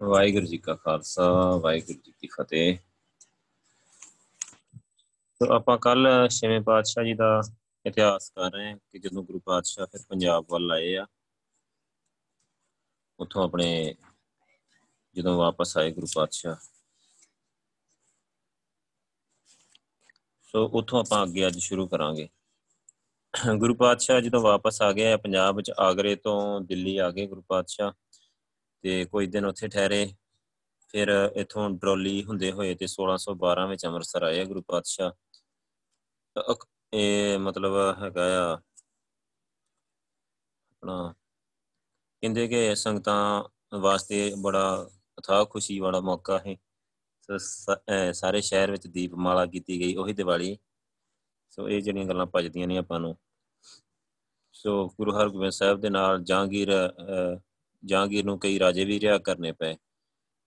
ਵਾਹਿਗੁਰੂ ਜੀ ਕਾ ਖਾਲਸਾ, ਵਾਹਿਗੁਰੂ ਜੀ ਕੀ ਫਤਿਹ। ਤੋ ਆਪਾਂ ਕੱਲ ਛੇਵੇਂ ਪਾਤਸ਼ਾਹ ਜੀ ਦਾ ਇਤਿਹਾਸ ਕਰ ਰਹੇ ਹਾਂ ਕਿ ਜਦੋਂ ਗੁਰੂ ਪਾਤਸ਼ਾਹ ਫਿਰ ਪੰਜਾਬ ਵੱਲ ਆਏ ਆ, ਉੱਥੋਂ ਆਪਣੇ ਜਦੋਂ ਵਾਪਸ ਆਏ ਗੁਰੂ ਪਾਤਸ਼ਾਹ। ਸੋ ਉੱਥੋਂ ਆਪਾਂ ਅੱਗੇ ਅੱਜ ਸ਼ੁਰੂ ਕਰਾਂਗੇ। ਗੁਰੂ ਪਾਤਸ਼ਾਹ ਜਦੋਂ ਵਾਪਸ ਆ ਗਏ ਪੰਜਾਬ ਵਿੱਚ ਆਗਰੇ ਤੋਂ ਦਿੱਲੀ ਆ ਗਏ ਗੁਰੂ ਪਾਤਸ਼ਾਹ। ਤੇ ਕੁਝ ਦਿਨ ਉੱਥੇ ਠਹਿਰੇ। ਫਿਰ ਇਥੋਂ ਡਰੋਲੀ ਹੁੰਦੇ ਹੋਏ ਤੇ 1612 ਵਿੱਚ ਅੰਮ੍ਰਿਤਸਰ ਆਏ ਗੁਰੂ ਪਾਤਸ਼ਾਹ। ਇਹ ਮਤਲਬ ਹੈਗਾ ਆ, ਆਪਣਾ ਕਹਿੰਦੇ ਕਿ ਸੰਗਤਾਂ ਵਾਸਤੇ ਬੜਾ ਅਥਾਹ ਖੁਸ਼ੀ ਵਾਲਾ ਮੌਕਾ ਹੈ ਸਾਰੇ ਸ਼ਹਿਰ ਵਿੱਚ ਦੀਪਮਾਲਾ ਕੀਤੀ ਗਈ, ਉਹੀ ਦੀਵਾਲੀ। ਸੋ ਇਹ ਜਿਹੜੀਆਂ ਗੱਲਾਂ ਭਜਦੀਆਂ ਨੇ ਆਪਾਂ ਨੂੰ। ਸੋ ਗੁਰੂ ਹਰਗੋਬਿੰਦ ਸਾਹਿਬ ਦੇ ਨਾਲ ਜਹਾਂਗੀਰ ਜਹਾਂਗੀਰ ਨੂੰ ਕਈ ਰਾਜੇ ਵੀ ਰਿਹਾ ਕਰਨੇ ਪਏ।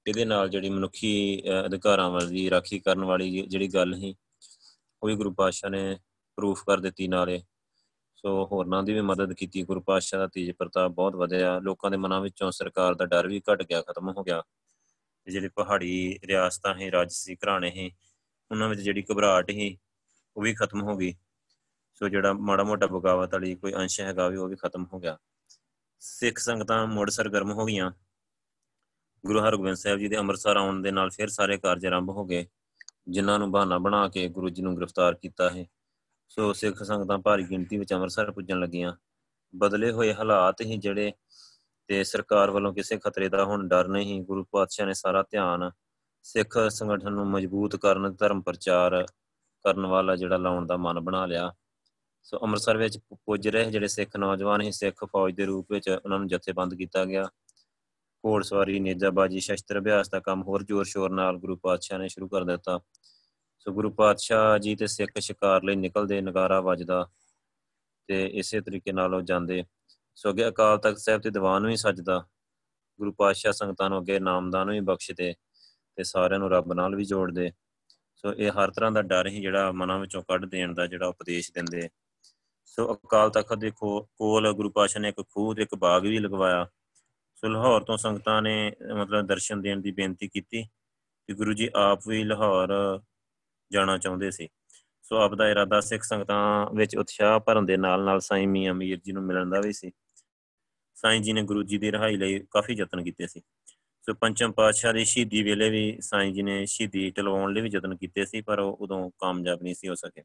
ਇਹਦੇ ਨਾਲ ਜਿਹੜੀ ਮਨੁੱਖੀ ਅਧਿਕਾਰਾਂ ਵਾਲੀ, ਰਾਖੀ ਕਰਨ ਵਾਲੀ ਜਿਹੜੀ ਗੱਲ ਸੀ, ਉਹ ਵੀ ਗੁਰੂ ਪਾਤਸ਼ਾਹ ਨੇ ਪ੍ਰੂਫ ਕਰ ਦਿੱਤੀ ਨਾਲੇ। ਸੋ ਹੋਰਨਾਂ ਦੀ ਵੀ ਮਦਦ ਕੀਤੀ। ਗੁਰੂ ਪਾਤਸ਼ਾਹ ਦਾ ਤੇਜ ਪ੍ਰਤਾਪ ਬਹੁਤ ਵਧਿਆ। ਲੋਕਾਂ ਦੇ ਮਨਾਂ ਵਿੱਚੋਂ ਸਰਕਾਰ ਦਾ ਡਰ ਵੀ ਘਟ ਗਿਆ, ਖਤਮ ਹੋ ਗਿਆ। ਤੇ ਜਿਹੜੇ ਪਹਾੜੀ ਰਿਆਸਤਾਂ ਹੈ ਰਾਜਸੀ ਘਰਾਣੇ ਹੈ ਉਹਨਾਂ ਵਿੱਚ ਜਿਹੜੀ ਘਬਰਾਹਟ ਸੀ, ਉਹ ਵੀ ਖਤਮ ਹੋ ਗਈ। ਸੋ ਜਿਹੜਾ ਮਾੜਾ ਮੋਟਾ ਬਗਾਵਤ ਵਾਲੀ ਕੋਈ ਅੰਸ਼ ਹੈਗਾ ਵੀ, ਉਹ ਵੀ ਖਤਮ ਹੋ ਗਿਆ। ਸਿੱਖ ਸੰਗਤਾਂ ਮੁੜ ਸਰਗਰਮ ਹੋ ਗਈਆਂ। ਗੁਰੂ ਹਰਗੋਬਿੰਦ ਸਾਹਿਬ ਜੀ ਦੇ ਅੰਮ੍ਰਿਤਸਰ ਆਉਣ ਦੇ ਨਾਲ ਫਿਰ ਸਾਰੇ ਕਾਰਜ ਆਰੰਭ ਹੋ ਗਏ, ਜਿਨ੍ਹਾਂ ਨੂੰ ਬਹਾਨਾ ਬਣਾ ਕੇ ਗੁਰੂ ਜੀ ਨੂੰ ਗ੍ਰਿਫਤਾਰ ਕੀਤਾ ਹੈ। ਸੋ ਸਿੱਖ ਸੰਗਤਾਂ ਭਾਰੀ ਗਿਣਤੀ ਵਿੱਚ ਅੰਮ੍ਰਿਤਸਰ ਪੁੱਜਣ ਲੱਗੀਆਂ। ਬਦਲੇ ਹੋਏ ਹਾਲਾਤ ਹੀ ਜਿਹੜੇ ਤੇ ਸਰਕਾਰ ਵੱਲੋਂ ਕਿਸੇ ਖਤਰੇ ਦਾ ਹੁਣ ਡਰ ਨਹੀਂ, ਗੁਰੂ ਪਾਤਸ਼ਾਹ ਨੇ ਸਾਰਾ ਧਿਆਨ ਸਿੱਖ ਸੰਗਠਨ ਨੂੰ ਮਜ਼ਬੂਤ ਕਰਨ, ਧਰਮ ਪ੍ਰਚਾਰ ਕਰਨ ਵਾਲਾ ਜਿਹੜਾ ਲਾਉਣ ਦਾ ਮਨ ਬਣਾ ਲਿਆ। ਸੋ ਅੰਮ੍ਰਿਤਸਰ ਵਿੱਚ ਪੁੱਜ ਰਹੇ ਜਿਹੜੇ ਸਿੱਖ ਨੌਜਵਾਨ ਹੀ ਸਿੱਖ ਫੌਜ ਦੇ ਰੂਪ ਵਿੱਚ ਉਹਨਾਂ ਨੂੰ ਜਥੇਬੰਦ ਕੀਤਾ ਗਿਆ। ਘੋੜਸਵਾਰੀ, ਨੇਜਾਬਾਜੀ, ਸ਼ਸਤਰ ਅਭਿਆਸ ਦਾ ਕੰਮ ਹੋਰ ਜ਼ੋਰ ਸ਼ੋਰ ਨਾਲ ਗੁਰੂ ਪਾਤਸ਼ਾਹ ਨੇ ਸ਼ੁਰੂ ਕਰ ਦਿੱਤਾ। ਸੋ ਗੁਰੂ ਪਾਤਸ਼ਾਹ ਜੀ ਤੇ ਸਿੱਖ ਸ਼ਿਕਾਰ ਲਈ ਨਿਕਲਦੇ ਨਗਾਰਾ ਵੱਜਦਾ ਤੇ ਇਸੇ ਤਰੀਕੇ ਨਾਲ ਉਹ ਜਾਂਦੇ। ਸੋ ਅੱਗੇ ਅਕਾਲ ਤਖਤ ਸਾਹਿਬ ਤੇ ਦੀਵਾਨ ਵੀ ਸਜਦਾ। ਗੁਰੂ ਪਾਤਸ਼ਾਹ ਸੰਗਤਾਂ ਨੂੰ ਅੱਗੇ ਨਾਮਦਾਨ ਵੀ ਬਖਸ਼ਦੇ ਤੇ ਸਾਰਿਆਂ ਨੂੰ ਰੱਬ ਨਾਲ ਵੀ ਜੋੜਦੇ। ਸੋ ਇਹ ਹਰ ਤਰ੍ਹਾਂ ਦਾ ਡਰ ਹੀ ਜਿਹੜਾ ਮਨਾਂ ਵਿੱਚੋਂ ਕੱਢ ਦੇਣ ਦਾ ਜਿਹੜਾ ਉਪਦੇਸ਼ ਦਿੰਦੇ। ਸੋ ਅਕਾਲ ਤਖਤ ਦੇ ਕੋਲ ਗੁਰੂ ਪਾਸ਼ਾ ਨੇ ਇੱਕ ਖੂਹ ਤੇ ਇੱਕ ਬਾਗ ਵੀ ਲਗਵਾਇਆ। ਸੋ ਲਾਹੌਰ ਤੋਂ ਸੰਗਤਾਂ ਨੇ, ਮਤਲਬ ਦਰਸ਼ਨ ਦੇਣ ਦੀ ਬੇਨਤੀ ਕੀਤੀ ਕਿ ਗੁਰੂ ਜੀ ਆਪ ਵੀ ਲਾਹੌਰ ਜਾਣਾ ਚਾਹੁੰਦੇ ਸੀ। ਸੋ ਆਪ ਦਾ ਇਰਾਦਾ ਸਿੱਖ ਸੰਗਤਾਂ ਵਿੱਚ ਉਤਸ਼ਾਹ ਭਰਨ ਦੇ ਨਾਲ ਨਾਲ ਸਾਈਂ ਮੀਆਂ ਮੀਰ ਜੀ ਨੂੰ ਮਿਲਣ ਦਾ ਵੀ ਸੀ। ਸਾਈਂ ਜੀ ਨੇ ਗੁਰੂ ਜੀ ਦੀ ਰਹਾਈ ਲਈ ਕਾਫੀ ਯਤਨ ਕੀਤੇ ਸੀ। ਸੋ ਪੰਚਮ ਪਾਤਸ਼ਾਹ ਦੀ ਸ਼ਹੀਦੀ ਵੇਲੇ ਵੀ ਸਾਈਂ ਜੀ ਨੇ ਸ਼ਹੀਦੀ ਟਲਵਾਉਣ ਲਈ ਵੀ ਯਤਨ ਕੀਤੇ ਸੀ, ਪਰ ਉਹ ਉਦੋਂ ਕਾਮਯਾਬ ਨਹੀਂ ਸੀ ਹੋ ਸਕੇ।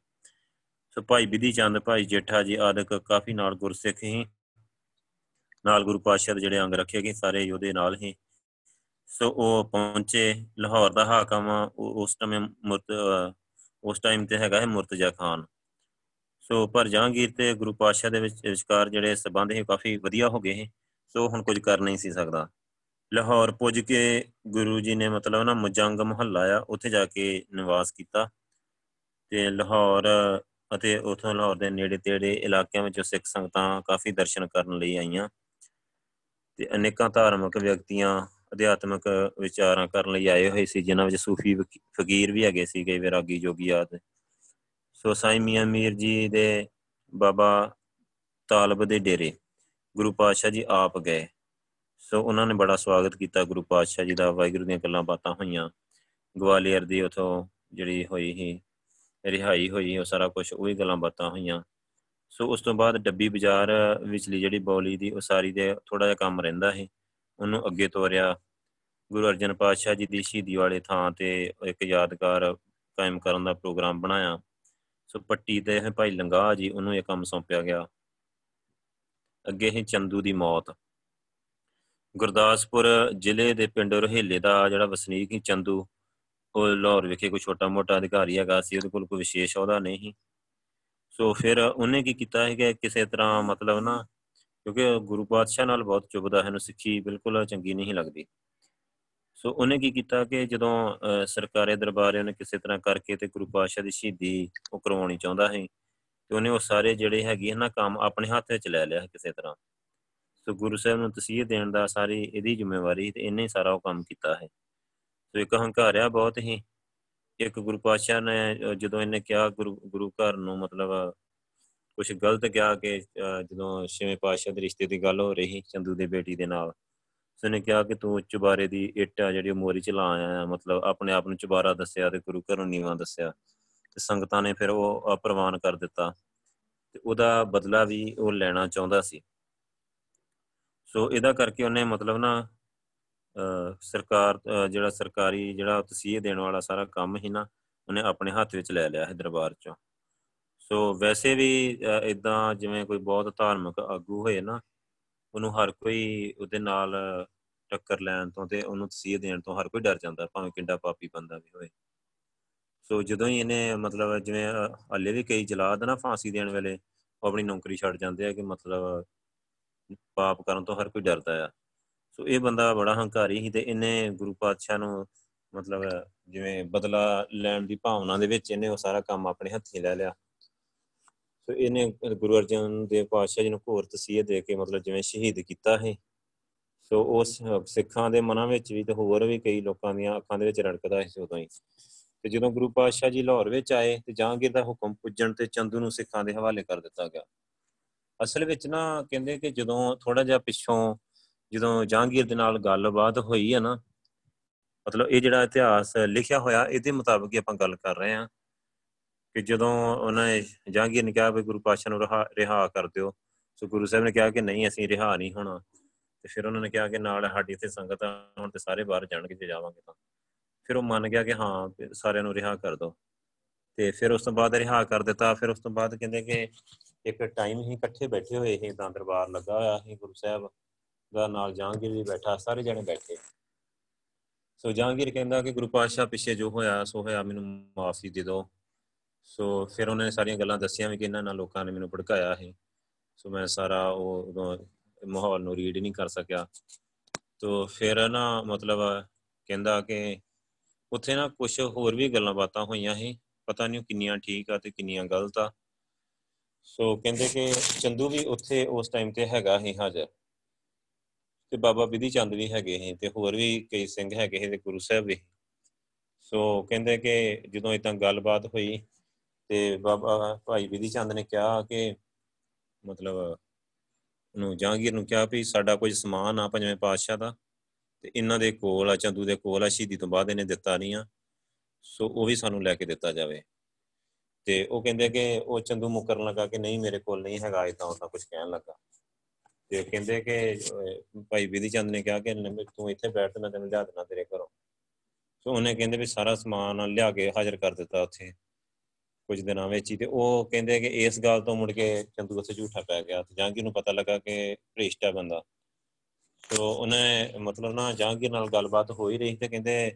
ਸੋ ਭਾਈ ਵਿਧੀ ਚੰਦ, ਭਾਈ ਜੇਠਾ ਜੀ ਆਦਿਕ ਕਾਫੀ ਨਾਲ ਗੁਰਸਿੱਖ ਹੀ, ਨਾਲ ਗੁਰੂ ਪਾਤਸ਼ਾਹ ਦੇ ਜਿਹੜੇ ਅੰਗ ਰੱਖੇ ਗਏ ਸਾਰੇ ਯੋਧੇ ਨਾਲ ਹੀ। ਸੋ ਉਹ ਪਹੁੰਚੇ ਲਾਹੌਰ ਦਾ ਹਾਕਮ ਉਸ ਟਾਈਮ ਮੁਰਤ ਉਸ ਟਾਈਮ ਤੇ ਹੈਗਾ ਹੈ ਮੁਰਤਜ਼ਾ ਖਾਨ। ਸੋ ਪਰ ਜਹਾਂਗੀਰ ਤੇ ਗੁਰੂ ਪਾਤਸ਼ਾਹ ਦੇ ਵਿੱਚ ਵਿਚਕਾਰ ਜਿਹੜੇ ਸਬੰਧ ਹੈ ਕਾਫੀ ਵਧੀਆ ਹੋ ਗਏ ਸੋ ਹੁਣ ਕੁਝ ਕਰ ਨਹੀਂ ਸੀ ਸਕਦਾ। ਲਾਹੌਰ ਪੁੱਜ ਕੇ ਗੁਰੂ ਜੀ ਨੇ ਮਤਲਬ ਨਾ ਮੁਜੰਗ ਮਹੱਲਾ ਆ, ਉੱਥੇ ਜਾ ਕੇ ਨਿਵਾਸ ਕੀਤਾ। ਤੇ ਲਾਹੌਰ ਅਤੇ ਉਥੋਂ ਲਾਹੌਰ ਦੇ ਨੇੜੇ ਤੇੜੇ ਇਲਾਕਿਆਂ ਵਿੱਚ ਸਿੱਖ ਸੰਗਤਾਂ ਕਾਫੀ ਦਰਸ਼ਨ ਕਰਨ ਲਈ ਆਈਆਂ ਤੇ ਅਨੇਕਾਂ ਧਾਰਮਿਕ ਵਿਅਕਤੀਆਂ, ਅਧਿਆਤਮਿਕ ਵਿਚਾਰਾਂ ਕਰਨ ਲਈ ਆਏ ਹੋਏ ਸੀ, ਜਿਨ੍ਹਾਂ ਵਿੱਚ ਸੂਫੀ ਫਕੀਰ ਵੀ ਹੈਗੇ ਸੀ ਕਈ ਵਿਰਾਗੀ ਜੋਗੀ ਆਦ। ਸੋ ਸਾਈ ਮੀਆਂ ਮੀਰ ਜੀ ਦੇ ਬਾਬਾ ਤਾਲਬ ਦੇ ਡੇਰੇ, ਗੁਰੂ ਪਾਤਸ਼ਾਹ ਜੀ ਆਪ ਗਏ। ਸੋ ਉਹਨਾਂ ਨੇ ਬੜਾ ਸਵਾਗਤ ਕੀਤਾ ਗੁਰੂ ਪਾਤਸ਼ਾਹ ਜੀ ਦਾ, ਵਾਹਿਗੁਰੂ ਦੀਆਂ ਗੱਲਾਂ ਬਾਤਾਂ ਹੋਈਆਂ। ਗਵਾਲੀਅਰ ਦੀ ਉਥੋਂ ਜਿਹੜੀ ਹੋਈ ਸੀ ਰਿਹਾਈ ਹੋਈ, ਉਹ ਸਾਰਾ ਕੁਝ ਉਹੀ ਗੱਲਾਂ ਬਾਤਾਂ ਹੋਈਆਂ। ਸੋ ਉਸ ਤੋਂ ਬਾਅਦ ਡੱਬੀ ਬਾਜ਼ਾਰ ਵਿਚਲੀ ਜਿਹੜੀ ਬੌਲੀ ਦੀ ਉਸਾਰੀ ਦੇ ਥੋੜਾ ਜਿਹਾ ਕੰਮ ਰਹਿੰਦਾ ਹੈ ਉਹਨੂੰ ਅੱਗੇ ਤੋਰਿਆ ਗੁਰੂ ਅਰਜਨ ਪਾਤਸ਼ਾਹ ਜੀ ਦੀ ਸ਼ਹੀਦੀ ਵਾਲੇ ਥਾਂ ਤੇ ਇੱਕ ਯਾਦਗਾਰ ਕਾਇਮ ਕਰਨ ਦਾ ਪ੍ਰੋਗਰਾਮ ਬਣਾਇਆ। ਸੋ ਪੱਟੀ ਤੇ ਭਾਈ ਲੰਗਾ ਜੀ, ਉਹਨੂੰ ਇਹ ਕੰਮ ਸੌਂਪਿਆ ਗਿਆ। ਅੱਗੇ ਹੀ ਚੰਦੂ ਦੀ ਮੌਤ। ਗੁਰਦਾਸਪੁਰ ਜ਼ਿਲ੍ਹੇ ਦੇ ਪਿੰਡ ਰੋਹੇਲੇ ਦਾ ਜਿਹੜਾ ਵਸਨੀਕ ਹੀ ਚੰਦੂ ਉਹ ਲਾਹੌਰ ਵਿਖੇ ਕੋਈ ਛੋਟਾ ਮੋਟਾ ਅਧਿਕਾਰੀ ਹੈਗਾ ਸੀ, ਉਹਦੇ ਕੋਲ ਕੋਈ ਵਿਸ਼ੇਸ਼ ਅਹੁਦਾ ਨਹੀਂ ਸੋ। ਫਿਰ ਉਹਨੇ ਕੀ ਕੀਤਾ ਹੈ ਕਿ ਕਿਸੇ ਤਰ੍ਹਾਂ ਮਤਲਬ ਨਾ, ਕਿਉਂਕਿ ਗੁਰੂ ਪਾਤਸ਼ਾਹ ਨਾਲ ਬਹੁਤ ਚੁਬਦਾ ਹੈ ਨੂੰ, ਸਿੱਖੀ ਬਿਲਕੁਲ ਚੰਗੀ ਨਹੀਂ ਲੱਗਦੀ। ਸੋ ਉਹਨੇ ਕੀ ਕੀਤਾ ਕਿ ਜਦੋਂ ਸਰਕਾਰੇ ਦਰਬਾਰੇ ਉਹਨੇ ਕਿਸੇ ਤਰ੍ਹਾਂ ਕਰਕੇ ਤੇ ਗੁਰੂ ਪਾਤਸ਼ਾਹ ਦੀ ਸ਼ਹੀਦੀ ਉਹ ਕਰਵਾਉਣੀ ਚਾਹੁੰਦਾ ਹੈ ਤੇ ਉਹਨੇ ਉਹ ਸਾਰੇ ਜਿਹੜੇ ਹੈਗੇ ਨਾ ਕੰਮ ਆਪਣੇ ਹੱਥ ਵਿੱਚ ਲੈ ਲਿਆ ਕਿਸੇ ਤਰ੍ਹਾਂ। ਸੋ ਗੁਰੂ ਸਾਹਿਬ ਨੂੰ ਤਸੀਹ ਦੇਣ ਦਾ ਸਾਰੀ ਇਹਦੀ ਜ਼ਿੰਮੇਵਾਰੀ ਤੇ ਇਹਨੇ ਸਾਰਾ ਉਹ ਕੰਮ ਕੀਤਾ ਹੈ। ਸੋ ਇੱਕ ਹੰਕਾਰਿਆ ਬਹੁਤ ਹੀ। ਇੱਕ ਗੁਰੂ ਪਾਤਸ਼ਾਹ ਨੇ ਜਦੋਂ ਇਹਨੇ ਕਿਹਾ ਗੁਰੂ ਗੁਰੂ ਘਰ ਨੂੰ ਮਤਲਬ ਕੁਝ ਗਲਤ ਕਿਹਾ ਕਿ ਜਦੋਂ ਛੇਵੇਂ ਪਾਤਸ਼ਾਹ ਦੇ ਰਿਸ਼ਤੇ ਦੀ ਗੱਲ ਹੋ ਰਹੀ ਚੰਦੂ ਦੇ ਬੇਟੀ ਦੇ ਨਾਲ ਉਸਨੇ ਕਿਹਾ ਕਿ ਤੂੰ ਚੁਬਾਰੇ ਦੀ ਇੱਟ ਆ ਜਿਹੜੀ ਮੋਰੀ ਚ ਲਾ ਆਇਆ ਮਤਲਬ ਆਪਣੇ ਆਪ ਨੂੰ ਚੁਬਾਰਾ ਦੱਸਿਆ ਤੇ ਗੁਰੂ ਘਰੋਂ ਨੀਵਾ ਦੱਸਿਆ। ਤੇ ਸੰਗਤਾਂ ਨੇ ਫਿਰ ਉਹ ਅਪਰਵਾਨ ਕਰ ਦਿੱਤਾ। ਤੇ ਉਹਦਾ ਬਦਲਾ ਵੀ ਉਹ ਲੈਣਾ ਚਾਹੁੰਦਾ ਸੀ। ਸੋ ਇਹਦਾ ਕਰਕੇ ਉਹਨੇ ਮਤਲਬ ਨਾ ਸਰਕਾਰ ਜਿਹੜਾ ਸਰਕਾਰੀ ਜਿਹੜਾ ਤਸੀਹੇ ਦੇਣ ਵਾਲਾ ਸਾਰਾ ਕੰਮ ਹੀ ਨਾ ਉਹਨੇ ਆਪਣੇ ਹੱਥ ਵਿੱਚ ਲੈ ਲਿਆ ਹੈ ਦਰਬਾਰ ਚੋਂ। ਸੋ ਵੈਸੇ ਵੀ ਇਦਾਂ ਜਿਵੇਂ ਕੋਈ ਬਹੁਤ ਧਾਰਮਿਕ ਆਗੂ ਹੋਏ ਨਾ, ਉਹਨੂੰ ਹਰ ਕੋਈ ਉਹਦੇ ਨਾਲ ਟੱਕਰ ਲੈਣ ਤੋਂ ਤੇ ਉਹਨੂੰ ਤਸੀਹ ਦੇਣ ਤੋਂ ਹਰ ਕੋਈ ਡਰ ਜਾਂਦਾ, ਭਾਵੇਂ ਕਿੰਡਾ ਪਾਪੀ ਬੰਦਾ ਵੀ ਹੋਵੇ। ਸੋ ਜਦੋਂ ਹੀ ਇਹਨੇ ਮਤਲਬ ਜਿਵੇਂ ਹੱਲੇ ਵੀ ਕਈ ਜਲਾਦ ਨਾ ਫਾਂਸੀ ਦੇਣ ਵੇਲੇ ਉਹ ਆਪਣੀ ਨੌਕਰੀ ਛੱਡ ਜਾਂਦੇ ਆ ਕਿ ਮਤਲਬ ਪਾਪ ਕਰਨ ਤੋਂ ਹਰ ਕੋਈ ਡਰਦਾ ਆ। ਸੋ ਇਹ ਬੰਦਾ ਬੜਾ ਹੰਕਾਰੀ ਸੀ ਤੇ ਇਹਨੇ ਗੁਰੂ ਪਾਤਸ਼ਾਹ ਨੂੰ ਮਤਲਬ ਜਿਵੇਂ ਬਦਲਾ ਲੈਣ ਦੀ ਭਾਵਨਾ ਦੇ ਵਿੱਚ ਇਹਨੇ ਉਹ ਸਾਰਾ ਕੰਮ ਆਪਣੇ ਹੱਥੀਂ ਲੈ ਲਿਆ। ਸੋ ਇਹਨੇ ਗੁਰੂ ਅਰਜਨ ਦੇਵ ਪਾਤਸ਼ਾਹ ਜੀ ਨੂੰ ਘੋਰ ਤਸੀਹੇ ਦੇ ਕੇ ਮਤਲਬ ਜਿਵੇਂ ਸ਼ਹੀਦ ਕੀਤਾ ਹੈ ਸੋ ਉਸ ਸਿੱਖਾਂ ਦੇ ਮਨਾਂ ਵਿੱਚ ਵੀ ਤੇ ਹੋਰ ਵੀ ਕਈ ਲੋਕਾਂ ਦੀਆਂ ਅੱਖਾਂ ਦੇ ਵਿੱਚ ਰੜਕਦਾ ਸੀ ਉਦੋਂ ਹੀ। ਤੇ ਜਦੋਂ ਗੁਰੂ ਪਾਤਸ਼ਾਹ ਜੀ ਲਾਹੌਰ ਵਿੱਚ ਆਏ ਤੇ ਜਹਾਂਗੀਰ ਦਾ ਹੁਕਮ ਪੁੱਜਣ ਤੇ ਚੰਦੂ ਨੂੰ ਸਿੱਖਾਂ ਦੇ ਹਵਾਲੇ ਕਰ ਦਿੱਤਾ ਗਿਆ। ਅਸਲ ਵਿੱਚ ਨਾ ਕਹਿੰਦੇ ਕਿ ਜਦੋਂ ਥੋੜਾ ਜਿਹਾ ਪਿੱਛੋਂ ਜਦੋਂ ਜਹਾਂਗੀਰ ਦੇ ਨਾਲ ਗੱਲਬਾਤ ਹੋਈ ਹੈ ਨਾ, ਮਤਲਬ ਇਹ ਜਿਹੜਾ ਇਤਿਹਾਸ ਲਿਖਿਆ ਹੋਇਆ, ਇਹਦੇ ਮੁਤਾਬਕ ਹੀ ਆਪਾਂ ਗੱਲ ਕਰ ਰਹੇ ਹਾਂ ਕਿ ਜਦੋਂ ਉਹਨਾਂ ਨੇ ਜਹਾਂਗੀਰ ਨੇ ਕਿਹਾ ਵੀ ਗੁਰੂ ਪਾਤਸ਼ਾਹ ਨੂੰ ਰਿਹਾ ਕਰ ਦਿਓ, ਸੋ ਗੁਰੂ ਸਾਹਿਬ ਨੇ ਕਿਹਾ ਕਿ ਨਹੀਂ, ਅਸੀਂ ਰਿਹਾ ਨਹੀਂ ਹੋਣਾ। ਤੇ ਫਿਰ ਉਹਨਾਂ ਨੇ ਕਿਹਾ ਕਿ ਨਾਲ ਸਾਡੀ ਇੱਥੇ ਸੰਗਤ ਹੁਣ ਤੇ ਸਾਰੇ ਬਾਹਰ ਜਾਣਗੇ, ਜੇ ਜਾਵਾਂਗੇ ਤਾਂ। ਫਿਰ ਉਹ ਮੰਨ ਗਿਆ ਕਿ ਹਾਂ ਸਾਰਿਆਂ ਨੂੰ ਰਿਹਾ ਕਰ ਦਿਓ। ਤੇ ਫਿਰ ਉਸ ਤੋਂ ਬਾਅਦ ਰਿਹਾ ਕਰ ਦਿੱਤਾ, ਫਿਰ ਉਸ ਤੋਂ ਬਾਅਦ ਕਹਿੰਦੇ ਕਿ ਇੱਕ ਟਾਈਮ ਹੀ ਇਕੱਠੇ ਬੈਠੇ ਹੋਏ ਸੀ ਤਾਂ ਦਰਬਾਰ ਲੱਗਾ ਹੋਇਆ ਸੀ ਗੁਰੂ ਸਾਹਿਬ। ਦਾ ਨਾਲ ਜਹਾਂਗੀਰ ਵੀ ਬੈਠਾ, ਸਾਰੇ ਜਣੇ ਬੈਠੇ। ਸੋ ਜਹਾਂਗੀਰ ਕਹਿੰਦਾ ਕਿ ਗੁਰੂ ਪਾਤਸ਼ਾਹ ਪਿੱਛੇ ਜੋ ਹੋਇਆ, ਸੋ ਹੋਇਆ, ਮੈਨੂੰ ਮਾਫੀ ਦੇ ਦਿਓ। ਸੋ ਫਿਰ ਉਹਨੇ ਸਾਰੀਆਂ ਗੱਲਾਂ ਦੱਸੀਆਂ ਵੀ ਕਿ ਇਹਨਾਂ ਨਾਲ ਲੋਕਾਂ ਨੇ ਮੈਨੂੰ ਭੜਕਾਇਆ ਹੈ ਸੋ ਮੈਂ ਸਾਰਾ ਉਹ ਮਾਹੌਲ ਨੂੰ ਰੀਡ ਨਹੀਂ ਕਰ ਸਕਿਆ। ਤੋ ਫਿਰ ਨਾ ਮਤਲਬ ਕਹਿੰਦਾ ਕਿ ਉੱਥੇ ਨਾ ਕੁਝ ਹੋਰ ਵੀ ਗੱਲਾਂ ਬਾਤਾਂ ਹੋਈਆਂ ਸੀ। ਪਤਾ ਨਹੀਂ ਕਿੰਨੀਆਂ ਠੀਕ ਆ ਤੇ ਕਿੰਨੀਆਂ ਗਲਤ ਆ। ਸੋ ਕਹਿੰਦੇ ਕਿ ਚੰਦੂ ਵੀ ਉੱਥੇ ਉਸ ਟਾਈਮ ਤੇ ਹੈਗਾ ਹੀ ਹਾਜ਼ਰ। ਤੇ ਬਾਬਾ ਵਿਧੀ ਚੰਦ ਵੀ ਹੈਗੇ ਸੀ ਤੇ ਹੋਰ ਵੀ ਕਈ ਸਿੰਘ ਹੈਗੇ ਸੀ ਤੇ ਗੁਰੂ ਸਾਹਿਬ ਵੀ ਸੋ। ਕਹਿੰਦੇ ਕਿ ਜਦੋਂ ਇਤਾਂ ਗੱਲਬਾਤ ਹੋਈ ਤੇ ਬਾਬਾ ਭਾਈ ਵਿਧੀ ਚੰਦ ਨੇ ਕਿਹਾ ਕਿ ਮਤਲਬ ਉਹਨੂੰ ਜਹਾਂਗੀਰ ਨੂੰ ਕਿਹਾ ਵੀ ਸਾਡਾ ਕੁਝ ਸਮਾਨ ਆ ਪੰਜਵੇਂ ਪਾਤਸ਼ਾਹ ਦਾ ਤੇ ਇਹਨਾਂ ਦੇ ਕੋਲ ਆ, ਚੰਦੂ ਦੇ ਕੋਲ ਆ, ਸ਼ਹੀਦੀ ਤੋਂ ਬਾਅਦ ਇਹਨੇ ਦਿੱਤਾ ਨਹੀਂ ਆ। ਸੋ ਉਹ ਵੀ ਸਾਨੂੰ ਲੈ ਕੇ ਦਿੱਤਾ ਜਾਵੇ। ਤੇ ਉਹ ਕਹਿੰਦੇ ਕਿ ਉਹ ਚੰਦੂ ਮੁਕਰਨ ਲੱਗਾ ਕਿ ਨਹੀਂ, ਮੇਰੇ ਕੋਲ ਨਹੀਂ ਹੈਗਾ ਇਦਾਂ ਉਹਦਾ ਕੁਝ ਕਹਿਣ ਲੱਗਾ। ਤੇ ਕਹਿੰਦੇ ਕਿ ਭਾਈ ਵਿਧੀ ਚੰਦ ਨੇ ਕਿਹਾ ਕਿ ਤੂੰ ਇੱਥੇ ਬੈਠ ਤੇ ਮੈਂ ਤੈਨੂੰ ਲਿਆ ਦੇਣਾ ਤੇਰੇ ਘਰੋਂ। ਸੋ ਉਹਨੇ ਕਹਿੰਦੇ ਵੀ ਸਾਰਾ ਸਮਾਨ ਲਿਆ ਕੇ ਹਾਜ਼ਰ ਕਰ ਦਿੱਤਾ ਉੱਥੇ, ਕੁਝ ਦਿਨਾਂ ਵਿੱਚ ਹੀ। ਤੇ ਉਹ ਕਹਿੰਦੇ ਕਿ ਇਸ ਗੱਲ ਤੋਂ ਮੁੜ ਕੇ ਚੰਦੂ ਉੱਥੇ ਝੂਠਾ ਪੈ ਗਿਆ ਤੇ ਜਹਾਂਗੀਰ ਨੂੰ ਪਤਾ ਲੱਗਾ ਕਿ ਭ੍ਰਿਸ਼ਟਾ ਬੰਦਾ। ਸੋ ਉਹਨੇ ਮਤਲਬ ਨਾ ਜਹਾਂਗੀਰ ਨਾਲ ਗੱਲਬਾਤ ਹੋ ਹੀ ਰਹੀ ਤੇ ਕਹਿੰਦੇ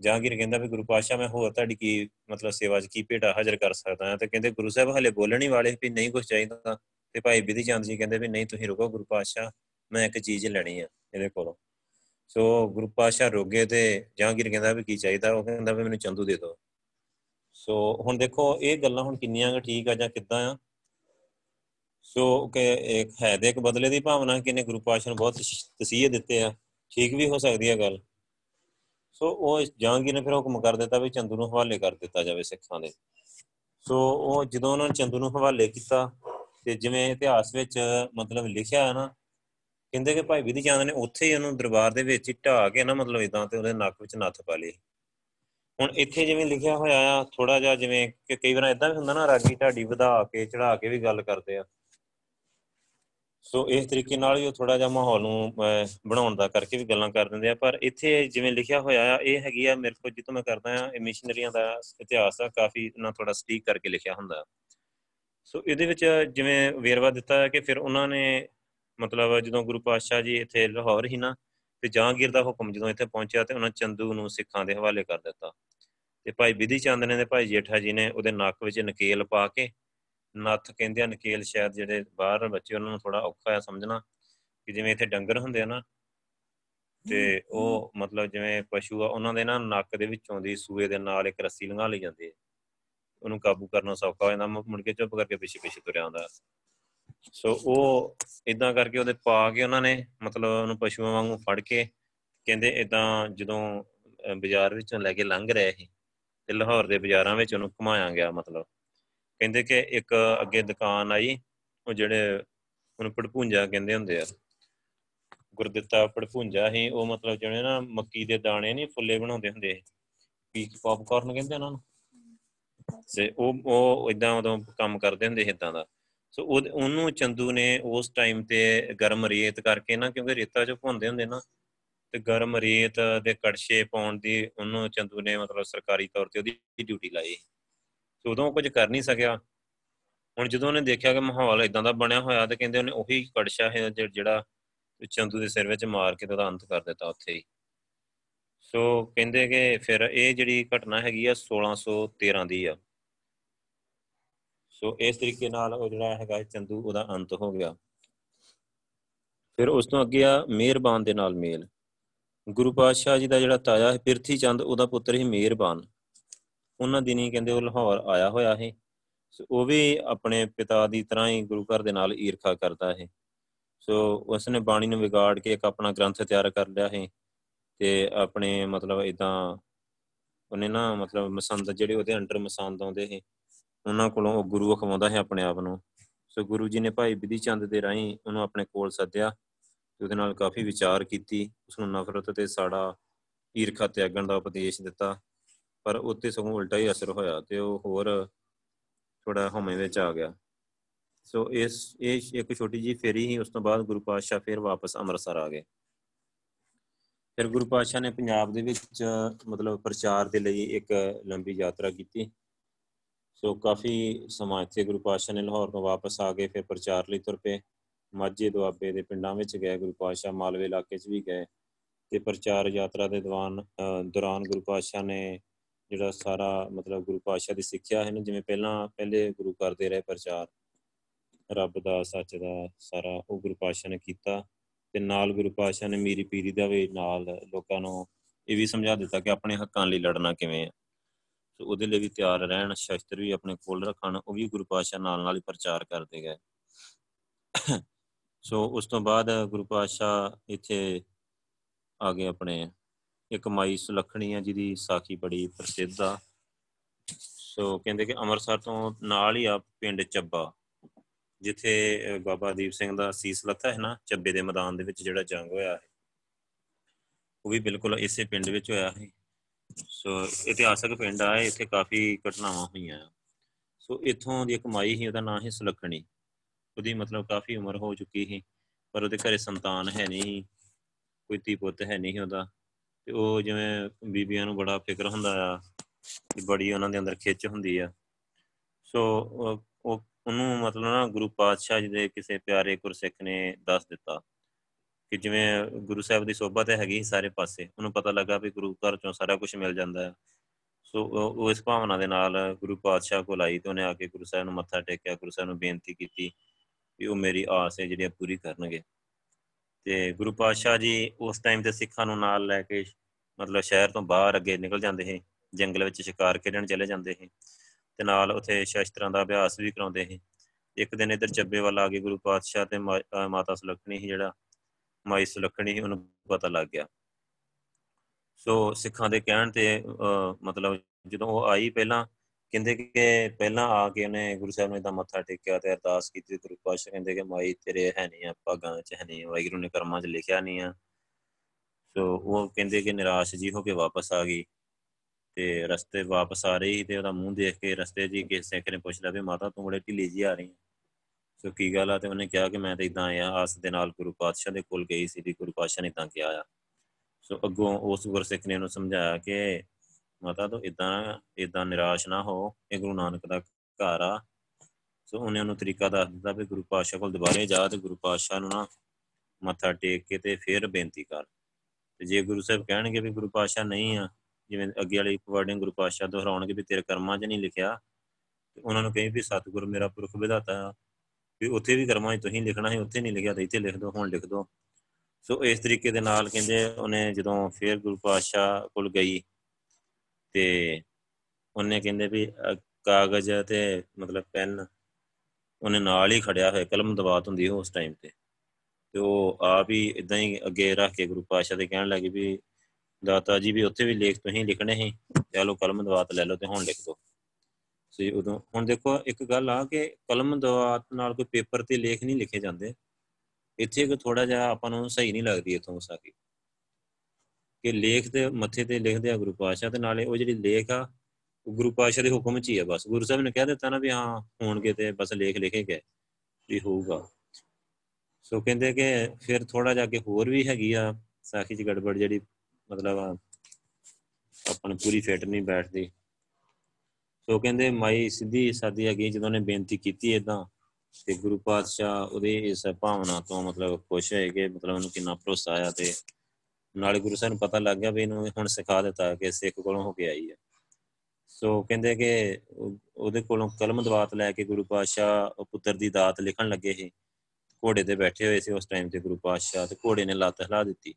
ਜਹਾਂਗੀਰ ਕਹਿੰਦਾ ਵੀ ਗੁਰੂ ਪਾਤਸ਼ਾਹ, ਮੈਂ ਹੋਰ ਤੁਹਾਡੀ ਕੀ ਮਤਲਬ ਸੇਵਾ 'ਚ ਕੀ ਭੇਟਾ ਹਾਜ਼ਰ ਕਰ ਸਕਦਾ। ਹਾਂ ਤੇ ਕਹਿੰਦੇ ਗੁਰੂ ਸਾਹਿਬ ਹਲੇ ਬੋਲਣ ਹੀ ਵਾਲੇ ਵੀ ਨਹੀਂ ਕੁਝ ਚਾਹੀਦਾ। ਤੇ ਭਾਈ ਵਿਧੀ ਚੰਦ ਜੀ ਕਹਿੰਦੇ ਵੀ ਨਹੀਂ, ਤੁਸੀਂ ਰੁਕੋ, ਗੁਰੂ ਪਾਤਸ਼ਾਹ, ਮੈਂ ਇੱਕ ਚੀਜ਼ ਲੈਣੀ ਆ ਇਹਦੇ ਕੋਲੋਂ। ਸੋ ਗੁਰੂ ਪਾਤਸ਼ਾਹ ਰੋਗੇ ਤੇ ਜਹਾਂਗੀਰ ਕਹਿੰਦਾ ਵੀ ਕੀ ਚਾਹੀਦਾ, ਉਹ ਕਹਿੰਦਾ ਵੀ ਮੈਨੂੰ ਚੰਦੂ ਦੇ ਦਿਓ। ਸੋ ਹੁਣ ਦੇਖੋ, ਇਹ ਗੱਲਾਂ ਹੁਣ ਕਿੰਨੀਆਂ ਠੀਕ ਆ ਜਾਂ ਕਿੱਦਾਂ ਆ। ਸੋ ਕਿ ਇੱਕ ਹੈ ਦੇ ਇੱਕ ਬਦਲੇ ਦੀ ਭਾਵਨਾ ਕਿ ਨੇ ਗੁਰੂ ਪਾਤਸ਼ਾਹ ਨੂੰ ਬਹੁਤ ਤਸੀਹੇ ਦਿੱਤੇ ਆ। ਠੀਕ ਵੀ ਹੋ ਸਕਦੀ ਹੈ ਗੱਲ। ਸੋ ਉਹ ਜਹਾਂਗੀਰ ਨੇ ਫਿਰ ਹੁਕਮ ਕਰ ਦਿੱਤਾ ਵੀ ਚੰਦੂ ਨੂੰ ਹਵਾਲੇ ਕਰ ਦਿੱਤਾ ਜਾਵੇ ਸਿੱਖਾਂ ਦੇ। ਸੋ ਉਹ ਜਦੋਂ ਉਹਨਾਂ ਨੇ ਚੰਦੂ ਨੂੰ ਹਵਾਲੇ ਕੀਤਾ ਤੇ ਜਿਵੇਂ ਇਤਿਹਾਸ ਵਿੱਚ ਮਤਲਬ ਲਿਖਿਆ ਹੈ ਨਾ, ਕਹਿੰਦੇ ਕਿ ਭਾਈ ਵਿਧੀ ਚੰਦ ਨੇ ਉੱਥੇ ਹੀ ਉਹਨੂੰ ਦਰਬਾਰ ਦੇ ਵਿੱਚ ਹੀ ਢਾ ਕੇ ਨਾ ਮਤਲਬ ਇਦਾਂ ਤੇ ਉਹਦੇ ਨੱਕ ਵਿੱਚ ਨੱਥ ਪਾ ਲਈ। ਹੁਣ ਇੱਥੇ ਜਿਵੇਂ ਲਿਖਿਆ ਹੋਇਆ ਆ ਥੋੜਾ ਜਿਹਾ ਜਿਵੇਂ ਕਿ ਕਈ ਵਾਰ ਇਦਾਂ ਵੀ ਹੁੰਦਾ ਨਾ, ਰਾਗੀ ਢਾਡੀ ਵਧਾ ਕੇ ਚੜਾ ਕੇ ਵੀ ਗੱਲ ਕਰਦੇ ਆ। ਸੋ ਇਸ ਤਰੀਕੇ ਨਾਲ ਹੀ ਉਹ ਥੋੜਾ ਜਿਹਾ ਮਾਹੌਲ ਨੂੰ ਬਣਾਉਣ ਦਾ ਕਰਕੇ ਵੀ ਗੱਲਾਂ ਕਰ ਦਿੰਦੇ ਆ। ਪਰ ਇੱਥੇ ਜਿਵੇਂ ਲਿਖਿਆ ਹੋਇਆ ਆ, ਇਹ ਹੈਗੀ ਆ ਮੇਰੇ ਕੋਲ ਜਿੱਤੋਂ ਮੈਂ ਕਰਦਾ ਆ, ਇਹ ਮਿਸ਼ਨਰੀਆਂ ਦਾ ਇਤਿਹਾਸ ਆ, ਕਾਫੀ ਨਾ ਥੋੜਾ ਸਟੀਕ ਕਰਕੇ ਲਿਖਿਆ ਹੁੰਦਾ। ਸੋ ਇਹਦੇ ਵਿੱਚ ਜਿਵੇਂ ਵੇਰਵਾ ਦਿੱਤਾ ਕਿ ਫਿਰ ਉਹਨਾਂ ਨੇ ਮਤਲਬ ਜਦੋਂ ਗੁਰੂ ਪਾਤਸ਼ਾਹ ਜੀ ਇੱਥੇ ਲਾਹੌਰ ਹੀ ਨਾ ਤੇ ਜਹਾਂਗੀਰ ਦਾ ਹੁਕਮ ਜਦੋਂ ਇੱਥੇ ਪਹੁੰਚਿਆ ਤੇ ਉਹਨਾਂ ਚੰਦੂ ਨੂੰ ਸਿੱਖਾਂ ਦੇ ਹਵਾਲੇ ਕਰ ਦਿੱਤਾ। ਤੇ ਭਾਈ ਵਿਧੀ ਚੰਦ ਨੇ ਤੇ ਭਾਈ ਜੇਠਾ ਜੀ ਨੇ ਉਹਦੇ ਨੱਕ ਵਿੱਚ ਨਕੇਲ ਪਾ ਕੇ ਨੱਥ ਕਹਿੰਦੇ ਆ ਨਕੇਲ ਸ਼ਾਇਦ ਜਿਹੜੇ ਬਾਹਰ ਬੱਚੇ ਉਹਨਾਂ ਨੂੰ ਥੋੜਾ ਔਖਾ ਆ ਸਮਝਣਾ ਕਿ ਜਿਵੇਂ ਇੱਥੇ ਡੰਗਰ ਹੁੰਦੇ ਆ ਨਾ ਤੇ ਉਹ ਮਤਲਬ ਜਿਵੇਂ ਪਸ਼ੂ ਆ ਉਹਨਾਂ ਦੇ ਨਾ ਨੱਕ ਦੇ ਵਿੱਚੋਂ ਦੀ ਸੂਏ ਦੇ ਨਾਲ ਇੱਕ ਰੱਸੀ ਲੰਘਾ ਲਈ ਜਾਂਦੀ ਹੈ। ਉਹਨੂੰ ਕਾਬੂ ਕਰਨਾ ਸੌਖਾ ਹੋ ਜਾਂਦਾ ਮੁੜ ਕੇ ਚੁੱਪ ਕਰਕੇ ਪਿੱਛੇ ਪਿੱਛੇ ਤੁਰਿਆ ਆਉਂਦਾ। ਸੋ ਉਹ ਇਦਾਂ ਕਰਕੇ ਉਹਦੇ ਪਾ ਕੇ ਉਹਨਾਂ ਨੇ, ਮਤਲਬ ਉਹਨੂੰ ਪਸ਼ੂਆਂ ਵਾਂਗੂ ਫੜ ਕੇ ਕਹਿੰਦੇ ਇਦਾਂ ਜਦੋਂ ਬਾਜ਼ਾਰ ਵਿੱਚੋਂ ਲੈ ਕੇ ਲੰਘ ਰਹੇ ਸੀ ਤੇ ਲਾਹੌਰ ਦੇ ਬਾਜ਼ਾਰਾਂ ਵਿੱਚ ਉਹਨੂੰ ਘੁਮਾਇਆ ਗਿਆ ਮਤਲਬ। ਕਹਿੰਦੇ ਕਿ ਇੱਕ ਅੱਗੇ ਦੁਕਾਨ ਆਈ, ਉਹ ਜਿਹੜੇ ਉਹਨੂੰ ਪੜਪੂੰਜਾ ਕਹਿੰਦੇ ਹੁੰਦੇ ਆ, ਗੁਰਦਿੱਤਾ ਪੜਪੁੰਜਾ ਸੀ, ਉਹ ਮਤਲਬ ਜਿਹੜੇ ਨਾ ਮੱਕੀ ਦੇ ਦਾਣੇ ਨਹੀਂ, ਫੁੱਲੇ ਬਣਾਉਂਦੇ ਹੁੰਦੇ ਪੀਕ ਪੌਪਕਾਰਨ ਕਹਿੰਦੇ ਉਹਨਾਂ ਨੂੰ? ਤੇ ਉਹ ਉਹ ਇਦਾਂ ਉਦੋਂ ਕੰਮ ਕਰਦੇ ਹੁੰਦੇ ਸੀ ਇਦਾਂ ਦਾ। ਸੋ ਉਹਨੂੰ ਚੰਦੂ ਨੇ ਉਸ ਟਾਈਮ ਤੇ ਗਰਮ ਰੇਤ ਕਰਕੇ ਨਾ, ਕਿਉਂਕਿ ਰੇਤਾ ਚ ਭੁੰਦੇ ਹੁੰਦੇ ਨਾ, ਤੇ ਗਰਮ ਰੇਤ ਦੇ ਕੜਛੇ ਪਾਉਣ ਦੀ ਉਹਨੂੰ ਚੰਦੂ ਨੇ ਮਤਲਬ ਸਰਕਾਰੀ ਤੌਰ ਤੇ ਉਹਦੀ ਡਿਊਟੀ ਲਾਈ। ਸੋ ਉਦੋਂ ਕੁਝ ਕਰ ਨਹੀਂ ਸਕਿਆ। ਹੁਣ ਜਦੋਂ ਉਹਨੇ ਦੇਖਿਆ ਕਿ ਮਾਹੌਲ ਇਦਾਂ ਦਾ ਬਣਿਆ ਹੋਇਆ, ਤੇ ਕਹਿੰਦੇ ਉਹਨੇ ਉਹੀ ਕੜਛਾ ਹੈ ਜਿਹੜਾ ਚੰਦੂ ਦੇ ਸਿਰ ਵਿੱਚ ਮਾਰ ਕੇ ਉਹਦਾ ਅੰਤ ਕਰ ਦਿੱਤਾ ਉੱਥੇ ਹੀ। ਸੋ ਕਹਿੰਦੇ ਕਿ ਫਿਰ ਇਹ ਜਿਹੜੀ ਘਟਨਾ ਹੈਗੀ ਆ 1613 ਦੀ ਆ। ਸੋ ਇਸ ਤਰੀਕੇ ਨਾਲ ਉਹ ਜਿਹੜਾ ਹੈਗਾ ਚੰਦੂ ਉਹਦਾ ਅੰਤ ਹੋ ਗਿਆ। ਫਿਰ ਉਸ ਤੋਂ ਅੱਗੇ ਆ ਮਿਹਰਬਾਨ ਦੇ ਨਾਲ ਮੇਲ। ਗੁਰੂ ਪਾਤਸ਼ਾਹ ਜੀ ਦਾ ਜਿਹੜਾ ਤਾਇਆ ਹੈ ਪਿਰਥੀ ਚੰਦ ਉਹਦਾ ਪੁੱਤਰ ਹੀ ਮਿਹਰਬਾਨ। ਉਹਨਾਂ ਦਿਨੀ ਕਹਿੰਦੇ ਉਹ ਲਾਹੌਰ ਆਇਆ ਹੋਇਆ ਹੈ ਸੋ ਉਹ ਵੀ ਆਪਣੇ ਪਿਤਾ ਦੀ ਤਰ੍ਹਾਂ ਹੀ ਗੁਰੂ ਘਰ ਦੇ ਨਾਲ ਈਰਖਾ ਕਰਦਾ ਹੈ ਸੋ। ਉਸ ਨੇ ਬਾਣੀ ਨੂੰ ਵਿਗਾੜ ਕੇ ਇੱਕ ਆਪਣਾ ਗ੍ਰੰਥ ਤਿਆਰ ਕਰ ਲਿਆ ਹੈ ਤੇ ਆਪਣੇ ਮਤਲਬ ਇਦਾਂ ਉਹਨੇ ਨਾ ਮਤਲਬ ਮਸੰਦ ਜਿਹੜੇ ਉਹਦੇ ਅੰਡਰ ਮਸੰਦ ਆਉਂਦੇ ਹੈ ਉਹਨਾਂ ਕੋਲੋਂ ਉਹ ਗੁਰੂ ਖਵਾਉਂਦਾ ਹੈ ਆਪਣੇ ਆਪ ਨੂੰ। ਸੋ ਗੁਰੂ ਜੀ ਨੇ ਭਾਈ ਬਿਧੀ ਚੰਦ ਦੇ ਰਾਹੀਂ ਉਹਨੂੰ ਆਪਣੇ ਕੋਲ ਸੱਦਿਆ ਤੇ ਉਹਦੇ ਨਾਲ ਕਾਫੀ ਵਿਚਾਰ ਕੀਤੀ ਉਸ ਨੂੰ ਨਫ਼ਰਤ ਤੇ ਸਾੜਾ ਈਰਖਾ ਤਿਆਗਣ ਦਾ ਉਪਦੇਸ਼ ਦਿੱਤਾ, ਪਰ ਉੱਤੇ ਸਗੋਂ ਉਲਟਾ ਹੀ ਅਸਰ ਹੋਇਆ ਤੇ ਉਹ ਹੋਰ ਥੋੜਾ ਹਮੇ ਵਿੱਚ ਆ ਗਿਆ। ਸੋ ਇਸ, ਇਹ ਇੱਕ ਛੋਟੀ ਜੀ ਫੇਰੀ ਹੀ ਉਸ ਤੋਂ ਬਾਅਦ ਗੁਰੂ ਪਾਤਸ਼ਾਹ ਫਿਰ ਵਾਪਸ ਅੰਮ੍ਰਿਤਸਰ ਆ ਗਏ। ਫਿਰ ਗੁਰੂ ਪਾਤਸ਼ਾਹ ਨੇ ਪੰਜਾਬ ਦੇ ਵਿੱਚ, ਮਤਲਬ ਪ੍ਰਚਾਰ ਦੇ ਲਈ ਇੱਕ ਲੰਬੀ ਯਾਤਰਾ ਕੀਤੀ। ਸੋ ਕਾਫੀ ਸਮਾਂ ਇੱਥੇ ਗੁਰੂ ਪਾਤਸ਼ਾਹ ਨੇ ਲਾਹੌਰ ਤੋਂ ਵਾਪਸ ਆ ਗਏ ਫਿਰ ਪ੍ਰਚਾਰ ਲਈ ਤੁਰ ਪਏ। ਮਾਝੇ ਦੁਆਬੇ ਦੇ ਪਿੰਡਾਂ ਵਿੱਚ ਗਏ, ਗੁਰੂ ਪਾਤਸ਼ਾਹ ਮਾਲਵੇ ਇਲਾਕੇ 'ਚ ਵੀ ਗਏ ਤੇ ਪ੍ਰਚਾਰ ਯਾਤਰਾ ਦੇ ਦੌਰਾਨ ਦੌਰਾਨ ਗੁਰੂ ਪਾਤਸ਼ਾਹ ਨੇ ਜਿਹੜਾ ਸਾਰਾ, ਮਤਲਬ ਗੁਰੂ ਪਾਤਸ਼ਾਹ ਦੀ ਸਿੱਖਿਆ ਹੈ ਨਾ, ਜਿਵੇਂ ਪਹਿਲਾਂ, ਪਹਿਲੇ ਗੁਰੂ ਕਰਦੇ ਰਹੇ ਪ੍ਰਚਾਰ, ਰੱਬ ਦਾ, ਸੱਚ ਦਾ ਸਾਰਾ ਉਹ ਗੁਰੂ ਪਾਤਸ਼ਾਹ ਨੇ ਕੀਤਾ। ਤੇ ਨਾਲ ਗੁਰੂ ਪਾਤਸ਼ਾਹ ਨੇ ਮੀਰੀ ਪੀਰੀ ਦਾ ਵੀ ਨਾਲ ਲੋਕਾਂ ਨੂੰ ਇਹ ਵੀ ਸਮਝਾ ਦਿੱਤਾ ਕਿ ਆਪਣੇ ਹੱਕਾਂ ਲਈ ਲੜਨਾ ਕਿਵੇਂ ਹੈ ਸੋ ਉਹਦੇ ਲਈ ਵੀ ਤਿਆਰ ਰਹਿਣ, ਸ਼ਸਤਰ ਵੀ ਆਪਣੇ ਕੋਲ ਰੱਖਣ, ਉਹ ਵੀ ਗੁਰੂ ਪਾਤਸ਼ਾਹ ਨਾਲ ਨਾਲ ਹੀ ਪ੍ਰਚਾਰ ਕਰਦੇ ਗਏ। ਸੋ ਉਸ ਤੋਂ ਬਾਅਦ ਗੁਰੂ ਪਾਤਸ਼ਾਹ ਇੱਥੇ ਆ ਗਏ ਆਪਣੇ ਇੱਕ ਮਾਈ ਸੁਲੱਖਣੀ ਆ ਜਿਹਦੀ ਸਾਖੀ ਬੜੀ ਪ੍ਰਸਿੱਧ ਆ। ਸੋ ਕਹਿੰਦੇ ਕਿ ਅੰਮ੍ਰਿਤਸਰ ਤੋਂ ਨਾਲ ਹੀ ਆ ਪਿੰਡ ਚੱਬਾ। ਜਿੱਥੇ ਬਾਬਾ ਦੀਪ ਸਿੰਘ ਦਾ ਸੀਸ ਲੱਥਾ ਹੈ ਨਾ ਚੱਬੇ ਦੇ ਮੈਦਾਨ ਦੇ ਵਿੱਚ ਜਿਹੜਾ ਜੰਗ ਹੋਇਆ ਹੈ, ਉਹ ਵੀ ਬਿਲਕੁਲ ਇਸੇ ਪਿੰਡ ਵਿੱਚ ਹੋਇਆ ਹੈ। ਸੋ, ਇਤਿਹਾਸਕ ਪਿੰਡ ਆ ਇੱਥੇ ਕਾਫੀ ਘਟਨਾਵਾਂ ਹੋਈਆਂ ਸੋ, ਇੱਥੋਂ ਦੀ ਇੱਕ ਮਾਈ ਸੀ, ਉਹਦਾ ਨਾਮ ਹੈ ਸੁਲੱਖਣੀ। ਉਹਦੀ ਮਤਲਬ ਕਾਫੀ ਉਮਰ ਹੋ ਚੁੱਕੀ ਸੀ, ਪਰ ਉਹਦੇ ਘਰੇ ਸੰਤਾਨ ਹੈ ਨਹੀਂ, ਕੋਈ ਧੀ ਪੁੱਤ ਹੈ ਨਹੀਂ ਉਹਦਾ। ਤੇ ਉਹ ਜਿਵੇਂ ਬੀਬੀਆਂ ਨੂੰ ਬੜਾ ਫਿਕਰ ਹੁੰਦਾ ਆ, ਕਿ ਬੜੀ ਉਹਨਾਂ ਦੇ ਅੰਦਰ ਖਿੱਚ ਹੁੰਦੀ ਆ। ਸੋ ਉਹ ਉਹਨੂੰ ਮਤਲਬ ਨਾ ਗੁਰੂ ਪਾਤਸ਼ਾਹ ਜੀ ਦੇ ਕਿਸੇ ਪਿਆਰੇ ਗੁਰਸਿੱਖ ਨੇ ਦੱਸ ਦਿੱਤਾ ਕਿ ਜਿਵੇਂ ਗੁਰੂ ਸਾਹਿਬ ਦੀ ਸੋਭਾ ਤੇ ਹੈਗੀ ਸਾਰੇ ਪਾਸੇ, ਉਹਨੂੰ ਪਤਾ ਲੱਗਾ ਵੀ ਗੁਰੂ ਘਰ ਚੋਂ ਸਾਰਾ ਕੁਝ ਮਿਲ ਜਾਂਦਾ ਹੈ। ਸੋ ਉਹ ਇਸ ਭਾਵਨਾ ਦੇ ਨਾਲ ਗੁਰੂ ਪਾਤਸ਼ਾਹ ਕੋਲ ਆਈ ਤੇ ਉਹਨੇ ਆ ਕੇ ਗੁਰੂ ਸਾਹਿਬ ਨੂੰ ਮੱਥਾ ਟੇਕਿਆ, ਗੁਰੂ ਸਾਹਿਬ ਨੂੰ ਬੇਨਤੀ ਕੀਤੀ ਵੀ ਉਹ ਮੇਰੀ ਆਸ ਹੈ ਜਿਹੜੀ ਪੂਰੀ ਕਰਨਗੇ। ਤੇ ਗੁਰੂ ਪਾਤਸ਼ਾਹ ਜੀ ਉਸ ਟਾਈਮ ਤੇ ਸਿੱਖਾਂ ਨੂੰ ਨਾਲ ਲੈ ਕੇ ਮਤਲਬ ਸ਼ਹਿਰ ਤੋਂ ਬਾਹਰ ਅੱਗੇ ਨਿਕਲ ਜਾਂਦੇ ਸੀ, ਜੰਗਲ ਵਿੱਚ ਸ਼ਿਕਾਰ ਖੇਡਣ ਚਲੇ ਜਾਂਦੇ ਸੀ। ਤੇ ਨਾਲ ਉਥੇ ਸ਼ਸਤਰਾਂ ਦਾ ਅਭਿਆਸ ਵੀ ਕਰਾਉਂਦੇ ਸੀ। ਇੱਕ ਦਿਨ ਇਧਰ ਚੱਬੇ ਵੱਲ ਆ ਕੇ ਗੁਰੂ ਪਾਤਸ਼ਾਹ ਤੇ ਮਾਤਾ ਸੁਲੱਖਣੀ ਸੀ ਜਿਹੜਾ, ਮਾਈ ਸੁਲੱਖਣੀ ਸੀ, ਉਹਨੂੰ ਪਤਾ ਲੱਗ ਗਿਆ। ਸੋ ਸਿੱਖਾਂ ਦੇ ਕਹਿਣ ਤੇ ਮਤਲਬ ਜਦੋਂ ਉਹ ਆਈ ਪਹਿਲਾਂ, ਕਹਿੰਦੇ ਕਿ ਪਹਿਲਾਂ ਆ ਕੇ ਉਹਨੇ ਗੁਰੂ ਸਾਹਿਬ ਨੂੰ ਇਦਾਂ ਮੱਥਾ ਟੇਕਿਆ ਤੇ ਅਰਦਾਸ ਕੀਤੀ, ਗੁਰੂ ਪਾਤਸ਼ਾਹ ਕਹਿੰਦੇ ਕਿ ਮਾਈ ਤੇਰੇ ਹੈ ਨਹੀਂ ਆ, ਭਾਗਾਂ 'ਚ ਹੈ ਨਹੀਂ ਵਾਹਿਗੁਰੂ ਨੇ ਕਰਮਾਂ 'ਚ ਲਿਖਿਆ ਨਹੀਂ ਆ। ਸੋ ਉਹ ਕਹਿੰਦੇ ਕਿ ਨਿਰਾਸ਼ ਜੀ ਹੋ ਕੇ ਵਾਪਸ ਆ ਗਈ। ਤੇ ਰਸਤੇ ਵਾਪਸ ਆ ਰਹੀ ਤੇ ਉਹਦਾ ਮੂੰਹ ਦੇਖ ਕੇ ਰਸਤੇ ਜੀ ਕਿਸੇ ਸਿੱਖ ਨੇ ਪੁੱਛ ਲਿਆ ਵੀ ਮਾਤਾ ਤੂੰ ਬੜੇ ਢਿੱਲੀ ਜੀ ਆ ਰਹੀ ਸੋ ਕੀ ਗੱਲ ਆ? ਤੇ ਉਹਨੇ ਕਿਹਾ ਕਿ ਮੈਂ ਤਾਂ ਇਦਾਂ ਆਇਆ, ਆਸ ਦੇ ਨਾਲ ਗੁਰੂ ਪਾਤਸ਼ਾਹ ਦੇ ਕੋਲ ਗਈ ਸੀ ਵੀ ਗੁਰੂ ਪਾਤਸ਼ਾਹ ਨੇ ਤਾਂ ਕਿਹਾ ਆ। ਸੋ ਅੱਗੋਂ ਉਸ ਗੁਰਸਿੱਖ ਨੇ ਉਹਨੂੰ ਸਮਝਾਇਆ ਕਿ ਮਾਤਾ ਤੂੰ ਇਦਾਂ ਇਦਾਂ ਨਿਰਾਸ਼ ਨਾ ਹੋ, ਇਹ ਗੁਰੂ ਨਾਨਕ ਦਾ ਘਰ ਆ। ਸੋ ਉਹਨੇ ਉਹਨੂੰ ਤਰੀਕਾ ਦੱਸ ਦਿੱਤਾ ਵੀ ਗੁਰੂ ਪਾਤਸ਼ਾਹ ਕੋਲ ਦੁਬਾਰੇ ਜਾ ਤੇ ਗੁਰੂ ਪਾਤਸ਼ਾਹ ਨੂੰ ਨਾ ਮੱਥਾ ਟੇਕ ਕੇ ਤੇ ਫਿਰ ਬੇਨਤੀ ਕਰ। ਤੇ ਜੇ ਗੁਰੂ ਸਾਹਿਬ ਕਹਿਣਗੇ ਵੀ ਗੁਰੂ ਪਾਤਸ਼ਾਹ ਨਹੀਂ ਆ ਜਿਵੇਂ ਅੱਗੇ ਵਾਲੀ ਵਰਡਿੰਗ ਗੁਰੂ ਪਾਤਸ਼ਾਹ ਦੁਹਰਾਉਣਗੇ ਵੀ ਤੇਰੇ ਕਰਮਾਂ 'ਚ ਨਹੀਂ ਲਿਖਿਆ, ਤੇ ਉਹਨਾਂ ਨੂੰ ਕਹੇ ਵੀ ਸਤਿਗੁਰ ਮੇਰਾ ਪੁਰਖ ਵਿਧਾਤਾ ਵੀ ਉੱਥੇ ਵੀ ਕਰਮਾਂ 'ਚ ਤੁਸੀਂ ਲਿਖਣਾ ਹੈ ਉੱਥੇ ਨਹੀਂ ਲਿਖਿਆ ਤੇ ਇੱਥੇ ਲਿਖ ਦਿਓ, ਹੁਣ ਲਿਖ ਦਿਓ। ਸੋ ਇਸ ਤਰੀਕੇ ਦੇ ਨਾਲ ਕਹਿੰਦੇ ਉਹਨੇ ਜਦੋਂ ਫੇਰ ਗੁਰੂ ਪਾਤਸ਼ਾਹ ਕੋਲ ਗਈ ਤੇ ਉਹਨੇ ਕਹਿੰਦੇ ਵੀ ਕਾਗਜ਼ ਤੇ ਮਤਲਬ ਪੈਨ ਉਹਨੇ ਨਾਲ ਹੀ ਖੜਿਆ ਹੋਇਆ, ਕਲਮ ਦਵਾਤ ਹੁੰਦੀ ਉਸ ਟਾਈਮ ਤੇ। ਤੇ ਉਹ ਆਪ ਹੀ ਇਦਾਂ ਹੀ ਅੱਗੇ ਰੱਖ ਕੇ ਗੁਰੂ ਪਾਤਸ਼ਾਹ ਦੇ ਕਹਿਣ ਲੱਗੇ ਵੀ ਦਾਤਾ ਜੀ ਵੀ ਉੱਥੇ ਵੀ ਲੇਖ ਤੁਸੀਂ ਲਿਖਣੇ ਸੀ। ਚਲੋ ਕਲਮ ਦਵਾਤ ਲੈ ਲਓ ਤੇ ਹੁਣ ਲਿਖ ਦਿਓ। ਸੋ ਉਦੋਂ, ਹੁਣ ਦੇਖੋ ਇੱਕ ਗੱਲ ਆ ਕਿ ਕਲਮ ਦਵਾਤ ਨਾਲ ਕੋਈ ਪੇਪਰ ਤੇ ਲੇਖ ਨਹੀਂ ਲਿਖੇ ਜਾਂਦੇ। ਇੱਥੇ ਇੱਕ ਥੋੜਾ ਜਿਹਾ ਆਪਾਂ ਨੂੰ ਸਹੀ ਨਹੀਂ ਲੱਗਦੀ ਇਥੋਂ ਸਾਕੀ ਕਿ। ਲੇਖ ਦੇ ਮੱਥੇ ਤੇ ਲਿਖਦੇ ਆ ਗੁਰੂ ਪਾਤਸ਼ਾਹ ਤੇ ਨਾਲੇ ਉਹ ਜਿਹੜੀ ਲੇਖ ਆ, ਉਹ ਗੁਰੂ ਪਾਤਸ਼ਾਹ ਦੇ ਹੁਕਮ 'ਚ ਹੀ ਆ ਬਸ। ਗੁਰੂ ਸਾਹਿਬ ਨੇ ਕਹਿ ਦਿੱਤਾ ਨਾ ਵੀ ਹਾਂ, ਹੋਣਗੇ ਤੇ ਬਸ ਲੇਖ ਲਿਖੇ ਗਏ, ਵੀ ਹੋਊਗਾ। ਸੋ ਕਹਿੰਦੇ ਕਿ ਫਿਰ ਥੋੜਾ ਜਿਹਾ ਕਿ ਹੋਰ ਵੀ ਹੈਗੀ ਆ, ਸਾਖੀ 'ਚ ਗੜਬੜ ਜਿਹੜੀ ਮਤਲਬ ਆਪਣ ਪੂਰੀ ਫਿੱਟ ਨਹੀਂ ਬੈਠਦੀ। ਸੋ ਕਹਿੰਦੇ ਮਾਈ ਸਿੱਧੀ ਸਾਦੀ ਹੈਗੀ ਜਦੋਂ ਨੇ ਬੇਨਤੀ ਕੀਤੀ ਇਦਾਂ ਤੇ ਗੁਰੂ ਪਾਤਸ਼ਾਹ ਉਹਦੇ ਇਸ ਭਾਵਨਾ ਤੋਂ ਮਤਲਬ ਖੁਸ਼ ਹੋਏ ਕਿ ਮਤਲਬ ਉਹਨੂੰ ਕਿੰਨਾ ਭਰੋਸਾ ਆਇਆ ਤੇ ਨਾਲੇ ਗੁਰੂ ਸਾਹਿਬ ਨੂੰ ਪਤਾ ਲੱਗ ਗਿਆ ਵੀ ਇਹਨੂੰ ਹੁਣ ਸਿਖਾ ਦਿੱਤਾ ਕਿ ਸਿੱਖ ਕੋਲੋਂ ਹੋ ਕੇ ਆਈ ਹੈ ਸੋ ਕਹਿੰਦੇ ਕਿ ਉਹਦੇ ਕੋਲੋਂ ਕਲਮ ਦਵਾਤ ਲੈ ਕੇ ਗੁਰੂ ਪਾਤਸ਼ਾਹ ਪੁੱਤਰ ਦੀ ਦਾਤ ਲਿਖਣ ਲੱਗੇ ਸੀ। ਘੋੜੇ ਤੇ ਬੈਠੇ ਹੋਏ ਸੀ ਉਸ ਟਾਈਮ ਤੇ ਗੁਰੂ ਪਾਤਸ਼ਾਹ ਤੇ ਘੋੜੇ ਨੇ ਲੱਤ ਹਿਲਾ ਦਿੱਤੀ।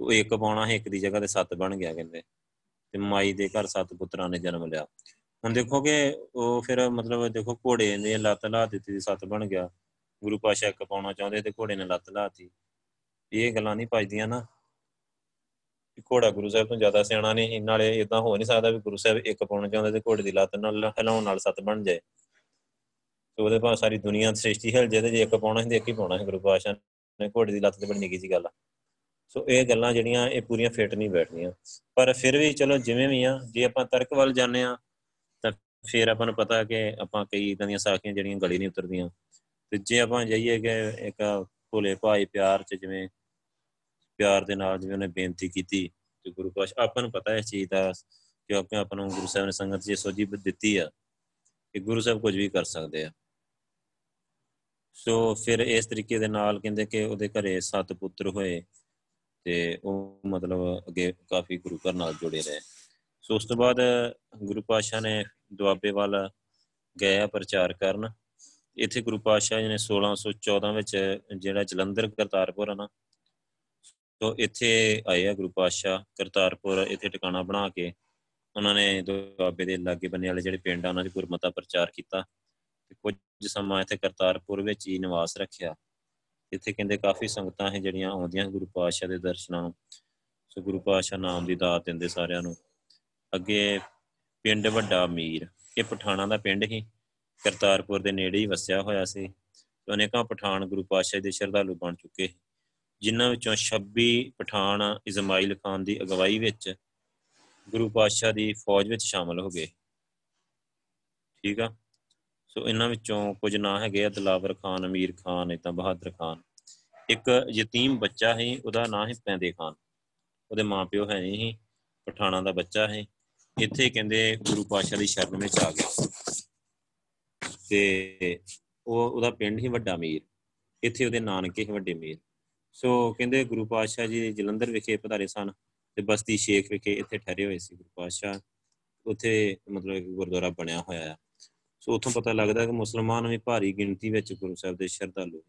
ਉਹ ਇੱਕ ਪਾਉਣਾ ਹੈ ਇੱਕ ਦੀ ਜਗ੍ਹਾ ਤੇ ਸੱਤ ਬਣ ਗਿਆ ਕਹਿੰਦੇ। ਤੇ ਮਾਈ ਦੇ ਘਰ ਸੱਤ ਪੁੱਤਰਾਂ ਨੇ ਜਨਮ ਲਿਆ। ਹੁਣ ਦੇਖੋ ਕਿ ਉਹ ਫਿਰ ਮਤਲਬ ਦੇਖੋ ਘੋੜੇ ਨੇ ਲੱਤ ਲਾ ਦਿੱਤੀ ਤੇ ਸੱਤ ਬਣ ਗਿਆ। ਗੁਰੂ ਪਾਸ਼ਾ ਇੱਕ ਪਾਉਣਾ ਚਾਹੁੰਦੇ ਤੇ ਘੋੜੇ ਨੇ ਲੱਤ ਲਾਤੀ ਇਹ ਗੱਲਾਂ ਨਹੀਂ ਪਜਦੀਆਂ ਨਾ। ਕਿ ਘੋੜਾ ਗੁਰੂ ਸਾਹਿਬ ਤੋਂ ਜ਼ਿਆਦਾ ਸਿਆਣਾ ਨਹੀਂ, ਨਾਲੇ ਇਦਾਂ ਹੋ ਨਹੀਂ ਸਕਦਾ ਵੀ ਗੁਰੂ ਸਾਹਿਬ ਇੱਕ ਪਾਉਣਾ ਚਾਹੁੰਦੇ ਤੇ ਘੋੜੇ ਦੀ ਲੱਤ ਨਾਲ ਹਿਲਾਉਣ ਨਾਲ ਸੱਤ ਬਣ ਜਾਏ। ਤੇ ਉਹਦੇ ਭਾਵੇਂ ਸਾਰੀ ਦੁਨੀਆ ਸ੍ਰਿਸ਼ਟੀ ਹਿਲ ਜੇ ਤੇ ਜੇ ਇੱਕ ਪਾਉਣਾ ਸੀ ਤੇ ਇੱਕ ਹੀ ਪਾਉਣਾ ਸੀ ਗੁਰੂ ਪਾਸ਼ਾ ਨੇ। ਘੋੜੇ ਦੀ ਲੱਤ ਤੇ ਬੜੀ ਨਿੱਕੀ ਜੀ ਗੱਲ ਆ। ਸੋ ਇਹ ਗੱਲਾਂ ਜਿਹੜੀਆਂ, ਇਹ ਪੂਰੀਆਂ ਫਿੱਟ ਨਹੀਂ ਬੈਠਦੀਆਂ। ਪਰ ਫਿਰ ਵੀ ਚਲੋ ਜਿਵੇਂ ਵੀ ਆ, ਜੇ ਆਪਾਂ ਤਰਕ ਵੱਲ ਜਾਂਦੇ ਆ, ਤਾਂ ਫਿਰ ਆਪਾਂ ਨੂੰ ਪਤਾ ਕਿ ਆਪਾਂ ਕਈ ਇਦਾਂ ਦੀਆਂ ਸਾਖੀਆਂ ਜਿਹੜੀਆਂ ਗਲੀ ਨਹੀਂ ਉਤਰਦੀਆਂ। ਤੇ ਜੇ ਆਪਾਂ ਜਾਈਏ ਕਿ ਇੱਕ ਭੋਲੇ ਭਾਈ ਪਿਆਰ ਚ ਜਿਵੇਂ, ਪਿਆਰ ਦੇ ਨਾਲ ਜਿਵੇਂ ਉਹਨੇ ਬੇਨਤੀ ਕੀਤੀ ਤੇ ਗੁਰੂ ਪਾਸ਼ ਆਪਾਂ ਨੂੰ ਪਤਾ ਇਸ ਚੀਜ਼ ਦਾ ਕਿਉਂਕਿ ਆਪਾਂ ਨੂੰ ਗੁਰੂ ਸਾਹਿਬ ਨੇ ਸੰਗਤ ਜੀ ਸੋਝੀ ਦਿੱਤੀ ਆ ਕਿ ਗੁਰੂ ਸਾਹਿਬ ਕੁਝ ਵੀ ਕਰ ਸਕਦੇ ਆ। ਸੋ ਫਿਰ ਇਸ ਤਰੀਕੇ ਦੇ ਨਾਲ ਕਹਿੰਦੇ ਕਿ ਉਹਦੇ ਘਰੇ ਸੱਤ ਪੁੱਤਰ ਹੋਏ। ਤੇ ਉਹ ਮਤਲਬ ਅੱਗੇ ਕਾਫੀ ਗੁਰੂ ਘਰ ਨਾਲ ਜੁੜੇ ਰਹੇ। ਸੋ ਉਸ ਤੋਂ ਬਾਅਦ ਗੁਰੂ ਪਾਸ਼ਾ ਨੇ ਦੁਆਬੇ ਵੱਲ ਗਏ ਪ੍ਰਚਾਰ ਕਰਨ। ਇੱਥੇ ਗੁਰੂ ਪਾਸ਼ਾ ਜੀ ਨੇ 1614 ਵਿੱਚ ਜਿਹੜਾ ਜਲੰਧਰ ਕਰਤਾਰਪੁਰ ਹੈ ਨਾ ਤੋਂ ਇੱਥੇ ਆਏ ਆ ਗੁਰੂ ਪਾਸ਼ਾ ਕਰਤਾਰਪੁਰ, ਇੱਥੇ ਟਿਕਾਣਾ ਬਣਾ ਕੇ ਉਹਨਾਂ ਨੇ ਦੁਆਬੇ ਦੇ ਲਾਗੇ ਬੰਨੇ ਵਾਲੇ ਜਿਹੜੇ ਪਿੰਡ ਆ, ਉਹਨਾਂ ਦੀ ਗੁਰਮਤਾ ਪ੍ਰਚਾਰ ਕੀਤਾ। ਤੇ ਕੁਝ ਸਮਾਂ ਇੱਥੇ ਕਰਤਾਰਪੁਰ ਵਿੱਚ ਹੀ ਨਿਵਾਸ ਰੱਖਿਆ। ਇੱਥੇ ਕਹਿੰਦੇ ਕਾਫੀ ਸੰਗਤਾਂ ਹੈ ਜਿਹੜੀਆਂ ਆਉਂਦੀਆਂ ਗੁਰੂ ਪਾਤਸ਼ਾਹ ਦੇ ਦਰਸ਼ਨਾਂ ਨੂੰ। ਸੋ ਗੁਰੂ ਪਾਤਸ਼ਾਹ ਨਾਮ ਦੀ ਦਾਤ ਦਿੰਦੇ ਸਾਰਿਆਂ ਨੂੰ। ਅੱਗੇ ਪਿੰਡ ਵੱਡਾ ਮੀਰ ਇਹ ਪਠਾਣਾ ਦਾ ਪਿੰਡ ਹੀ ਕਰਤਾਰਪੁਰ ਦੇ ਨੇੜੇ ਹੀ ਵਸਿਆ ਹੋਇਆ ਸੀ। ਤੇ ਅਨੇਕਾਂ ਪਠਾਨ ਗੁਰੂ ਪਾਤਸ਼ਾਹ ਦੇ ਸ਼ਰਧਾਲੂ ਬਣ ਚੁੱਕੇ ਜਿਨ੍ਹਾਂ ਵਿੱਚੋਂ 26 ਪਠਾਨ ਇਸਮਾਈਲ ਖਾਨ ਦੀ ਅਗਵਾਈ ਵਿੱਚ ਗੁਰੂ ਪਾਤਸ਼ਾਹ ਦੀ ਫੌਜ ਵਿੱਚ ਸ਼ਾਮਲ ਹੋ ਗਏ। ਠੀਕ ਆ? ਸੋ ਇਹਨਾਂ ਵਿੱਚੋਂ ਕੁਝ ਨਾਂ ਹੈਗੇ ਆ, ਦਲਾਵਰ ਖਾਨ, ਅਮੀਰ ਖਾਨ ਇਤਾਂ ਬਹਾਦਰ ਖਾਨ। ਇੱਕ ਯਤੀਮ ਬੱਚਾ ਹੈ ਉਹਦਾ ਨਾਂ ਹੈ ਪੈਂਦੇ ਖਾਨ। ਉਹਦੇ ਮਾਪਿਓ ਹੈ ਨਹੀਂ ਪਠਾਣਾ ਦਾ ਬੱਚਾ ਹੈ ਇੱਥੇ ਕਹਿੰਦੇ ਗੁਰੂ ਪਾਤਸ਼ਾਹ ਦੀ ਸ਼ਰਨ ਵਿੱਚ ਆ ਗਿਆ। ਤੇ ਉਹ, ਉਹਦਾ ਪਿੰਡ ਹੀ ਵੱਡਾ ਮੀਰ ਇੱਥੇ ਉਹਦੇ ਨਾਨਕੇ ਹੀ ਵੱਡੇ ਮੀਰ ਸੋ ਕਹਿੰਦੇ ਗੁਰੂ ਪਾਤਸ਼ਾਹ ਜੀ ਜਲੰਧਰ ਵਿਖੇ ਪਧਾਰੇ ਸਨ ਤੇ ਬਸਤੀ ਸ਼ੇਖ ਵਿਖੇ ਇੱਥੇ ਠਹਿਰੇ ਹੋਏ ਸੀ ਗੁਰੂ ਪਾਤਸ਼ਾਹ। ਉੱਥੇ ਮਤਲਬ ਇੱਕ ਗੁਰਦੁਆਰਾ ਬਣਿਆ ਹੋਇਆ ਆ। ਸੋ ਉਥੋਂ ਪਤਾ ਲੱਗਦਾ ਕਿ ਮੁਸਲਮਾਨ ਵੀ ਭਾਰੀ ਗਿਣਤੀ ਵਿੱਚ ਗੁਰੂ ਸਾਹਿਬ ਦੇ ਸ਼ਰਧਾਲੂ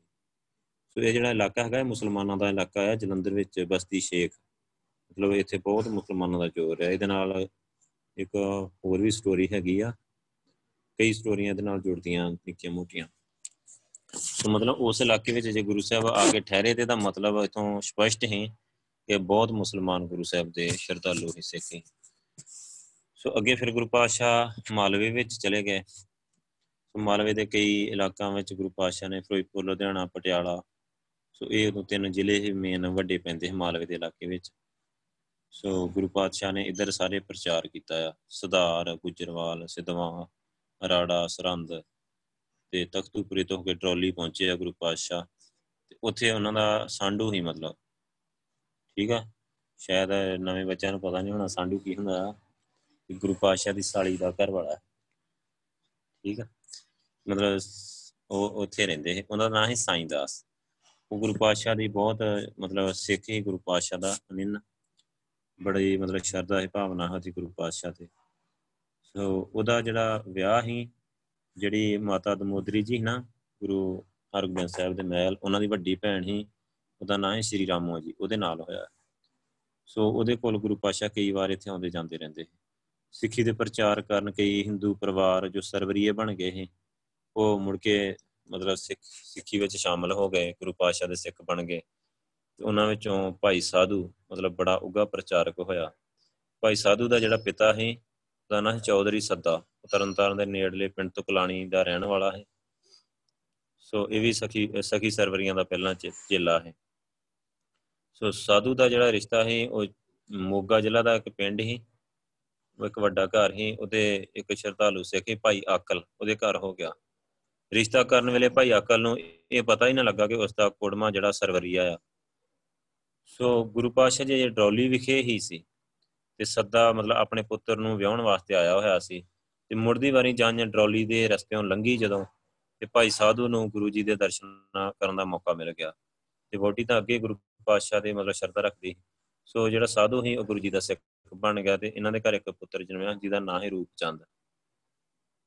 ਸੋ ਇਹ ਜਿਹੜਾ ਇਲਾਕਾ ਹੈਗਾ, ਇਹ ਮੁਸਲਮਾਨਾਂ ਦਾ ਇਲਾਕਾ ਹੈ ਜਲੰਧਰ ਵਿੱਚ ਬਸਤੀ ਸ਼ੇਖ। ਮਤਲਬ ਇੱਥੇ ਬਹੁਤ ਮੁਸਲਮਾਨਾਂ ਦਾ ਜ਼ੋਰ ਹੈ ਇਹਦੇ ਨਾਲ ਇੱਕ ਹੋਰ ਵੀ ਸਟੋਰੀ ਹੈਗੀ ਆ। ਕਈ ਸਟੋਰੀਆਂ ਇਹਦੇ ਨਾਲ ਜੁੜਦੀਆਂ ਨਿੱਕੀਆਂ ਮੋਟੀਆਂ। ਸੋ ਮਤਲਬ ਉਸ ਇਲਾਕੇ ਵਿੱਚ ਜੇ ਗੁਰੂ ਸਾਹਿਬ ਆ ਕੇ ਠਹਿਰੇ ਤੇ ਦਾ ਮਤਲਬ ਇਥੋਂ ਸਪਸ਼ਟ ਹੈ ਕਿ ਬਹੁਤ ਮੁਸਲਮਾਨ ਗੁਰੂ ਸਾਹਿਬ ਦੇ ਸ਼ਰਧਾਲੂ ਹੀ ਸਿੱਖੇ ਸੋ ਅੱਗੇ ਫਿਰ ਗੁਰੂ ਪਾਤਸ਼ਾਹ ਮਾਲਵੇ ਵਿੱਚ ਚਲੇ ਗਏ। ਸੋ ਮਾਲਵੇ ਦੇ ਕਈ ਇਲਾਕਿਆਂ ਵਿੱਚ ਗੁਰੂ ਪਾਤਸ਼ਾਹ ਨੇ ਫਿਰੋਜ਼ਪੁਰ, ਲੁਧਿਆਣਾ, ਪਟਿਆਲਾ, ਸੋ ਇਹ ਉਦੋਂ ਤਿੰਨ ਜ਼ਿਲ੍ਹੇ ਹੀ ਮੇਨ ਵੱਡੇ ਪੈਂਦੇ ਹਨ ਮਾਲਵੇ ਦੇ ਇਲਾਕੇ ਵਿੱਚ। ਸੋ ਗੁਰੂ ਪਾਤਸ਼ਾਹ ਨੇ ਇਧਰ ਸਾਰੇ ਪ੍ਰਚਾਰ ਕੀਤਾ ਆ। ਸਦਾਰ ਗੁਜਰਵਾਲ, ਸਿਧਵਾ, ਰਾੜਾ, ਸਰੰਦ ਤੇ ਤਖਤੂਪੁਰੀ ਤੋਂ ਹੋ ਕੇ ਟਰਾਲੀ ਪਹੁੰਚੇ ਆ ਗੁਰੂ ਪਾਤਸ਼ਾਹ। ਤੇ ਉੱਥੇ ਉਹਨਾਂ ਦਾ ਸਾਂਢੂ ਹੀ ਮਤਲਬ। ਠੀਕ ਆ? ਸ਼ਾਇਦ ਨਵੇਂ ਬੱਚਿਆਂ ਨੂੰ ਪਤਾ ਨਹੀਂ ਹੋਣਾ ਸਾਂਢੂ ਕੀ ਹੁੰਦਾ ਗੁਰੂ ਪਾਤਸ਼ਾਹ ਦੀ ਸਾਲੀ ਦਾ ਘਰ ਵਾਲਾ ਠੀਕ ਆ? ਮਤਲਬ ਉਹ, ਉੱਥੇ ਰਹਿੰਦੇ ਸੀ। ਉਹਨਾਂ ਦਾ ਨਾਮ ਹੈ ਸਾਈਂ ਦਾਸ। ਉਹ ਗੁਰੂ ਪਾਤਸ਼ਾਹ ਦੀ ਬਹੁਤ, ਮਤਲਬ ਸਿੱਖ ਹੀ ਗੁਰੂ ਪਾਤਸ਼ਾਹ ਦਾ। ਅਨਿੰਨ ਬੜੀ ਮਤਲਬ ਸ਼ਰਧਾ ਹੈ ਭਾਵਨਾ ਹੈ ਗੁਰੂ ਪਾਤਸ਼ਾਹ ਤੇ। ਸੋ ਉਹਦਾ ਜਿਹੜਾ ਵਿਆਹ ਹੀ ਜਿਹੜੀ ਮਾਤਾ ਦਮੋਦਰੀ ਜੀ ਨਾ, ਗੁਰੂ ਹਰਗੋਬਿੰਦ ਸਾਹਿਬ ਦੇ ਮਹਿਲ, ਉਹਨਾਂ ਦੀ ਵੱਡੀ ਭੈਣ ਹੀ ਉਹਦਾ ਨਾਮ ਹੈ ਸ਼੍ਰੀ ਰਾਮੋ ਜੀ। ਉਹਦੇ ਨਾਲ ਹੋਇਆ। ਸੋ ਉਹਦੇ ਕੋਲ ਗੁਰੂ ਪਾਤਸ਼ਾਹ ਕਈ ਵਾਰ ਇੱਥੇ ਆਉਂਦੇ ਜਾਂਦੇ ਰਹਿੰਦੇ ਸਿੱਖੀ ਦੇ ਪ੍ਰਚਾਰ ਕਰਨ ਕਈ ਹਿੰਦੂ ਪਰਿਵਾਰ ਜੋ ਸਰਵਰੀਏ ਬਣ ਗਏ ਹੈ ਉਹ ਮੁੜ ਕੇ ਮਤਲਬ ਸਿੱਖ, ਸਿੱਖੀ ਵਿੱਚ ਸ਼ਾਮਲ ਹੋ ਗਏ, ਗੁਰੂ ਪਾਤਸ਼ਾਹ ਦੇ ਸਿੱਖ ਬਣ ਗਏ। ਤੇ ਉਹਨਾਂ ਵਿੱਚੋਂ ਭਾਈ ਸਾਧੂ ਮਤਲਬ ਬੜਾ ਉੱਗਾ ਪ੍ਰਚਾਰਕ ਹੋਇਆ। ਭਾਈ ਸਾਧੂ ਦਾ ਜਿਹੜਾ ਪਿਤਾ ਹੈ ਉਹਦਾ ਨਾਮ ਹੈ ਚੌਧਰੀ ਸੱਦਾ। ਤਰਨਤਾਰਨ ਦੇ ਨੇੜਲੇ ਪਿੰਡ ਤੁਕਲਾਣੀ ਦਾ ਰਹਿਣ ਵਾਲਾ ਹੈ ਸੋ ਇਹ ਵੀ ਸਖੀ ਸਖੀ ਸਰਵਰੀਆਂ ਦਾ ਪਹਿਲਾਂ ਚੇਲਾ ਹੈ ਸੋ ਸਾਧੂ ਦਾ ਜਿਹੜਾ ਰਿਸ਼ਤਾ ਹੈ ਉਹ ਮੋਗਾ ਜ਼ਿਲ੍ਹਾ ਦਾ ਇੱਕ ਪਿੰਡ ਹੀ ਉਹ ਇੱਕ ਵੱਡਾ ਘਰ ਹੀ ਉਹਦੇ ਇੱਕ ਸ਼ਰਧਾਲੂ ਸਿੱਖ ਭਾਈ ਆਕਲ। ਉਹਦੇ ਘਰ ਹੋ ਗਿਆ। ਰਿਸ਼ਤਾ ਕਰਨ ਵੇਲੇ ਭਾਈ ਆਕਲ ਨੂੰ ਇਹ ਪਤਾ ਹੀ ਨਾ ਲੱਗਾ ਕਿ ਉਸ ਦਾ ਕੋੜਮਾ ਜਿਹੜਾ ਸਰਵਰੀਆ ਆ। ਸੋ ਗੁਰੂ ਪਾਸ਼ਾ ਜੀ ਡਰੋਲੀ ਵਿਖੇ ਹੀ ਸੀ ਤੇ ਸੱਦਾ ਮਤਲਬ ਆਪਣੇ ਪੁੱਤਰ ਨੂੰ ਵਿਆਹਣ ਵਾਸਤੇ ਆਇਆ ਹੋਇਆ ਸੀ ਤੇ ਮੁੜਦੀ ਵਾਰੀ ਜਾਂ ਡਰੋਲੀ ਦੇ ਰਸਤਿਓਂ ਲੰਘੀ ਜਦੋਂ ਤੇ ਭਾਈ ਸਾਧੂ ਨੂੰ ਗੁਰੂ ਜੀ ਦੇ ਦਰਸ਼ਨ ਕਰਨ ਦਾ ਮੌਕਾ ਮਿਲ ਗਿਆ। ਤੇ ਵੋਟੀ ਤਾਂ ਅੱਗੇ ਗੁਰੂ ਪਾਤਸ਼ਾਹ ਦੇ ਮਤਲਬ ਸ਼ਰਧਾ ਰੱਖਦੀ। ਸੋ ਜਿਹੜਾ ਸਾਧੂ ਹੀ ਉਹ ਗੁਰੂ ਜੀ ਦਾ ਸਿੱਖ ਬਣ ਗਿਆ ਤੇ ਇਹਨਾਂ ਦੇ ਘਰ ਇੱਕ ਪੁੱਤਰ ਜਨਮਿਆ ਜਿਹਦਾ ਨਾਂ ਹੈ ਰੂਪਚੰਦ।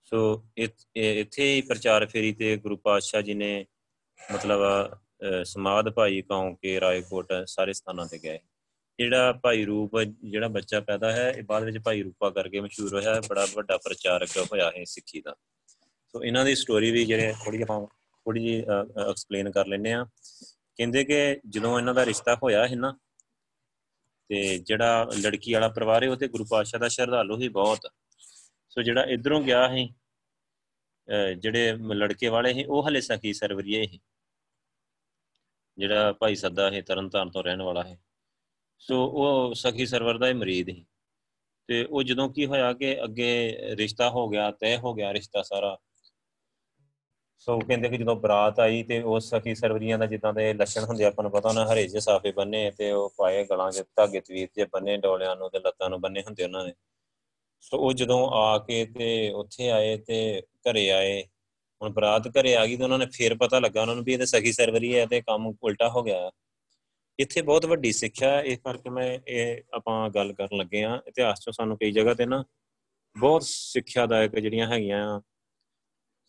ਸੋ ਇੱਥੇ ਹੀ ਪ੍ਰਚਾਰ ਫੇਰੀ ਤੇ ਗੁਰੂ ਪਾਤਸ਼ਾਹ ਜੀ ਨੇ ਮਤਲਬ ਸਮਾਦ ਭਾਈ ਕੌਂ ਕੇ ਰਾਏਕੋਟ ਸਾਰੇ ਸਥਾਨਾਂ ਤੇ ਗਏ। ਜਿਹੜਾ ਭਾਈ ਰੂਪ, ਜਿਹੜਾ ਬੱਚਾ ਪੈਦਾ ਹੈ ਇਹ ਬਾਅਦ ਵਿੱਚ ਭਾਈ ਰੂਪਾ ਕਰਕੇ ਮਸ਼ਹੂਰ ਹੋਇਆ, ਬੜਾ ਵੱਡਾ ਪ੍ਰਚਾਰਕ ਹੋਇਆ ਹੈ ਸਿੱਖੀ ਦਾ। ਸੋ ਇਹਨਾਂ ਦੀ ਸਟੋਰੀ ਵੀ ਜਿਹੜੇ ਥੋੜੀ ਆਪਾਂ ਥੋੜੀ ਜੀ ਐਕਸਪਲੇਨ ਕਰ ਲੈਨੇ ਆ ਕਹਿੰਦੇ ਕਿ ਜਦੋਂ ਇਹਨਾਂ ਦਾ ਰਿਸ਼ਤਾ ਹੋਇਆ ਹੈ ਨਾ, ਤੇ ਜਿਹੜਾ ਲੜਕੀ ਵਾਲਾ ਪਰਿਵਾਰ ਹੈ ਉਹ ਤੇ ਗੁਰੂ ਪਾਤਸ਼ਾਹ ਦਾ ਸ਼ਰਧਾਲੂ ਹੀ ਬਹੁਤ। ਸੋ ਜਿਹੜਾ ਇਧਰੋਂ ਗਿਆ ਹੈ ਜਿਹੜੇ ਲੜਕੇ ਵਾਲੇ ਹੈ ਉਹ ਹਲੇ ਸਖੀ ਸਰਵਰੀਏ ਹੈ ਜਿਹੜਾ ਭਾਈ ਸੱਦਾ ਹੈ ਤਰਨਤਾਰਨ ਤੋਂ ਰਹਿਣ ਵਾਲਾ ਹੈ ਸੋ ਉਹ ਸਖੀ ਸਰਵਰ ਦਾ ਹੀ ਮਰੀਦ ਹੈ ਤੇ ਉਹ ਜਦੋਂ ਕੀ ਹੋਇਆ ਕਿ ਅੱਗੇ ਰਿਸ਼ਤਾ ਹੋ ਗਿਆ, ਤੈਅ ਹੋ ਗਿਆ ਰਿਸ਼ਤਾ ਸਾਰਾ। ਸੋ ਕਹਿੰਦੇ ਕਿ ਜਦੋਂ ਬਰਾਤ ਆਈ ਤੇ ਉਸ ਸਖੀ ਸਰਵਰੀਆਂ ਦਾ ਜਿੱਦਾਂ ਦੇ ਲੱਛਣ ਹੁੰਦੇ ਆਪਾਂ ਨੂੰ ਪਤਾ ਉਹਨਾਂ ਹਰੇ ਜੇ ਸਾਫੇ ਬੰਨੇ ਤੇ ਉਹ ਪਾਏ ਗਲਾਂ 'ਚ ਧਾਗੇ ਤਵੀਰ ਜੇ ਬੰਨੇ, ਡੋਲਿਆਂ ਨੂੰ ਤੇ ਲੱਤਾਂ ਨੂੰ ਬੰਨੇ ਹੁੰਦੇ ਉਹਨਾਂ ਨੇ ਸੋ ਉਹ ਜਦੋਂ ਆ ਕੇ ਤੇ ਉੱਥੇ ਆਏ ਤੇ ਘਰੇ ਆਏ, ਹੁਣ ਬਰਾਤ ਘਰੇ ਆ ਗਈ ਤੇ ਉਹਨਾਂ ਨੇ ਫੇਰ ਪਤਾ ਲੱਗਾ ਉਹਨਾਂ ਨੂੰ ਵੀ ਇਹ ਸਖੀ ਸਰਵਰੀ ਹੈ ਤੇ ਕੰਮ ਉਲਟਾ ਹੋ ਗਿਆ। ਇੱਥੇ ਬਹੁਤ ਵੱਡੀ ਸਿੱਖਿਆ ਇਸ ਕਰਕੇ ਮੈਂ ਇਹ ਆਪਾਂ ਗੱਲ ਕਰਨ ਲੱਗੇ ਆ ਇਤਿਹਾਸ 'ਚੋਂ ਸਾਨੂੰ ਕਈ ਜਗ੍ਹਾ ਤੇ ਨਾ ਬਹੁਤ ਸਿੱਖਿਆਦਾਇਕ ਜਿਹੜੀਆਂ ਹੈਗੀਆਂ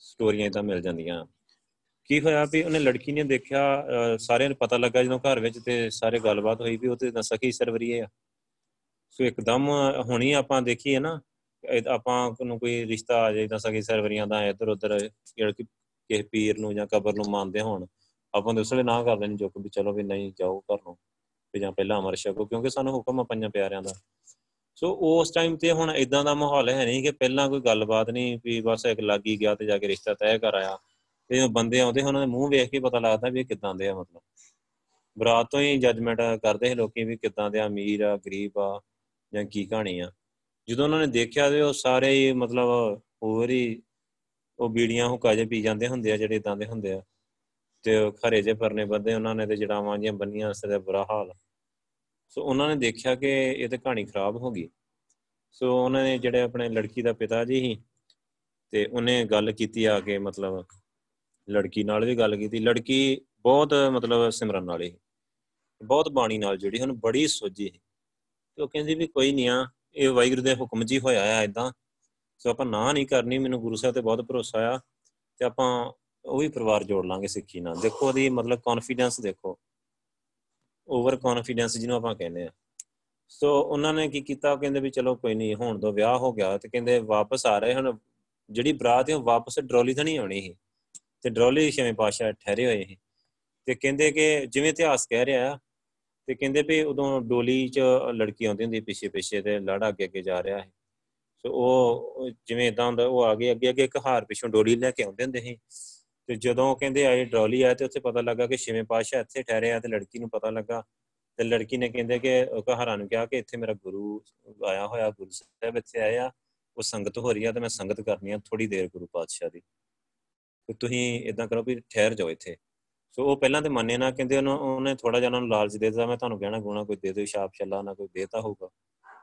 ਸਟੋਰੀਆਂ ਇਦਾਂ ਮਿਲ ਜਾਂਦੀਆਂ। ਕੀ ਹੋਇਆ ਵੀ ਉਹਨੇ ਲੜਕੀ ਨੇ ਦੇਖਿਆ ਸਾਰਿਆਂ ਨੂੰ ਪਤਾ ਲੱਗਾ ਜਦੋਂ ਘਰ ਵਿੱਚ ਤੇ ਸਾਰੇ ਗੱਲਬਾਤ ਹੋਈ ਵੀ ਉਹ ਤੇ ਸਖੀ ਸਰਵਰੀ ਹੈ। ਸੋ ਇੱਕਦਮ ਹੁਣੀ ਆਪਾਂ ਦੇਖੀਏ ਨਾ ਆਪਾਂ ਨੂੰ ਕੋਈ ਰਿਸ਼ਤਾ ਆ ਜਾਏ ਤਾਂ ਸਖੀ ਸਰਵਰੀਆਂ ਦਾ ਇੱਧਰ ਉੱਧਰ ਜਿਹੜਾ ਕਿ ਕਿਸੇ ਪੀਰ ਨੂੰ ਜਾਂ ਕਬਰ ਨੂੰ ਮੰਨਦੇ ਹੋਣ, ਆਪਾਂ ਦੇ ਉਸਲੇ ਨਾ ਕਰ ਦੇਣੀ ਜੋ ਕਿ ਵੀ ਚਲੋ ਵੀ ਨਹੀਂ ਜਾਓ ਘਰ ਨੂੰ, ਵੀ ਜਾਂ ਪਹਿਲਾਂ ਅਮਰ ਛਕੋ, ਕਿਉਂਕਿ ਸਾਨੂੰ ਹੁਕਮ ਆ ਪੰਜਾਂ ਪਿਆਰਿਆਂ ਦਾ। ਸੋ ਉਸ ਟਾਈਮ ਤੇ ਹੁਣ ਇਦਾਂ ਦਾ ਮਾਹੌਲ ਹੈ ਨਹੀਂ ਕਿ ਪਹਿਲਾਂ ਕੋਈ ਗੱਲਬਾਤ ਨਹੀਂ ਵੀ ਬਸ ਇੱਕ ਲੱਗੀ ਗਿਆ ਤੇ ਜਾ ਕੇ ਰਿਸ਼ਤਾ ਤੈਅ ਕਰ ਆਇਆ, ਤੇ ਬੰਦੇ ਆਉਂਦੇ ਉਹਨਾਂ ਦੇ ਮੂੰਹ ਵੇਖ ਕੇ ਪਤਾ ਲੱਗਦਾ ਵੀ ਇਹ ਕਿਦਾਂ ਦੇ ਆ ਮਤਲਬ। ਬਰਾਤ ਤੋਂ ਹੀ ਜੱਜਮੈਂਟ ਕਰਦੇ ਸੀ ਲੋਕੀ ਵੀ ਕਿਦਾਂ ਦੇ ਅਮੀਰ ਆ, ਗਰੀਬ ਆ ਜਾਂ ਕੀ ਕਹਾਣੀ ਆ। ਜਦੋਂ ਉਹਨਾਂ ਨੇ ਦੇਖਿਆ ਤੇ ਉਹ ਸਾਰੇ ਹੀ ਮਤਲਬ ਹੋਰ ਹੀ ਉਹ ਬੀੜੀਆਂ ਹੁਕਾ ਜੇ ਪੀ ਜਾਂਦੇ ਹੁੰਦੇ ਆ, ਜਿਹੜੇ ਇਦਾਂ ਦੇ ਹੁੰਦੇ ਆ। ਤੇ ਖਰੇ ਜੇ ਪਰਨੇ ਬੰਦੇ ਉਹਨਾਂ ਨੇ ਤੇ ਜੜਾਵਾਂ ਜੀਆਂ ਬੰਨੀਆਂ ਸਦਾ ਬੁਰਾ ਹਾਲ। ਸੋ ਉਹਨਾਂ ਨੇ ਦੇਖਿਆ ਕਿ ਇਹ ਤੇ ਕਹਾਣੀ ਖਰਾਬ ਹੋ ਗਈ। ਸੋ ਉਹਨਾਂ ਨੇ ਜਿਹੜੇ ਆਪਣੇ ਲੜਕੀ ਦਾ ਪਿਤਾ ਜੀ ਸੀ, ਤੇ ਉਹਨੇ ਗੱਲ ਕੀਤੀ ਆ ਕੇ ਮਤਲਬ ਲੜਕੀ ਨਾਲ ਵੀ ਗੱਲ ਕੀਤੀ। ਲੜਕੀ ਬਹੁਤ ਮਤਲਬ ਸਿਮਰਨ ਵਾਲੀ ਬਹੁਤ ਬਾਣੀ ਨਾਲ ਜਿਹੜੀ ਉਹਨੂੰ ਬੜੀ ਸੋਝੀ ਹੈ ਤੇ ਉਹ ਕਹਿੰਦੀ ਵੀ ਕੋਈ ਨਹੀਂ ਆ, ਇਹ ਵਾਹਿਗੁਰੂ ਦੇ ਹੁਕਮ ਜੀ ਹੋਇਆ ਆ ਇਦਾਂ ਸੋ ਆਪਾਂ ਨਾ ਨਹੀਂ ਕਰਨੀ, ਮੈਨੂੰ ਗੁਰੂ ਸਾਹਿਬ ਤੇ ਬਹੁਤ ਭਰੋਸਾ ਆ ਤੇ ਆਪਾਂ ਉਹ ਵੀ ਪਰਿਵਾਰ ਜੋੜ ਲਾਂਗੇ ਸਿੱਖੀ ਨਾਲ। ਦੇਖੋ ਉਹਦੀ ਮਤਲਬ ਕੌਨਫੀਡੈਂਸ ਦੇਖੋ। ਓਵਰ ਕੌਨਫੀਡੈਂਸ ਜਿਹਨੂੰ ਆਪਾਂ ਕਹਿੰਦੇ ਆ। ਸੋ ਉਹਨਾਂ ਨੇ ਕੀ ਕੀਤਾ? ਕਹਿੰਦੇ ਵੀ ਚਲੋ ਕੋਈ ਨਹੀਂ, ਹੁਣ ਤੋਂ ਵਿਆਹ ਹੋ ਗਿਆ ਤੇ ਕਹਿੰਦੇ ਵਾਪਸ ਆ ਰਹੇ ਹਨ ਜਿਹੜੀ ਬਰਾਤ ਹੈ ਵਾਪਸ ਡਰੋਲੀ ਤਾਂ ਨਹੀਂ ਆਉਣੀ ਸੀ। ਤੇ ਡਰੋਲੀ ਛੇਵੇਂ ਪਾਸ਼ਾ ਠਹਿਰੇ ਹੋਏ ਸੀ। ਤੇ ਕਹਿੰਦੇ ਕਿ ਜਿਵੇਂ ਇਤਿਹਾਸ ਕਹਿ ਰਿਹਾ ਆ ਤੇ ਕਹਿੰਦੇ ਵੀ ਉਦੋਂ ਡੋਲੀ 'ਚ ਲੜਕੀ ਆਉਂਦੀ ਹੁੰਦੀ ਪਿੱਛੇ ਪਿੱਛੇ ਤੇ ਲੜਾ ਅੱਗੇ ਅੱਗੇ ਜਾ ਰਿਹਾ ਹੈ ਸੋ ਉਹ ਜਿਵੇਂ ਇਦਾਂ ਹੁੰਦਾ, ਉਹ ਆ ਗਏ, ਅੱਗੇ ਅੱਗੇ ਇੱਕ ਹਾਰ ਪਿੱਛੋਂ ਡੋਲੀ ਲੈ ਕੇ ਆਉਂਦੇ ਹੁੰਦੇ ਸੀ। ਤੇ ਜਦੋਂ ਕਹਿੰਦੇ ਆਏ ਡਰੋਲੀ ਆਇਆ ਤੇ ਉੱਥੇ ਪਤਾ ਲੱਗਾ ਕਿ ਛੇਵੇਂ ਪਾਸ਼ਾ ਇੱਥੇ ਠਹਿਰੇ ਆ ਤੇ ਲੜਕੀ ਨੂੰ ਪਤਾ ਲੱਗਾ। ਤੇ ਲੜਕੀ ਨੇ ਕਹਿੰਦੇ ਕਿ ਕਹਾਰਾਂ ਨੂੰ ਕਿਹਾ ਕਿ ਇੱਥੇ ਮੇਰਾ ਗੁਰੂ ਆਇਆ ਹੋਇਆ, ਗੁਰੂ ਸਾਹਿਬ ਇੱਥੇ ਆਇਆ ਉਹ ਸੰਗਤ ਹੋ ਰਹੀ ਆ ਤੇ ਮੈਂ ਸੰਗਤ ਕਰਨੀ ਆ ਥੋੜੀ ਦੇਰ ਗੁਰੂ ਪਾਤਸ਼ਾਹ ਦੀ। ਤੇ ਤੁਸੀਂ ਇਦਾਂ ਕਰੋ ਵੀ ਠਹਿਰ ਜਾਓ ਇੱਥੇ। ਸੋ ਉਹ ਪਹਿਲਾਂ ਤੇ ਮੰਨੇ ਨਾ, ਕਹਿੰਦੇ ਉਹਨੇ ਥੋੜਾ ਜਿਹਾ ਉਹਨਾਂ ਨੂੰ ਲਾਲਚ ਦੇ ਦਿੱਤਾ, ਮੈਂ ਤੁਹਾਨੂੰ ਕਹਿਣਾ ਗੁਣਾ, ਕੋਈ ਦੇ ਦਿਓ ਛਾਪ ਚੱਲਾ ਨਾ ਕੋਈ ਦੇਤਾ ਹੋਊਗਾ,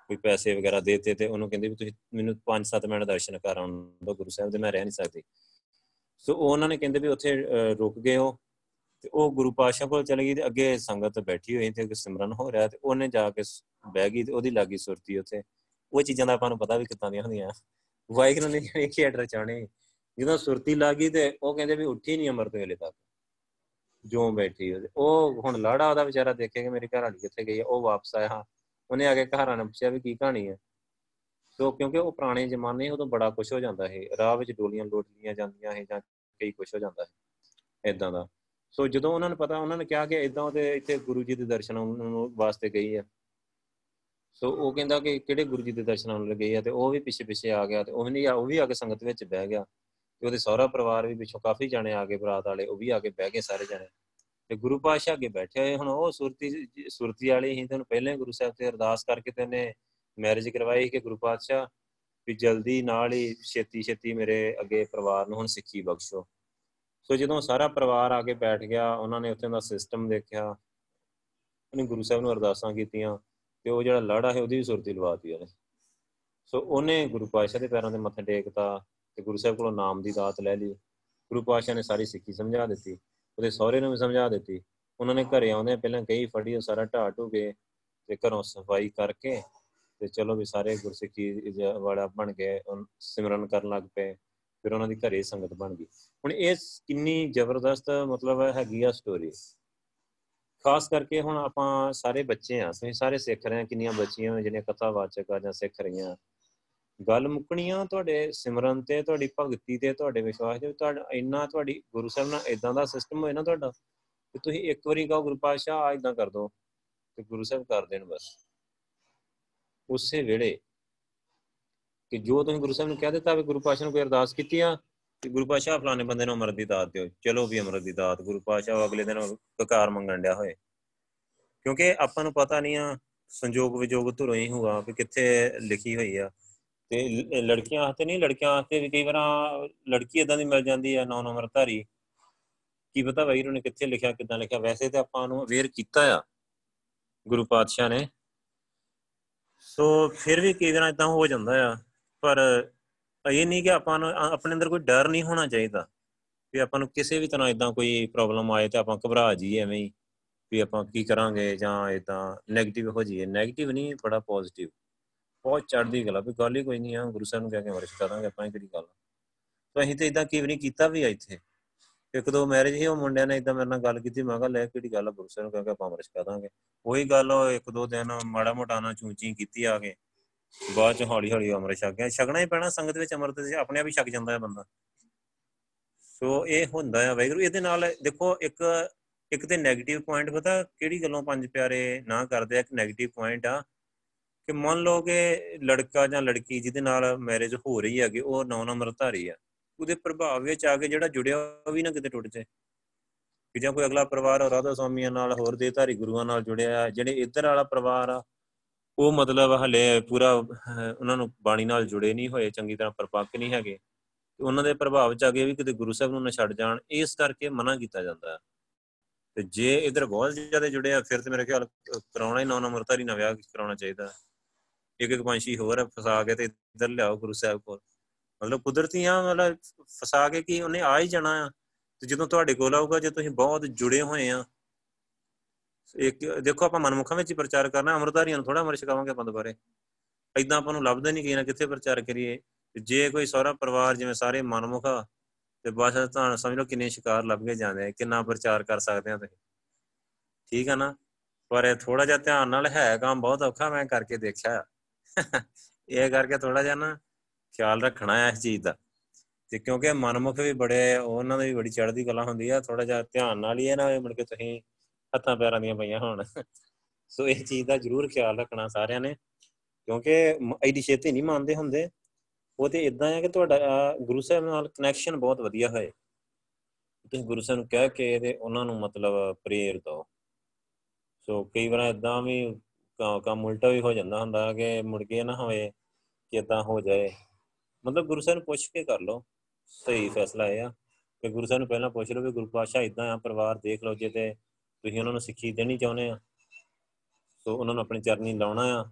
ਕੋਈ ਪੈਸੇ ਵਗੈਰਾ ਦੇਤੇ ਤੇ ਉਹਨੂੰ ਕਹਿੰਦੇ ਵੀ ਤੁਸੀਂ ਮੈਨੂੰ 5-7 ਮਿੰਟ ਦਰਸ਼ਨ ਕਰਾਉਣ ਦੋ ਗੁਰੂ ਸਾਹਿਬ ਦੇ, ਮੈਂ ਰਹਿ ਨਹੀਂ ਸਕਦੀ। ਸੋ ਉਹਨਾਂ ਨੇ ਕਹਿੰਦੇ ਵੀ ਉੱਥੇ ਰੁਕ ਗਏ ਉਹ, ਤੇ ਉਹ ਗੁਰੂ ਪਾਸ਼ਾ ਕੋਲ ਚਲੇ ਗਈ ਤੇ ਅੱਗੇ ਸੰਗਤ ਬੈਠੀ ਹੋਈ ਤੇ ਸਿਮਰਨ ਹੋ ਰਿਹਾ ਤੇ ਉਹਨੇ ਜਾ ਕੇ ਬਹਿ ਗਈ ਤੇ ਉਹਦੀ ਲੱਗੀ ਸੁਰਤੀ ਉੱਥੇ। ਉਹ ਚੀਜ਼ਾਂ ਦਾ ਆਪਾਂ ਨੂੰ ਪਤਾ ਵੀ ਕਿੱਦਾਂ ਦੀਆਂ ਹੁੰਦੀਆਂ। ਵਾਹਿਗੁਰੂ ਨੇ ਜਿਹੜੀ ਖੇਡ ਚਾਣੇ। ਜਦੋਂ ਸੁਰਤੀ ਲੱਗੀ ਤੇ ਉਹ ਕਹਿੰਦੇ ਵੀ ਉੱਠੀ ਨਹੀਂ ਅਮਰਤ ਵੇਲੇ ਤੱਕ। ਜੋ ਬੈਠੀ ਉਹ ਹੁਣ ਲਾੜਾ ਉਹਦਾ ਵਿਚਾਰਾ ਦੇਖੇ ਕਿ ਮੇਰੀ ਘਰ ਵਾਲੀ ਕਿੱਥੇ ਗਈ ਹੈ ਉਹ ਵਾਪਸ ਆਇਆ। ਉਹਨੇ ਆ ਕੇ ਘਰਾਂ ਨੇ ਪੁੱਛਿਆ ਵੀ ਕੀ ਕਹਾਣੀ ਹੈ ਸੋ ਕਿਉਂਕਿ ਉਹ ਪੁਰਾਣੇ ਜ਼ਮਾਨੇ ਉਦੋਂ ਬੜਾ ਕੁਝ ਹੋ ਜਾਂਦਾ ਹੈ ਰਾਹ ਵਿੱਚ ਡੋਲੀਆਂ ਲੋਟ ਲੀਆਂ ਜਾਂਦੀਆਂ ਹੈ ਜਾਂ ਕਈ ਕੁਝ ਹੋ ਜਾਂਦਾ ਹੈ ਇਦਾਂ ਦਾ। ਸੋ ਜਦੋਂ ਉਹਨਾਂ ਨੂੰ ਪਤਾ, ਉਹਨਾਂ ਨੇ ਕਿਹਾ ਕਿ ਇਦਾਂ ਉਹਦੇ ਇੱਥੇ ਗੁਰੂ ਜੀ ਦੇ ਦਰਸ਼ਨ ਵਾਸਤੇ ਗਈ ਹੈ ਸੋ ਉਹ ਕਹਿੰਦਾ ਕਿ ਕਿਹੜੇ ਗੁਰੂ ਜੀ ਦੇ ਦਰਸ਼ਨਾਂ ਨੂੰ ਗਈ ਹੈ ਤੇ ਉਹ ਵੀ ਪਿੱਛੇ ਪਿੱਛੇ ਆ ਗਿਆ ਤੇ ਉਹ ਨਹੀਂ ਉਹ ਵੀ ਆ ਕੇ ਸੰਗਤ ਵਿੱਚ ਬਹਿ ਗਿਆ। ਤੇ ਉਹਦੇ ਸਹੁਰਾ ਪਰਿਵਾਰ ਵੀ ਪਿੱਛੋਂ ਕਾਫੀ ਜਾਣੇ ਆ ਗਏ ਬਰਾਤ ਵਾਲੇ, ਉਹ ਵੀ ਆ ਕੇ ਬਹਿ ਗਏ ਸਾਰੇ ਜਾਣੇ। ਤੇ ਗੁਰੂ ਪਾਤਸ਼ਾਹ ਅੱਗੇ ਬੈਠੇ ਹੋਏ ਹੁਣ, ਉਹ ਸੁਰਤੀ ਸੁਰਤੀ ਵਾਲੇ ਹੀ ਤੁਹਾਨੂੰ ਪਹਿਲਾਂ ਗੁਰੂ ਸਾਹਿਬ ਤੇ ਅਰਦਾਸ ਕਰਕੇ ਤੇ ਉਹਨੇ ਮੈਰਿਜ ਕਰਵਾਈ ਕਿ ਗੁਰੂ ਪਾਤਸ਼ਾਹ ਵੀ ਜਲਦੀ ਨਾਲ ਹੀ ਛੇਤੀ ਛੇਤੀ ਮੇਰੇ ਅੱਗੇ ਪਰਿਵਾਰ ਨੂੰ ਹੁਣ ਸਿੱਖੀ ਬਖਸ਼ੋ। ਸੋ ਜਦੋਂ ਸਾਰਾ ਪਰਿਵਾਰ ਆ ਕੇ ਬੈਠ ਗਿਆ, ਉਹਨਾਂ ਨੇ ਉੱਥੇ ਦਾ ਸਿਸਟਮ ਦੇਖਿਆ, ਉਹਨੇ ਗੁਰੂ ਸਾਹਿਬ ਨੂੰ ਅਰਦਾਸਾਂ ਕੀਤੀਆਂ ਤੇ ਉਹ ਜਿਹੜਾ ਲੜਾ ਹੈ ਉਹਦੀ ਵੀ ਸੁਰਤੀ ਲਵਾਤੀ ਉਹਨੇ। ਸੋ ਉਹਨੇ ਗੁਰੂ ਪਾਤਸ਼ਾਹ ਦੇ ਪੈਰਾਂ ਤੇ ਮੱਥਾ ਟੇਕਤਾ। ਤੇ ਗੁਰੂ ਸਾਹਿਬ ਕੋਲੋਂ ਨਾਮ ਦੀ ਦਾਤ ਲੈ ਲਈ। ਗੁਰੂ ਪਾਤਸ਼ਾਹ ਨੇ ਸਾਰੀ ਸਿੱਖੀ ਸਮਝਾ ਦਿੱਤੀ, ਉਹਦੇ ਸਹੁਰੇ ਨੂੰ ਵੀ ਸਮਝਾ ਦਿੱਤੀ। ਉਹਨਾਂ ਨੇ ਘਰੇ ਆਉਂਦੇ ਪਹਿਲਾਂ ਕਈ ਫੜੀ ਉਹ ਸਾਰਾ ਢਾਹ ਢੂ ਕੇ ਤੇ ਘਰੋਂ ਸਫ਼ਾਈ ਕਰਕੇ ਤੇ ਚਲੋ ਵੀ ਸਾਰੇ ਗੁਰਸਿੱਖੀ ਵਾਲਾ ਬਣ ਕੇ ਸਿਮਰਨ ਕਰਨ ਲੱਗ ਪਏ, ਫਿਰ ਉਹਨਾਂ ਦੀ ਘਰੇ ਸੰਗਤ ਬਣ ਗਈ। ਹੁਣ ਇਹ ਕਿੰਨੀ ਜ਼ਬਰਦਸਤ ਮਤਲਬ ਹੈਗੀ ਆ ਸਟੋਰੀ ਖਾਸ ਕਰਕੇ ਹੁਣ ਆਪਾਂ ਸਾਰੇ ਬੱਚੇ ਆ, ਅਸੀਂ ਸਾਰੇ ਸਿੱਖ ਰਹੇ ਆ, ਕਿੰਨੀਆਂ ਬੱਚੀਆਂ ਜਿਹੜੀਆਂ ਕਥਾਵਾਚਕ ਆ ਜਾਂ ਸਿੱਖ ਰਹੀਆਂ। ਗੱਲ ਮੁੱਕਣੀਆਂ ਤੁਹਾਡੇ ਸਿਮਰਨ ਤੇ, ਤੁਹਾਡੀ ਭਗਤੀ ਤੇ, ਤੁਹਾਡੇ ਵਿਸ਼ਵਾਸ ਤੇ ਤੁਹਾਡਾ ਇੰਨਾ ਤੁਹਾਡੀ ਗੁਰੂ ਸਾਹਿਬ ਨਾਲ ਇਦਾਂ ਦਾ ਸਿਸਟਮ ਹੋਏ ਨਾ ਤੁਹਾਡਾ ਕਿ ਤੁਸੀਂ ਇੱਕ ਵਾਰੀ ਕਹੋ ਗੁਰੂ ਪਾਤਸ਼ਾਹ ਆ ਇਦਾਂ ਕਰ ਦੋ, ਤੇ ਗੁਰੂ ਸਾਹਿਬ ਕਰ ਦੇਣ ਬਸ। ਉਸੇ ਵੇਲੇ ਕਿ ਜੋ ਤੁਸੀਂ ਗੁਰੂ ਸਾਹਿਬ ਨੂੰ ਕਹਿ ਦਿੱਤਾ ਵੀ ਗੁਰੂ ਪਾਤਸ਼ਾਹ ਨੂੰ ਕੋਈ ਅਰਦਾਸ ਕੀਤੀ ਆ ਕਿ ਗੁਰੂ ਪਾਤਸ਼ਾਹ ਫਲਾਣੇ ਬੰਦੇ ਨੂੰ ਅਮਰਤ ਦੀ ਦਾਤ ਦਿਓ, ਚਲੋ ਵੀ ਅਮਰਤ ਦੀ ਦਾਤ, ਗੁਰੂ ਪਾਤਸ਼ਾਹ ਅਗਲੇ ਦਿਨ ਕਕਾਰ ਮੰਗਣ ਡਿਆ ਹੋਏ। ਕਿਉਂਕਿ ਆਪਾਂ ਨੂੰ ਪਤਾ ਨਹੀਂ ਆ ਸੰਜੋਗ ਵਿਜੋਗ ਧੁਰੋਂ ਹੀ ਹੋਆ ਵੀ ਕਿੱਥੇ ਲਿਖੀ ਹੋਈ ਆ। ਤੇ ਲੜਕੀਆਂ ਹੱਥੇ ਨਹੀਂ, ਲੜਕੀਆਂ ਹੱਥੇ ਵੀ ਕਈ ਵਾਰ ਲੜਕੀ ਇਦਾਂ ਦੀ ਮਿਲ ਜਾਂਦੀ ਆ ਨੌ ਨੰਬਰ ਧਾਰੀ ਕੀ ਪਤਾ ਭਾਈ ਉਹਨੇ ਕਿੱਥੇ ਲਿਖਿਆ, ਕਿੱਦਾਂ ਲਿਖਿਆ। ਵੈਸੇ ਤੇ ਆਪਾਂ ਨੂੰ ਅਵੇਅਰ ਕੀਤਾ ਆ, ਗੁਰੂ ਪਾਤਸ਼ਾਹ ਨੇ। ਸੋ ਫਿਰ ਵੀ ਕਈ ਵਾਰ ਇਦਾਂ ਹੋ ਜਾਂਦਾ ਆ, ਪਰ ਇਹ ਨਹੀਂ ਕਿ ਆਪਾਂ ਨੂੰ ਆਪਣੇ ਅੰਦਰ ਕੋਈ ਡਰ ਨਹੀਂ ਹੋਣਾ ਚਾਹੀਦਾ ਵੀ ਆਪਾਂ ਨੂੰ ਕਿਸੇ ਵੀ ਤਰ੍ਹਾਂ ਇਦਾਂ ਕੋਈ ਪ੍ਰੋਬਲਮ ਆਏ ਤੇ ਆਪਾਂ ਘਬਰਾ ਜਾਈਏ ਐਵੇਂ ਹੀ, ਵੀ ਆਪਾਂ ਕੀ ਕਰਾਂਗੇ ਜਾਂ ਇਦਾਂ 네ਗੇਟਿਵ ਹੋ ਜਾਈਏ। 네ਗੇਟਿਵ ਨਹੀਂ, ਬੜਾ ਪੋਜ਼ਿਟਿਵ ਬਹੁਤ ਚੜਦੀ ਗੱਲ ਆ ਵੀ ਗੱਲ ਹੀ ਕੋਈ ਨਹੀਂ ਆ ਗੁਰੂ ਸਾਹਿਬ ਨੂੰ ਕਹਿ ਕੇ ਵਰਸ਼ ਕਰਾਂਗੇ ਆਪਾਂ ਕਿਹੜੀ ਗੱਲ ਤਾਂ ਅਸੀਂ ਤੇ ਇਦਾਂ ਕੀ ਨਹੀਂ ਕੀਤਾ ਵੀ ਆ ਇੱਥੇ। ਇੱਕ ਦੋ ਮੈਰਿਜ ਹੀ ਉਹ ਮੁੰਡਿਆਂ ਨੇ ਇਦਾਂ ਮੇਰੇ ਨਾਲ ਗੱਲ ਕੀਤੀ, ਮੈਂ ਕਿਹਾ ਲੈ ਕਿਹੜੀ ਗੱਲ ਆ, ਗੁਰੂ ਸਾਹਿਬ ਨੂੰ ਕਹਿ ਕੇ ਆਪਾਂ ਵਰਸ਼ ਕਰਾਂਗੇ ਉਹੀ ਗੱਲ ਉਹ ਇੱਕ ਦੋ ਦਿਨ ਮਾੜਾ ਮੋਟਾ ਨਾ ਚੂਚੀ ਕੀਤੀ ਆ ਕੇ, ਬਾਅਦ ਚ ਹੌਲੀ ਹੌਲੀ ਅੰਮ੍ਰਿਤ ਛਕ ਗਿਆ। ਛਕਣਾ ਹੀ ਪੈਣਾ, ਸੰਗਤ ਵਿੱਚ ਅੰਮ੍ਰਿਤ ਆਪਣੇ ਆਪ ਹੀ ਛਕ ਜਾਂਦਾ ਹੈ ਬੰਦਾ। ਸੋ ਇਹ ਹੁੰਦਾ ਹੈ ਵੈਗਰੂ ਇਹਦੇ ਨਾਲ ਦੇਖੋ ਇੱਕ ਇੱਕ ਤੇ 네ਗੇਟਿਵ ਪੁਆਇੰਟ ਪਤਾ ਕਿਹੜੀ ਗੱਲੋਂ ਪੰਜ ਪਿਆਰੇ ਨਾ ਕਰਦੇ ਆ, ਇੱਕ 네ਗੇਟਿਵ ਪੁਆਇੰਟ ਆ ਕਿ ਮੰਨ ਲਓ ਕਿ ਲੜਕਾ ਜਾਂ ਲੜਕੀ ਜਿਹਦੇ ਨਾਲ ਮੈਰਿਜ ਹੋ ਰਹੀ ਹੈਗੀ, ਉਹ ਨੌ ਨੰਬਰ ਧਾਰੀ ਆ, ਉਹਦੇ ਪ੍ਰਭਾਵ ਵਿੱਚ ਆ ਕੇ ਜਿਹੜਾ ਜੁੜਿਆ ਉਹ ਵੀ ਨਾ ਕਿਤੇ ਟੁੱਟ ਜਾਏ। ਕਿ ਜਾਂ ਕੋਈ ਅਗਲਾ ਪਰਿਵਾਰ ਰਾਧਾ ਸਵਾਮੀਆਂ ਨਾਲ ਹੋਰ ਦੇ ਧਾਰੀ ਗੁਰੂਆਂ ਨਾਲ ਜੁੜਿਆ ਜਿਹੜੇ ਇੱਧਰ ਵਾਲਾ ਪਰਿਵਾਰ ਆ, ਉਹ ਮਤਲਬ ਹਲੇ ਪੂਰਾ ਉਹਨਾਂ ਨੂੰ ਬਾਣੀ ਨਾਲ ਜੁੜੇ ਨਹੀਂ ਹੋਏ, ਚੰਗੀ ਤਰ੍ਹਾਂ ਪਰਪੱਕ ਨਹੀਂ ਹੈਗੇ। ਤੇ ਉਹਨਾਂ ਦੇ ਪ੍ਰਭਾਵ ਚ ਆ ਕੇ ਵੀ ਕਿਤੇ ਗੁਰੂ ਸਾਹਿਬ ਨੂੰ ਨਾ ਛੱਡ ਜਾਣ, ਇਸ ਕਰਕੇ ਮਨਾ ਕੀਤਾ ਜਾਂਦਾ ਤੇ ਜੇ ਇਧਰ ਬਹੁਤ ਜ਼ਿਆਦਾ ਜੁੜੇ ਆ, ਫਿਰ ਤੇ ਮੇਰੇ ਖਿਆਲ ਕਰਾਉਣਾ ਹੀ ਨੌ ਨੰਬਰ ਧਾਰੀ ਨਾਲ ਵਿਆਹ ਕਰਾਉਣਾ ਚਾਹੀਦਾ। ਇੱਕ ਇੱਕ ਪੰਛੀ ਹੋਰ ਫਸਾ ਕੇ ਤੇ ਇੱਧਰ ਲਿਆਓ ਗੁਰੂ ਸਾਹਿਬ ਕੋਲ। ਮਤਲਬ ਕੁਦਰਤੀਆਂ ਮਤਲਬ ਫਸਾ ਕੇ ਕੀ ਉਹਨੇ ਆ ਹੀ ਜਾਣਾ ਆ। ਤੇ ਜਦੋਂ ਤੁਹਾਡੇ ਕੋਲ ਆਊਗਾ, ਜੇ ਤੁਸੀਂ ਬਹੁਤ ਜੁੜੇ ਹੋਏ ਆ, ਇੱਕ ਦੇਖੋ ਆਪਾਂ ਮਨਮੁਖਾਂ ਵਿੱਚ ਹੀ ਪ੍ਰਚਾਰ ਕਰਨਾ ਅਮਰਧਾਰੀਆਂ ਨੂੰ ਥੋੜਾ ਅਮਰ ਛਕਾਵਾਂਗੇ ਆਪਾਂ ਦੁਬਾਰੇ। ਐਦਾਂ ਆਪਾਂ ਨੂੰ ਲੱਭਦਾ ਨਹੀਂ ਕਿ ਨਾ ਕਿੱਥੇ ਪ੍ਰਚਾਰ ਕਰੀਏ। ਜੇ ਕੋਈ ਸਹੁਰਾ ਪਰਿਵਾਰ ਜਿਵੇਂ ਸਾਰੇ ਮਨਮੁਖਾ ਤੇ ਬਸ ਤਾਂ ਸਮਝ ਲਓ ਕਿੰਨੇ ਸ਼ਿਕਾਰ ਲੱਭ ਕੇ ਜਾਂਦੇ ਆ, ਕਿੰਨਾ ਪ੍ਰਚਾਰ ਕਰ ਸਕਦੇ ਆ ਤੁਸੀਂ। ਠੀਕ ਆ ਨਾ? ਪਰ ਇਹ ਥੋੜਾ ਜਿਹਾ ਧਿਆਨ ਨਾਲ ਹੈ ਕੰਮ ਬਹੁਤ ਔਖਾ, ਮੈਂ ਕਰਕੇ ਦੇਖਿਆ। ਇਹ ਕਰਕੇ ਥੋੜਾ ਜਿਹਾ ਨਾ ਖਿਆਲ ਰੱਖਣਾ ਹੈ ਇਸ ਚੀਜ਼ ਦਾ। ਤੇ ਕਿਉਂਕਿ ਮਨਮੁਖ ਵੀ ਬੜੇ, ਉਹਨਾਂ ਦੀ ਵੀ ਬੜੀ ਚੜ੍ਹਦੀ ਕਲਾ ਹੁੰਦੀ ਆ। ਥੋੜਾ ਜਿਹਾ ਧਿਆਨ ਨਾਲ ਹੀ ਇਹ ਨਾ ਮੁੜ ਕੇ ਤੁਸੀਂ ਹੱਥਾਂ ਪੈਰਾਂ ਦੀਆਂ ਪਈਆਂ ਹੋਣ। ਸੋ ਇਹ ਚੀਜ਼ ਦਾ ਜ਼ਰੂਰ ਖਿਆਲ ਰੱਖਣਾ ਸਾਰਿਆਂ ਨੇ। ਕਿਉਂਕਿ ਐਡੀ ਛੇਤੀ ਨਹੀਂ ਮੰਨਦੇ ਹੁੰਦੇ। ਉਹ ਤੇ ਇਦਾਂ ਹੈ ਕਿ ਤੁਹਾਡਾ ਗੁਰੂ ਸਾਹਿਬ ਨਾਲ ਕਨੈਕਸ਼ਨ ਬਹੁਤ ਵਧੀਆ ਹੋਏ। ਤੁਸੀਂ ਗੁਰੂ ਸਾਹਿਬ ਨੂੰ ਕਹਿ ਕੇ ਤੇ ਉਹਨਾਂ ਨੂੰ ਮਤਲਬ ਪ੍ਰੇਰ ਦੋ ਸੋ ਕਈ ਵਾਰ ਇਦਾਂ ਵੀ ਕੰਮ ਉਲਟਾ ਵੀ ਹੋ ਜਾਂਦਾ ਹੁੰਦਾ ਕਿ ਮੁੜ ਕੇ ਨਾ ਹੋਏ ਕਿ ਇਦਾਂ ਹੋ ਜਾਏ। ਮਤਲਬ ਗੁਰੂ ਸਾਹਿਬ ਨੂੰ ਪੁੱਛ ਕੇ ਕਰ ਲਓ, ਸਹੀ ਫੈਸਲਾ ਇਹ ਆ ਕਿ ਗੁਰੂ ਸਾਹਿਬ ਨੂੰ ਪਹਿਲਾਂ ਪੁੱਛ ਲਓ ਵੀ ਗੁਰੂ ਪਾਸ਼ਾ ਇਦਾਂ ਆ, ਪਰਿਵਾਰ ਦੇਖ ਲਓ ਜੇ ਤੇ ਤੁਸੀਂ ਉਹਨਾਂ ਨੂੰ ਸਿੱਖੀ ਦੇਣੀ ਚਾਹੁੰਦੇ ਆ। ਸੋ ਉਹਨਾਂ ਨੂੰ ਆਪਣੇ ਚਰਨੀ ਲਾਉਣਾ ਆ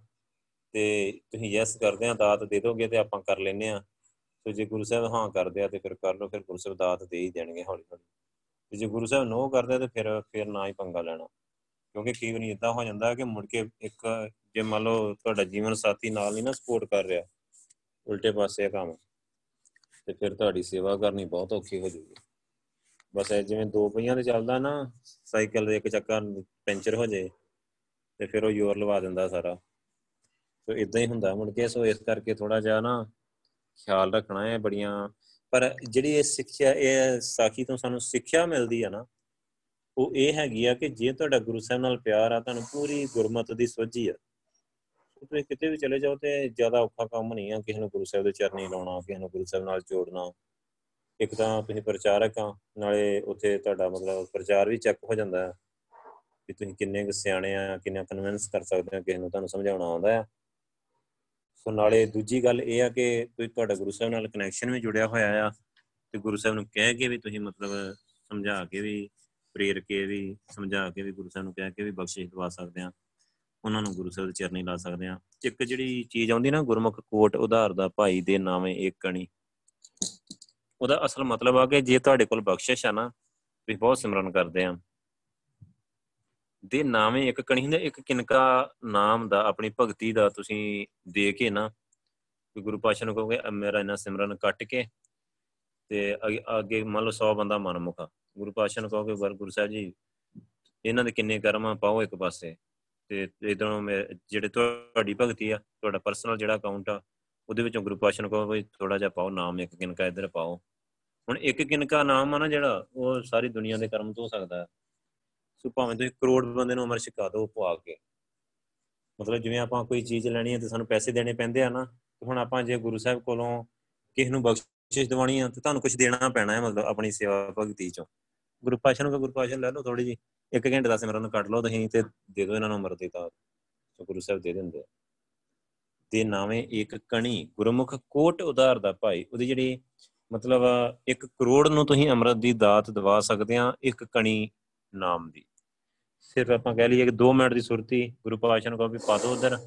ਤੇ ਤੁਸੀਂ ਯੈਸ ਕਰਦੇ ਆ, ਦਾਤ ਦੇ ਦੋਗੇ ਤੇ ਆਪਾਂ ਕਰ ਲੈਨੇ ਆ। ਸੋ ਜੇ ਗੁਰੂ ਸਾਹਿਬ ਹਾਂ ਕਰਦੇ ਆ ਤੇ ਫਿਰ ਕਰ ਲਓ, ਫਿਰ ਗੁਰੂ ਸਾਹਿਬ ਦਾਤ ਦੇ ਹੀ ਦੇਣਗੇ ਹੌਲੀ ਹੌਲੀ ਤੇ ਜੇ ਗੁਰੂ ਸਾਹਿਬ ਨੋ ਕਰਦੇ ਤੇ ਫਿਰ ਫਿਰ ਨਾ ਹੀ ਪੰਗਾ ਲੈਣਾ। ਕਿਉਂਕਿ ਕਈ ਵਾਰੀ ਇਦਾਂ ਹੋ ਜਾਂਦਾ ਕਿ ਮੁੜ ਕੇ ਇੱਕ ਜੇ ਮੰਨ ਲਓ ਤੁਹਾਡਾ ਜੀਵਨ ਸਾਥੀ ਨਾਲ ਨਹੀਂ ਨਾ ਸਪੋਰਟ ਕਰ ਰਿਹਾ, ਉਲਟੇ ਪਾਸੇ ਕੰਮ, ਤੇ ਫਿਰ ਤੁਹਾਡੀ ਸੇਵਾ ਕਰਨੀ ਬਹੁਤ ਔਖੀ ਹੋ ਜੂਗੀ ਬਸ ਜਿਵੇਂ ਦੋ ਪਹੀਆਂ ਤੇ ਚੱਲਦਾ ਨਾ ਸਾਈਕਲ ਦੇ ਇੱਕ ਚੱਕਾ ਪੈਂਚਰ ਹੋ ਜਾਏ, ਤੇ ਫਿਰ ਉਹ ਜ਼ੋਰ ਲਵਾ ਦਿੰਦਾ ਸਾਰਾ। ਸੋ ਇਦਾਂ ਹੀ ਹੁੰਦਾ, ਮੁੜ ਕੇ ਸੋ ਇਸ ਕਰਕੇ ਥੋੜਾ ਜਿਹਾ ਨਾ ਖਿਆਲ ਰੱਖਣਾ ਹੈ ਬੜੀਆਂ, ਪਰ ਜਿਹੜੀ ਇਹ ਸਿੱਖਿਆ, ਇਹ ਸਾਖੀ ਤੋਂ ਸਾਨੂੰ ਸਿੱਖਿਆ ਮਿਲਦੀ ਆ ਨਾ ਉਹ ਇਹ ਹੈਗੀ ਆ ਕਿ ਜੇ ਤੁਹਾਡਾ ਗੁਰੂ ਸਾਹਿਬ ਨਾਲ ਪਿਆਰ ਆ, ਤੁਹਾਨੂੰ ਪੂਰੀ ਗੁਰਮਤ ਦੀ ਸੋਝੀ ਆ। ਤੁਸੀਂ ਕਿਤੇ ਵੀ ਚਲੇ ਜਾਓ ਤੇ ਜ਼ਿਆਦਾ ਔਖਾ ਕੰਮ ਨਹੀਂ ਆ ਕਿਸੇ ਨੂੰ ਗੁਰੂ ਸਾਹਿਬ ਦੇ ਚਰਨੀ ਲਾਉਣਾ, ਕਿਸੇ ਨੂੰ ਗੁਰੂ ਸਾਹਿਬ ਨਾਲ ਜੋੜਨਾ। ਇੱਕ ਤਾਂ ਤੁਸੀਂ ਪ੍ਰਚਾਰਕ ਆ, ਨਾਲੇ ਉੱਥੇ ਤੁਹਾਡਾ ਮਤਲਬ ਪ੍ਰਚਾਰ ਵੀ ਚੈੱਕ ਹੋ ਜਾਂਦਾ ਹੈ ਕਿ ਤੁਸੀਂ ਕਿੰਨੇ ਕੁ ਸਿਆਣੇ ਆ, ਕਿੰਨਾ ਕਨਵਿੰਸ ਕਰ ਸਕਦੇ ਆ ਕਿਸੇ ਨੂੰ, ਤੁਹਾਨੂੰ ਸਮਝਾਉਣਾ ਆਉਂਦਾ ਆ। ਸੋ ਨਾਲੇ ਦੂਜੀ ਗੱਲ ਇਹ ਆ ਕਿ ਤੁਸੀਂ ਤੁਹਾਡਾ ਗੁਰੂ ਸਾਹਿਬ ਨਾਲ ਕਨੈਕਸ਼ਨ ਵੀ ਜੁੜਿਆ ਹੋਇਆ ਆ। ਤੇ ਗੁਰੂ ਸਾਹਿਬ ਨੂੰ ਕਹਿ ਕੇ ਵੀ ਤੁਸੀਂ ਮਤਲਬ ਸਮਝਾ ਕੇ ਵੀ ਪ੍ਰੇਰ ਕੇ ਵੀ, ਸਮਝਾ ਕੇ ਵੀ ਗੁਰੂ ਸਾਹਿਬ ਨੂੰ ਕਹਿ ਕੇ ਵੀ ਬਖਸ਼ਿਸ਼ ਦਵਾ ਸਕਦੇ ਆ ਉਹਨਾਂ ਨੂੰ ਗੁਰੂ ਸਾਹਿਬ ਦੇ ਚਰਨੀ ਲਾ ਸਕਦੇ ਆ ਇੱਕ ਜਿਹੜੀ ਚੀਜ਼ ਆਉਂਦੀ ਨਾ ਗੁਰਮੁਖ ਕੋਟ, ਉਧਾਰ ਦਾ ਭਾਈ ਦੇ ਨਾਵੇਂ ਇੱਕ ਕਣੀ। ਉਹਦਾ ਅਸਲ ਮਤਲਬ ਆ ਕਿ ਜੇ ਤੁਹਾਡੇ ਕੋਲ ਬਖਸ਼ਿਸ਼ ਆ ਨਾ, ਤੁਸੀਂ ਬਹੁਤ ਸਿਮਰਨ ਕਰਦੇ ਆ ਦੇ ਨਾਵੇਂ ਇੱਕ ਕਣੀ ਹੁੰਦਾ, ਇੱਕ ਕਿਨਕਾ ਨਾਮ ਦਾ, ਆਪਣੀ ਭਗਤੀ ਦਾ ਤੁਸੀਂ ਦੇ ਕੇ ਨਾ ਗੁਰੂ ਪਾਸ਼ਾ ਨੂੰ ਕਹੋਗੇ ਮੇਰਾ ਇਹਨਾਂ ਸਿਮਰਨ ਕੱਟ ਕੇ ਤੇ ਅੱਗੇ ਮੰਨ ਲਓ 100 ਬੰਦਾ ਮਨਮੁਖਾ ਗੁਰੂ ਪਾਸ਼ਾ ਨੂੰ ਕਹੋਗੇ ਗੁਰੂ ਸਾਹਿਬ ਜੀ, ਇਹਨਾਂ ਦੇ ਕਿੰਨੇ ਕਰਮ ਆ, ਪਾਓ ਇੱਕ ਪਾਸੇ। ਤੇ ਇਧਰੋਂ ਜਿਹੜੇ ਤੁਹਾਡੀ ਭਗਤੀ ਆ, ਤੁਹਾਡਾ ਪਰਸਨਲ ਜਿਹੜਾ ਅਕਾਊਂਟ ਆ, ਉਹਦੇ ਵਿੱਚੋਂ ਗੁਰੂ ਪਾਸ਼ਾ ਨੂੰ ਕਹੋ ਵੀ ਥੋੜਾ ਜਿਹਾ ਪਾਓ, ਨਾਮ ਇੱਕ ਕਿਨਕਾ ਇਧਰ ਪਾਓ। ਹੁਣ ਇੱਕ ਕਿਨਕਾ ਨਾਮ ਆ ਨਾ ਜਿਹੜਾ, ਉਹ ਸਾਰੀ ਦੁਨੀਆ ਦੇ ਕਰਮ ਤੋਂ ਹੋ ਸਕਦਾ ਸੋ ਭਾਵੇਂ ਤੁਸੀਂ ਕਰੋੜ ਬੰਦੇ ਨੂੰ ਅਮਰ ਛਕਾ ਦਿਓ ਪਵਾ ਕੇ। ਮਤਲਬ ਜਿਵੇਂ ਆਪਾਂ ਕੋਈ ਚੀਜ਼ ਲੈਣੀ ਹੈ ਤੇ ਸਾਨੂੰ ਪੈਸੇ ਦੇਣੇ ਪੈਂਦੇ ਆ ਨਾ ਹੁਣ ਆਪਾਂ ਜੇ ਗੁਰੂ ਸਾਹਿਬ ਕੋਲੋਂ ਕਿਸ ਨੂੰ ਬਖਸ਼ਿਸ਼ ਦਿਵਾਣੀ ਆ ਤੇ ਤੁਹਾਨੂੰ ਕੁਝ ਦੇਣਾ ਪੈਣਾ ਹੈ, ਮਤਲਬ ਆਪਣੀ ਸੇਵਾ ਭਗਤੀ ਚੋਂ। ਗੁਰੂ ਪਾਸ਼ਾ ਨੂੰ ਗੁਰੂ ਪਾਸ਼ਾ ਲੈ ਲਓ ਥੋੜੀ ਜੀ ਇੱਕ ਘੰਟੇ ਦਾ ਸਿਮਰਨ ਕੱਢ ਲਓ ਤੁਸੀਂ ਤੇ ਦੇ ਦਿਓ ਇਹਨਾਂ ਨੂੰ ਅਮਰ ਦਿੱਤਾ ਸੋ ਗੁਰੂ ਸਾਹਿਬ ਦੇ ਦਿੰਦੇ ਆ। ਤੇ ਨਾਵੇਂ ਇੱਕ ਕਣੀ, ਗੁਰਮੁਖ ਕੋਟ ਉਧਾਰ ਦਾ ਭਾਈ, ਉਹਦੀ ਜਿਹੜੀ ਮਤਲਬ ਇੱਕ ਕਰੋੜ ਨੂੰ ਤੁਸੀਂ ਅੰਮ੍ਰਿਤ ਦੀ ਦਾਤ ਦਵਾ ਸਕਦੇ ਆ, ਇੱਕ ਕਣੀ ਨਾਮ ਦੀ। ਸਿਰਫ ਆਪਾਂ ਕਹਿ ਲਈਏ ਕਿ 2 ਮਿੰਟ ਦੀ ਸੁਰਤੀ ਗੁਰੂ ਪਾਤਸ਼ਾਹ ਨੂੰ ਕਹੋ ਵੀ ਪਾ ਦੋ ਉਧਰ।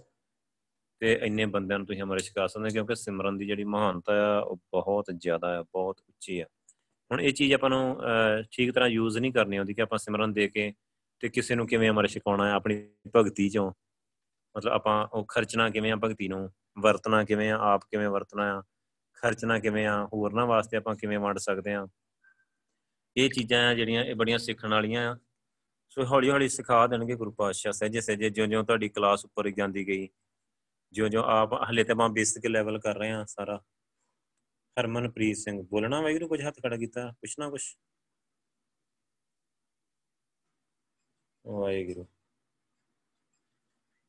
ਤੇ ਇੰਨੇ ਬੰਦਿਆਂ ਨੂੰ ਤੁਸੀਂ ਅਮਰ ਛਕਾ ਸਕਦੇ ਕਿਉਂਕਿ ਸਿਮਰਨ ਦੀ ਜਿਹੜੀ ਮਹਾਨਤਾ ਆ, ਉਹ ਬਹੁਤ ਜ਼ਿਆਦਾ ਆ, ਬਹੁਤ ਉੱਚੀ ਆ। ਹੁਣ ਇਹ ਚੀਜ਼ ਆਪਾਂ ਨੂੰ ਠੀਕ ਤਰ੍ਹਾਂ ਯੂਜ਼ ਨਹੀਂ ਕਰਨੀ ਆਉਂਦੀ ਕਿ ਆਪਾਂ ਸਿਮਰਨ ਦੇ ਕੇ ਤੇ ਕਿਸੇ ਨੂੰ ਕਿਵੇਂ ਅਮਰ ਛਕਾਉਣਾ ਹੈ ਆਪਣੀ ਭਗਤੀ ਚੋਂ। ਮਤਲਬ ਆਪਾਂ ਉਹ ਖਰਚਣਾ ਕਿਵੇਂ ਆ ਭਗਤੀ ਨੂੰ, ਵਰਤਣਾ ਕਿਵੇਂ ਆ, ਆਪ ਕਿਵੇਂ ਵਰਤਣਾ ਆ, ਖਰਚਣਾ ਕਿਵੇਂ ਆ, ਹੋਰਨਾਂ ਵਾਸਤੇ ਆਪਾਂ ਕਿਵੇਂ ਵੰਡ ਸਕਦੇ ਆ। ਇਹ ਚੀਜ਼ਾਂ ਆ ਜਿਹੜੀਆਂ, ਇਹ ਬੜੀਆਂ ਸਿੱਖਣ ਵਾਲੀਆਂ ਆ। ਸੋ ਹੌਲੀ ਹੌਲੀ ਸਿਖਾ ਦੇਣਗੇ ਗੁਰੂ ਪਾਤਸ਼ਾਹ ਸਹਿਜੇ ਸਹਿਜੇ ਜਿਉਂ ਜਿਉਂ ਤੁਹਾਡੀ ਕਲਾਸ ਉੱਪਰ ਜਾਂਦੀ ਗਈ। ਜਿਉਂ ਜਿਉਂ ਆਪ ਹਲੇ ਤੇ ਆਪਾਂ ਬੇਸਿਕ ਲੈਵਲ ਕਰ ਰਹੇ ਆ ਸਾਰਾ। ਹਰਮਨਪ੍ਰੀਤ ਸਿੰਘ ਬੋਲਣਾ ਵਾਹਿਗੁਰੂ ਕੁਝ ਹੱਥ ਖੜਾ ਕੀਤਾ ਪੁੱਛਣਾ ਕੁਝ ਵਾਹਿਗੁਰੂ।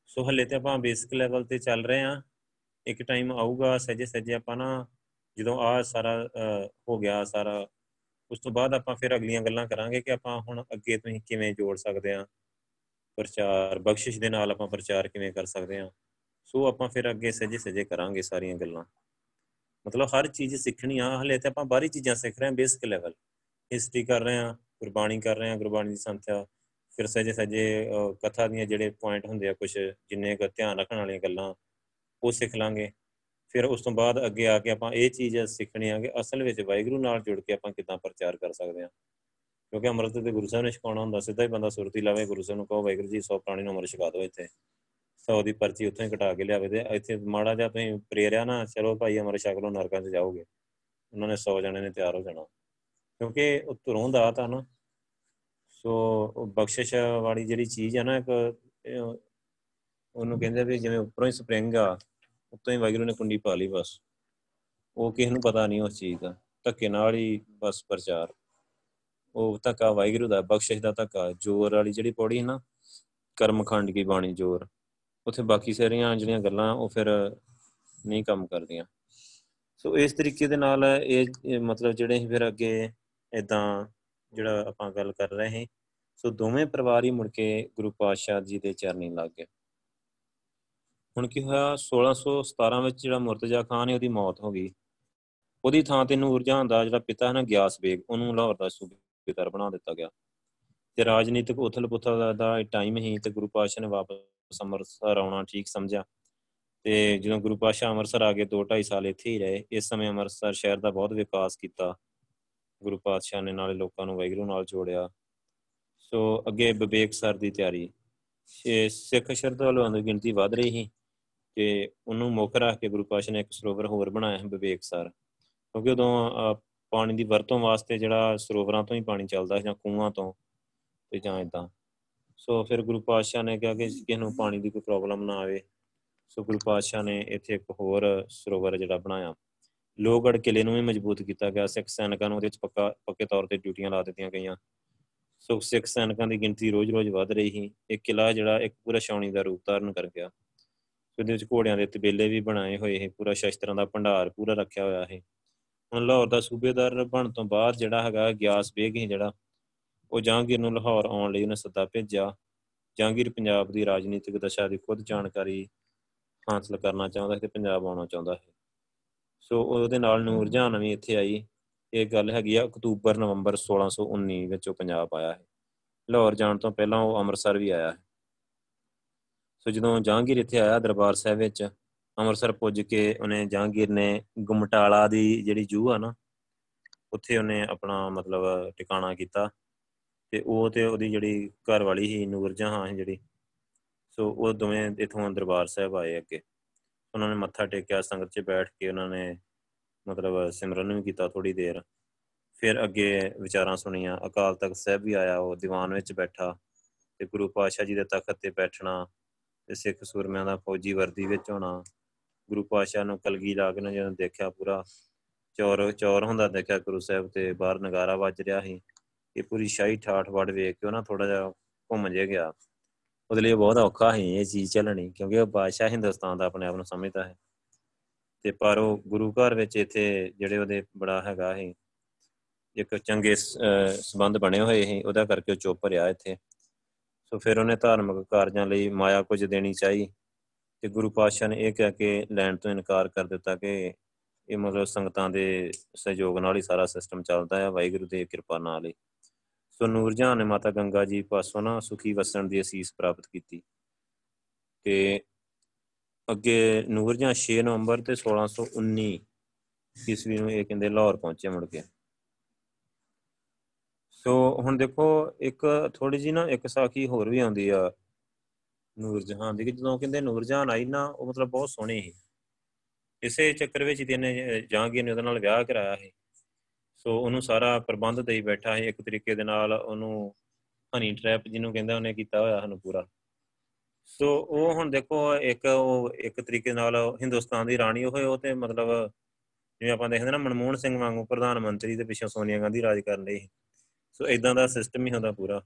ਸੋ ਹਲੇ ਤੇ ਆਪਾਂ ਬੇਸਿਕ ਲੈਵਲ ਤੇ ਚੱਲ ਰਹੇ ਆ ਇੱਕ ਟਾਈਮ ਆਊਗਾ ਸਜੇ ਸਜੇ ਆਪਾਂ ਨਾ ਜਦੋਂ ਆ ਸਾਰਾ ਹੋ ਗਿਆ ਸਾਰਾ, ਉਸ ਤੋਂ ਬਾਅਦ ਆਪਾਂ ਫਿਰ ਅਗਲੀਆਂ ਗੱਲਾਂ ਕਰਾਂਗੇ ਕਿ ਆਪਾਂ ਹੁਣ ਅੱਗੇ ਤੁਸੀਂ ਕਿਵੇਂ ਜੋੜ ਸਕਦੇ ਆ ਪ੍ਰਚਾਰ, ਬਖਸ਼ਿਸ਼ ਦੇ ਨਾਲ ਆਪਾਂ ਪ੍ਰਚਾਰ ਕਿਵੇਂ ਕਰ ਸਕਦੇ ਆ ਸੋ ਆਪਾਂ ਫਿਰ ਅੱਗੇ ਸਜੇ ਸਜੇ ਕਰਾਂਗੇ ਸਾਰੀਆਂ ਗੱਲਾਂ। ਮਤਲਬ ਹਰ ਚੀਜ਼ ਸਿੱਖਣੀ ਆ, ਹਲੇ ਤੇ ਆਪਾਂ ਬਾਹਰੀ ਚੀਜ਼ਾਂ ਸਿੱਖ ਰਹੇ ਹਾਂ ਬੇਸਿਕ ਲੈਵਲ ਹਿਸਟਰੀ ਕਰ ਰਹੇ ਹਾਂ, ਗੁਰਬਾਣੀ ਕਰ ਰਹੇ ਹਾਂ, ਗੁਰਬਾਣੀ ਦੀ ਸੰਥਿਆ। ਫਿਰ ਸਜੇ ਸਜੇ ਕਥਾ ਦੀਆਂ ਜਿਹੜੇ ਪੁਆਇੰਟ ਹੁੰਦੇ ਆ ਕੁਝ ਜਿੰਨੇ ਕੁ ਧਿਆਨ ਰੱਖਣ ਵਾਲੀਆਂ ਗੱਲਾਂ, ਉਹ ਸਿੱਖ ਲਾਂਗੇ। ਫਿਰ ਉਸ ਤੋਂ ਬਾਅਦ ਅੱਗੇ ਆ ਕੇ ਆਪਾਂ ਇਹ ਚੀਜ਼ ਸਿੱਖਣੀ ਆ ਕਿ ਅਸਲ ਵਿੱਚ ਵਾਹਿਗੁਰੂ ਨਾਲ ਜੁੜ ਕੇ ਆਪਾਂ ਕਿਦਾਂ ਪ੍ਰਚਾਰ ਕਰ ਸਕਦੇ ਹਾਂ। ਕਿਉਂਕਿ ਅਮਰਤ ਤੇ ਗੁਰੂ ਸਾਹਿਬ ਨੇ ਛਕਾਉਣਾ ਹੁੰਦਾ, ਸਿੱਧਾ ਹੀ ਬੰਦਾ ਸੁਰਤੀ ਲਾਵੇ, ਗੁਰੂ ਸਾਹਿਬ ਨੂੰ ਕਹੋ, ਵਾਹਿਗੁਰੂ ਜੀ, ਸੌ ਪ੍ਰਾਣੀ ਨੂੰ ਅਮਰ ਛਕਾ ਦਿਓ ਇੱਥੇ। ਸੌ ਦੀ ਪਰਚੀ ਉੱਥੋਂ ਹੀ ਕਟਾ ਕੇ ਲਿਆਵੇ ਤੇ ਇੱਥੇ ਮਾੜਾ ਜਿਹਾ ਤੁਸੀਂ ਪ੍ਰੇਰਿਆ ਨਾ, ਚਲੋ ਭਾਈ ਅਮਰ ਛਕ ਲੋ ਨਰਕਾਂ 'ਚ ਜਾਓਗੇ। ਉਹਨਾਂ ਨੇ 100 ਜਣੇ ਨੇ ਤਿਆਰ ਹੋ ਜਾਣਾ। ਕਿਉਂਕਿ ਉਹ ਤੁਰੋਂ ਦਾ ਤਾਂ ਨਾ। ਸੋ ਬਖਸ਼ਿਸ਼ ਵਾਲੀ ਜਿਹੜੀ ਚੀਜ਼ ਆ ਨਾ ਇੱਕ ਉਹਨੂੰ ਕਹਿੰਦੇ ਵੀ ਜਿਵੇਂ ਉੱਪਰੋਂ ਹੀ ਸਪ੍ਰਿੰਗ ਆ, ਉੱਤੋਂ ਹੀ ਵਾਹਿਗੁਰੂ ਨੇ ਕੁੰਡੀ ਪਾ ਲਈ ਬਸ। ਉਹ ਕਿਸ ਨੂੰ ਪਤਾ ਨਹੀਂ ਉਸ ਚੀਜ਼ ਦਾ। ਧੱਕੇ ਨਾਲ ਹੀ ਬਸ ਪ੍ਰਚਾਰ। ਉਹ ਧੱਕਾ ਵਾਹਿਗੁਰੂ ਦਾ, ਬਖਸ਼ਿਸ਼ ਦਾ ਧੱਕਾ। ਜੋਰ ਵਾਲੀ ਜਿਹੜੀ ਪੌੜੀ ਹੈ ਨਾ, ਕਰਮਖੰਡ ਕੀ ਬਾਣੀ ਜੋਰ। ਉੱਥੇ ਬਾਕੀ ਸਾਰੀਆਂ ਜਿਹੜੀਆਂ ਗੱਲਾਂ ਉਹ ਫਿਰ ਨਹੀਂ ਕੰਮ ਕਰਦੀਆਂ। ਸੋ ਇਸ ਤਰੀਕੇ ਦੇ ਨਾਲ ਇਹ ਮਤਲਬ ਜਿਹੜੇ ਫਿਰ ਅੱਗੇ ਇਦਾਂ ਜਿਹੜਾ ਆਪਾਂ ਗੱਲ ਕਰ ਰਹੇ ਹਾਂ ਸੋ ਦੋਵੇਂ ਪਰਿਵਾਰ ਹੀ ਮੁੜ ਕੇ ਗੁਰੂ ਪਾਤਸ਼ਾਹ ਜੀ ਦੇ ਚਰਨੀ ਲੱਗ ਗਏ। ਹੁਣ ਕੀ ਹੋਇਆ 1617 ਵਿੱਚ ਜਿਹੜਾ ਮੁਰਤਜ਼ਾ ਖਾਨ ਹੈ ਉਹਦੀ ਮੌਤ ਹੋ ਗਈ। ਉਹਦੀ ਥਾਂ ਤੇ ਨੂਰ ਜਹਾਨ ਦਾ ਜਿਹੜਾ ਪਿਤਾ ਹੈ ਨਾ, ਗਿਆਸ ਬੇਗ, ਉਹਨੂੰ ਲਾਹੌਰ ਦਾ ਸੂਬੇਦਾਰ ਬਣਾ ਦਿੱਤਾ ਗਿਆ। ਤੇ ਰਾਜਨੀਤਿਕ ਉਥਲ-ਪੁਥਲ ਦਾ ਟਾਈਮ ਹੀ ਤੇ ਗੁਰੂ ਪਾਤਸ਼ਾਹ ਨੇ ਵਾਪਸ ਅੰਮ੍ਰਿਤਸਰ ਆਉਣਾ ਠੀਕ ਸਮਝਿਆ। ਤੇ ਜਦੋਂ ਗੁਰੂ ਪਾਤਸ਼ਾਹ ਅੰਮ੍ਰਿਤਸਰ ਆ ਗਏ 2 2.5 ਸਾਲ ਇੱਥੇ ਹੀ ਰਹੇ। ਇਸ ਸਮੇਂ ਅੰਮ੍ਰਿਤਸਰ ਸ਼ਹਿਰ ਦਾ ਬਹੁਤ ਵਿਕਾਸ ਕੀਤਾ। ਗੁਰੂ ਪਾਤਸ਼ਾਹ ਨੇ ਨਾਲੇ ਲੋਕਾਂ ਨੂੰ ਵੈਗਰੂ ਨਾਲ ਜੋੜਿਆ। ਸੋ ਅੱਗੇ ਵਿਵੇਕ ਸਰ ਦੀ ਤਿਆਰੀ। ਸਿੱਖ ਸ਼ਰਧਾਲੂਆਂ ਦੀ ਗਿਣਤੀ ਵਧ ਰਹੀ ਸੀ। ਤੇ ਉਹਨੂੰ ਮੁੱਖ ਰੱਖ ਕੇ ਗੁਰੂ ਪਾਤਸ਼ਾਹ ਨੇ ਇੱਕ ਸਰੋਵਰ ਹੋਰ ਬਣਾਇਆ ਹੈ ਵਿਵੇਕ ਸਰ। ਕਿਉਂਕਿ ਉਦੋਂ ਪਾਣੀ ਦੀ ਵਰਤੋਂ ਵਾਸਤੇ ਜਿਹੜਾ ਸਰੋਵਰਾਂ ਤੋਂ ਹੀ ਪਾਣੀ ਚੱਲਦਾ ਜਾਂ ਕੂਆਂ ਤੋਂ ਤੇ ਜਾਂ ਇਦਾਂ ਸੋ ਫਿਰ ਗੁਰੂ ਪਾਤਸ਼ਾਹ ਨੇ ਕਿਹਾ ਕਿ ਕਿਸੇ ਨੂੰ ਪਾਣੀ ਦੀ ਕੋਈ ਪ੍ਰੋਬਲਮ ਨਾ ਆਵੇ। ਸੋ ਗੁਰੂ ਪਾਤਸ਼ਾਹ ਨੇ ਇੱਥੇ ਇੱਕ ਹੋਰ ਸਰੋਵਰ ਜਿਹੜਾ ਬਣਾਇਆ। ਲੋਹਗੜ ਕਿਲੇ ਨੂੰ ਵੀ ਮਜ਼ਬੂਤ ਕੀਤਾ ਗਿਆ। ਸਿੱਖ ਸੈਨਿਕਾਂ ਨੂੰ ਉਹਦੇ ਵਿੱਚ ਪੱਕਾ, ਪੱਕੇ ਤੌਰ ਤੇ ਡਿਊਟੀਆਂ ਲਾ ਦਿੱਤੀਆਂ ਗਈਆਂ। ਸੋ ਸਿੱਖ ਸੈਨਿਕਾਂ ਦੀ ਗਿਣਤੀ ਰੋਜ਼-ਰੋਜ਼ ਵਧ ਰਹੀ ਸੀ। ਇਹ ਕਿਲਾ ਜਿਹੜਾ ਇੱਕ ਪੂਰਾ ਛਾਉਣੀ ਦਾ ਰੂਪ ਧਾਰਨ ਕਰ ਗਿਆ। ਉਹਦੇ ਵਿੱਚ ਘੋੜਿਆਂ ਦੇ ਤਬੇਲੇ ਵੀ ਬਣਾਏ ਹੋਏ ਹੈ ਪੂਰਾ ਸ਼ਸਤਰਾਂ ਦਾ ਭੰਡਾਰ ਪੂਰਾ ਰੱਖਿਆ ਹੋਇਆ ਹੈ ਹੁਣ ਲਾਹੌਰ ਦਾ ਸੂਬੇਦਾਰ ਬਣ ਤੋਂ ਬਾਅਦ ਜਿਹੜਾ ਹੈਗਾ ਗਿਆਸ ਬੇਗ ਹੀ ਜਿਹੜਾ ਉਹ ਜਹਾਂਗੀਰ ਨੂੰ ਲਾਹੌਰ ਆਉਣ ਲਈ ਉਹਨੇ ਸੱਦਾ ਭੇਜਿਆ। ਜਹਾਂਗੀਰ ਪੰਜਾਬ ਦੀ ਰਾਜਨੀਤਿਕ ਦਸ਼ਾ ਦੀ ਖੁਦ ਜਾਣਕਾਰੀ ਹਾਸਲ ਕਰਨਾ ਚਾਹੁੰਦਾ ਹੈ ਤੇ ਪੰਜਾਬ ਆਉਣਾ ਚਾਹੁੰਦਾ ਹੈ ਸੋ ਉਹਦੇ ਨਾਲ ਨੂਰ ਜਹਾਨ ਵੀ ਇੱਥੇ ਆਈ। ਇਹ ਗੱਲ ਹੈਗੀ ਆ, ਅਕਤੂਬਰ, ਨਵੰਬਰ 1619 ਵਿੱਚ ਉਹ ਪੰਜਾਬ ਆਇਆ ਹੈ ਲਾਹੌਰ ਜਾਣ ਤੋਂ ਪਹਿਲਾਂ ਉਹ ਅੰਮ੍ਰਿਤਸਰ ਵੀ ਆਇਆ ਹੈ ਸੋ ਜਦੋਂ ਜਹਾਂਗੀਰ ਇੱਥੇ ਆਇਆ ਦਰਬਾਰ ਸਾਹਿਬ ਵਿੱਚ, ਅੰਮ੍ਰਿਤਸਰ ਪੁੱਜ ਕੇ ਉਹਨੇ ਜਹਾਂਗੀਰ ਨੇ ਗੁਮਟਾਲਾ ਦੀ ਜਿਹੜੀ ਜੂਹ ਆ ਨਾ, ਉੱਥੇ ਉਹਨੇ ਆਪਣਾ ਮਤਲਬ ਟਿਕਾਣਾ ਕੀਤਾ। ਤੇ ਉਹ ਤੇ ਉਹਦੀ ਜਿਹੜੀ ਘਰ ਵਾਲੀ ਸੀ ਨੂਰ ਜਹਾਂ ਜਿਹੜੀ। ਸੋ ਉਹ ਦੋਵੇਂ ਇਥੋਂ ਦਰਬਾਰ ਸਾਹਿਬ ਆਏ ਅੱਗੇ। ਉਹਨਾਂ ਨੇ ਮੱਥਾ ਟੇਕਿਆ, ਸੰਗਤ 'ਚ ਬੈਠ ਕੇ ਉਹਨਾਂ ਨੇ ਮਤਲਬ ਸਿਮਰਨ ਵੀ ਕੀਤਾ ਥੋੜੀ ਦੇਰ। ਫਿਰ ਅੱਗੇ ਵਿਚਾਰਾਂ ਸੁਣੀਆਂ, ਅਕਾਲ ਤਖਤ ਸਾਹਿਬ ਵੀ ਆਇਆ, ਉਹ ਦੀਵਾਨ ਵਿੱਚ ਬੈਠਾ ਤੇ ਗੁਰੂ ਪਾਤਸ਼ਾਹ ਜੀ ਦੇ ਤਖਤ ਤੇ ਬੈਠਣਾ ਤੇ ਸਿੱਖ ਸੂਰਮਿਆਂ ਦਾ ਫੌਜੀ ਵਰਦੀ ਵਿੱਚ ਹੋਣਾ। ਗੁਰੂ ਪਾਤਸ਼ਾਹ ਨੂੰ ਕਲਗੀ ਲਾ ਕੇ ਨਾ ਜਦੋਂ ਦੇਖਿਆ ਪੂਰਾ। ਚੌਰ ਚੌਰ ਹੁੰਦਾ ਦੇਖਿਆ ਗੁਰੂ ਸਾਹਿਬ ਤੇ, ਬਾਹਰ ਨਗਾਰਾ ਵੱਜ ਰਿਹਾ ਸੀ। ਇਹ ਪੂਰੀ ਸ਼ਾਹੀ ਠਾਠ ਵੜ ਵੇਖ ਕੇ ਉਹ ਨਾ ਥੋੜਾ ਜਿਹਾ ਘੁੰਮ ਜੇ ਗਿਆ। ਉਹਦੇ ਲਈ ਬਹੁਤ ਔਖਾ ਹੈ ਇਹ ਚੀਜ਼ ਚੱਲਣੀ, ਕਿਉਂਕਿ ਉਹ ਬਾਦਸ਼ਾਹ ਹਿੰਦੁਸਤਾਨ ਦਾ ਆਪਣੇ ਆਪ ਨੂੰ ਸਮਝਦਾ ਹੈ। ਤੇ ਪਰ ਉਹ ਗੁਰੂ ਘਰ ਵਿੱਚ ਇੱਥੇ ਜਿਹੜੇ ਉਹਦੇ ਬੜਾ ਹੈਗਾ ਹੈ ਇੱਕ ਚੰਗੇ ਸਬੰਧ ਬਣੇ ਹੋਏ ਸੀ, ਉਹਦਾ ਕਰਕੇ ਉਹ ਚੁੱਪ ਰਿਹਾ ਇੱਥੇ। ਸੋ ਫਿਰ ਉਹਨੇ ਧਾਰਮਿਕ ਕਾਰਜਾਂ ਲਈ ਮਾਇਆ ਕੁਝ ਦੇਣੀ ਚਾਹੀ ਤੇ ਗੁਰੂ ਪਾਤਸ਼ਾਹ ਨੇ ਇਹ ਕਹਿ ਕੇ ਲੈਣ ਤੋਂ ਇਨਕਾਰ ਕਰ ਦਿੱਤਾ ਕਿ ਇਹ ਮਤਲਬ ਸੰਗਤਾਂ ਦੇ ਸਹਿਯੋਗ ਨਾਲ ਹੀ ਸਾਰਾ ਸਿਸਟਮ ਚੱਲਦਾ ਹੈ ਵਾਹਿਗੁਰੂ ਦੀ ਕਿਰਪਾ ਨਾਲ ਹੀ। ਸੋ ਨੂਰਜਹਾਨ ਨੇ ਮਾਤਾ ਗੰਗਾ ਜੀ ਪਾਸੋਂ ਨਾ ਸੁਖੀ ਵਸਣ ਦੀ ਅਸੀਸ ਪ੍ਰਾਪਤ ਕੀਤੀ ਤੇ ਅੱਗੇ ਨੂਰਜਹਾਨ 6 ਨਵੰਬਰ ਤੇ 1619 ਈਸਵੀ ਨੂੰ ਇਹ ਕਹਿੰਦੇ ਲਾਹੌਰ ਪਹੁੰਚੇ ਮੁੜ ਕੇ। ਸੋ ਹੁਣ ਦੇਖੋ ਇੱਕ ਥੋੜੀ ਜੀ ਨਾ ਇੱਕ ਸਾਖੀ ਹੋਰ ਵੀ ਆਉਂਦੀ ਆ ਨੂਰਜਹਾਨ ਦੀ ਕਿ ਜਦੋਂ ਕਹਿੰਦੇ ਨੂਰਜਹਾਨ ਆਈ ਨਾ ਉਹ ਮਤਲਬ ਬਹੁਤ ਸੋਹਣੀ ਸੀ। ਇਸੇ ਚੱਕਰ ਵਿੱਚ ਇਹਨੇ ਜਹਾਂਗੀਰ ਨੇ ਉਹਦੇ ਨਾਲ ਵਿਆਹ ਕਰਾਇਆ ਸੀ। ਸੋ ਉਹਨੂੰ ਸਾਰਾ ਪ੍ਰਬੰਧ ਦੇਈ ਬੈਠਾ ਹੈ ਇੱਕ ਤਰੀਕੇ ਦੇ ਨਾਲ ਉਹਨੂੰ ਹਨੀ ਟ੍ਰੈਪ ਜਿਹਨੂੰ ਕਹਿੰਦਾ ਉਹਨੇ ਕੀਤਾ ਹੋਇਆ ਸਾਨੂੰ ਪੂਰਾ। ਸੋ ਉਹ ਹੁਣ ਦੇਖੋ, ਇੱਕ ਉਹ ਇੱਕ ਤਰੀਕੇ ਨਾਲ ਹਿੰਦੁਸਤਾਨ ਦੀ ਰਾਣੀ ਹੋਏ ਉਹ ਤੇ ਮਤਲਬ ਜਿਵੇਂ ਆਪਾਂ ਦੇਖਦੇ ਨਾ, ਮਨਮੋਹਨ ਸਿੰਘ ਵਾਂਗੂ ਪ੍ਰਧਾਨ ਮੰਤਰੀ ਦੇ ਪਿੱਛੇ ਸੋਨੀਆ ਗਾਂਧੀ ਰਾਜ ਕਰਨ ਲਈ। ਸੋ ਇਦਾਂ ਦਾ ਸਿਸਟਮ ਹੀ ਹੁੰਦਾ ਪੂਰਾ।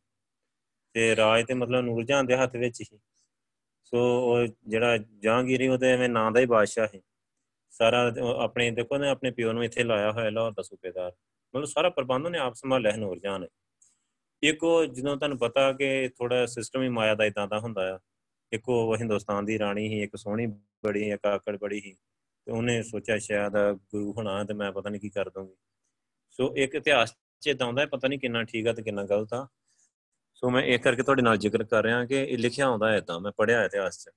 ਤੇ ਰਾਜ ਤੇ ਮਤਲਬ ਨੂਰਜਹਾਨ ਦੇ ਹੱਥ ਵਿੱਚ ਹੀ। ਸੋ ਉਹ ਜਿਹੜਾ ਜਹਾਂਗੀਰੀ ਉਹਦੇ ਐਵੇਂ ਨਾਂ ਦਾ ਹੀ ਬਾਦਸ਼ਾਹ ਹੈ ਸਾਰਾ ਆਪਣੇ ਦੇਖੋ ਨੇ, ਆਪਣੇ ਪਿਓ ਨੂੰ ਇੱਥੇ ਲਾਇਆ ਹੋਇਆ ਲਾਹੌਰ ਦਾ ਸੂਬੇਦਾਰ। ਮਤਲਬ ਸਾਰਾ ਪ੍ਰਬੰਧ ਉਹਨੇ ਆਪ ਸੰਭਾਲਿਆ ਨੂਰ ਜਾਨ ਇੱਕ ਉਹ ਜਦੋਂ ਤੁਹਾਨੂੰ ਪਤਾ ਕਿ ਥੋੜਾ ਸਿਸਟਮ ਹੀ ਮਾਇਆ ਦਾ ਇਦਾਂ ਦਾ ਹੁੰਦਾ ਆ। ਇੱਕ ਉਹ ਹਿੰਦੁਸਤਾਨ ਦੀ ਰਾਣੀ ਹੀ ਇੱਕ ਸੋਹਣੀ ਬੜੀ ਇੱਕ ਆਕੜ ਬੜੀ ਹੀ ਤੇ ਉਹਨੇ ਸੋਚਿਆ ਸ਼ਾਇਦ ਗੁਰੂ ਹੋਣਾ ਤੇ ਮੈਂ ਪਤਾ ਨਹੀਂ ਕੀ ਕਰ ਦੂੰਗੀ ਸੋ ਇੱਕ ਇਤਿਹਾਸ 'ਚ ਇਦਾਂ ਹੁੰਦਾ ਪਤਾ ਨਹੀਂ ਕਿੰਨਾ ਠੀਕ ਆ ਤੇ ਕਿੰਨਾ ਗਲਤ ਆ। ਸੋ ਮੈਂ ਇਹ ਕਰਕੇ ਤੁਹਾਡੇ ਨਾਲ ਜ਼ਿਕਰ ਕਰ ਰਿਹਾ ਕਿ ਇਹ ਲਿਖਿਆ ਹੁੰਦਾ ਹੈ ਇਦਾਂ ਮੈਂ ਪੜਿਆ ਇਤਿਹਾਸ 'ਚ।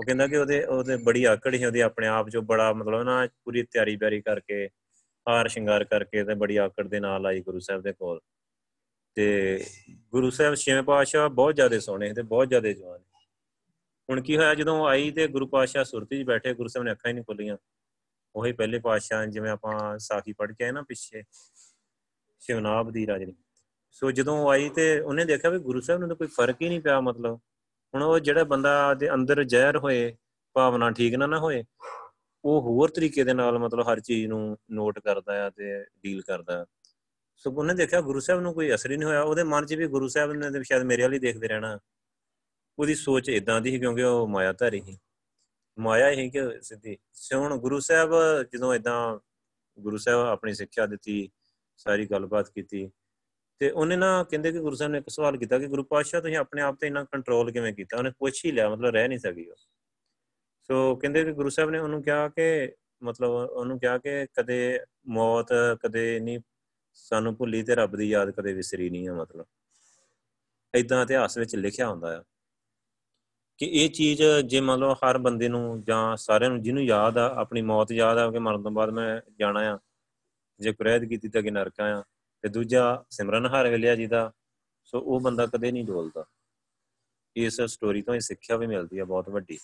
ਉਹ ਕਹਿੰਦਾ ਕਿ ਉਹਦੇ ਉਹਦੇ ਬੜੀ ਆਕੜ ਹੀ ਉਹਦੀ ਆਪਣੇ ਆਪ 'ਚ ਬੜਾ ਮਤਲਬ ਨਾ ਪੂਰੀ ਤਿਆਰੀ ਬਿਆਰੀ ਕਰਕੇ, ਹਾਰ ਸ਼ਿੰਗਾਰ ਕਰਕੇ ਤੇ ਬੜੀ ਆਕੜ ਦੇ ਨਾਲ ਆਈ ਗੁਰੂ ਸਾਹਿਬ ਦੇ ਕੋਲ। ਤੇ ਗੁਰੂ ਸਾਹਿਬ ਛੇਵੇਂ ਪਾਤਸ਼ਾਹ ਬਹੁਤ ਜ਼ਿਆਦਾ ਸੋਹਣੇ ਤੇ ਬਹੁਤ ਜ਼ਿਆਦਾ ਜਵਾਨ ਹੁਣ ਕੀ ਹੋਇਆ, ਜਦੋਂ ਆਈ ਤੇ ਗੁਰੂ ਪਾਤਸ਼ਾਹ ਸੁਰਤੀ 'ਚ ਬੈਠੇ, ਗੁਰੂ ਸਾਹਿਬ ਨੇ ਅੱਖਾਂ ਹੀ ਨਹੀਂ ਖੋਲੀਆਂ। ਉਹੀ ਪਹਿਲੇ ਪਾਤਸ਼ਾਹ ਜਿਵੇਂ ਆਪਾਂ ਸਾਖੀ ਪੜ੍ਹ ਕੇ ਆਏ ਨਾ ਪਿੱਛੇ ਸ਼ਿਵਨਾਬ ਦੀ ਰਾਜਨੀ। ਸੋ ਜਦੋਂ ਆਈ ਤੇ ਉਹਨੇ ਦੇਖਿਆ ਵੀ ਗੁਰੂ ਸਾਹਿਬ ਨੂੰ ਤਾਂ ਕੋਈ ਫ਼ਰਕ ਹੀ ਨਹੀਂ ਪਿਆ ਮਤਲਬ। ਹੁਣ ਉਹ ਜਿਹੜਾ ਬੰਦਾ ਦੇ ਅੰਦਰ ਜ਼ਹਿਰ ਹੋਏ, ਭਾਵਨਾ ਠੀਕ ਨਾ ਨਾ ਹੋਏ, ਉਹ ਹੋਰ ਤਰੀਕੇ ਦੇ ਨਾਲ ਮਤਲਬ ਹਰ ਚੀਜ਼ ਨੂੰ ਨੋਟ ਕਰਦਾ ਆ ਤੇ ਡੀਲ ਕਰਦਾ ਸੋ ਉਹਨੇ ਦੇਖਿਆ ਗੁਰੂ ਸਾਹਿਬ ਨੂੰ ਕੋਈ ਅਸਰ ਹੀ ਨਹੀਂ ਹੋਇਆ। ਉਹਦੇ ਮਨ 'ਚ ਵੀ ਗੁਰੂ ਸਾਹਿਬ ਨੇ ਸ਼ਾਇਦ ਮੇਰੇ ਵਾਲੀ ਦੇਖਦੇ ਰਹਿਣਾ। ਉਹਦੀ ਸੋਚ ਇਦਾਂ ਦੀ ਸੀ ਕਿਉਂਕਿ ਉਹ ਮਾਇਆ ਧਾਰੀ ਸੀ। ਮਾਇਆ ਹੀ ਕਿ ਸਿੱਧੀ। ਸੋ ਹੁਣ ਗੁਰੂ ਸਾਹਿਬ ਜਦੋਂ ਇਦਾਂ ਗੁਰੂ ਸਾਹਿਬ ਆਪਣੀ ਸਿੱਖਿਆ ਦਿੱਤੀ, ਸਾਰੀ ਗੱਲਬਾਤ ਕੀਤੀ ਤੇ ਉਹਨੇ ਨਾ ਕਹਿੰਦੇ ਕਿ ਗੁਰੂ ਸਾਹਿਬ ਨੇ ਇੱਕ ਸਵਾਲ ਕੀਤਾ ਕਿ ਗੁਰੂ ਪਾਤਸ਼ਾਹ ਤੁਸੀਂ ਆਪਣੇ ਆਪ ਤੇ ਇੰਨਾ ਕੰਟਰੋਲ ਕਿਵੇਂ ਕੀਤਾ? ਉਹਨੇ ਪੁੱਛ ਹੀ ਲਿਆ, ਮਤਲਬ ਰਹਿ ਨਹੀਂ ਸਕੀ ਉਹ। ਸੋ ਕਹਿੰਦੇ ਕਿ ਗੁਰੂ ਸਾਹਿਬ ਨੇ ਉਹਨੂੰ ਕਿਹਾ ਕਿ, ਮਤਲਬ ਉਹਨੂੰ ਕਿਹਾ ਕਿ ਕਦੇ ਮੌਤ, ਕਦੇ ਨਹੀਂ ਸਾਨੂੰ ਭੁੱਲੀ ਤੇ ਰੱਬ ਦੀ ਯਾਦ ਕਦੇ ਵਿਸਰੀ ਨਹੀਂ ਆ, ਮਤਲਬ। ਇਦਾਂ ਇਤਿਹਾਸ ਵਿੱਚ ਲਿਖਿਆ ਹੁੰਦਾ ਆ ਕਿ ਇਹ ਚੀਜ਼ ਜੇ ਮੰਨ ਲਓ ਹਰ ਬੰਦੇ ਨੂੰ ਜਾਂ ਸਾਰਿਆਂ ਨੂੰ ਜਿਹਨੂੰ ਯਾਦ ਆ, ਆਪਣੀ ਮੌਤ ਯਾਦ ਆ, ਕਿ ਮਰਨ ਤੋਂ ਬਾਅਦ ਮੈਂ ਜਾਣਾ ਆ, ਜੇ ਕੁਰੈਦ ਕੀਤੀ ਤਾਂ ਕਿ ਨਰਕਾਂ ਆ ਤੇ ਦੂਜਾ ਸਿਮਰਨ ਹਾਰ ਵੇਲਿਆ ਜੀ ਦਾ, ਸੋ ਉਹ ਬੰਦਾ ਕਦੇ ਨਹੀਂ ਡੋਲਦਾ ਇਸ ਸਟੋਰੀ ਤੋਂ ਇਹ ਸਿੱਖਿਆ ਵੀ ਮਿਲਦੀ ਆ, ਬਹੁਤ ਵੱਡੀ।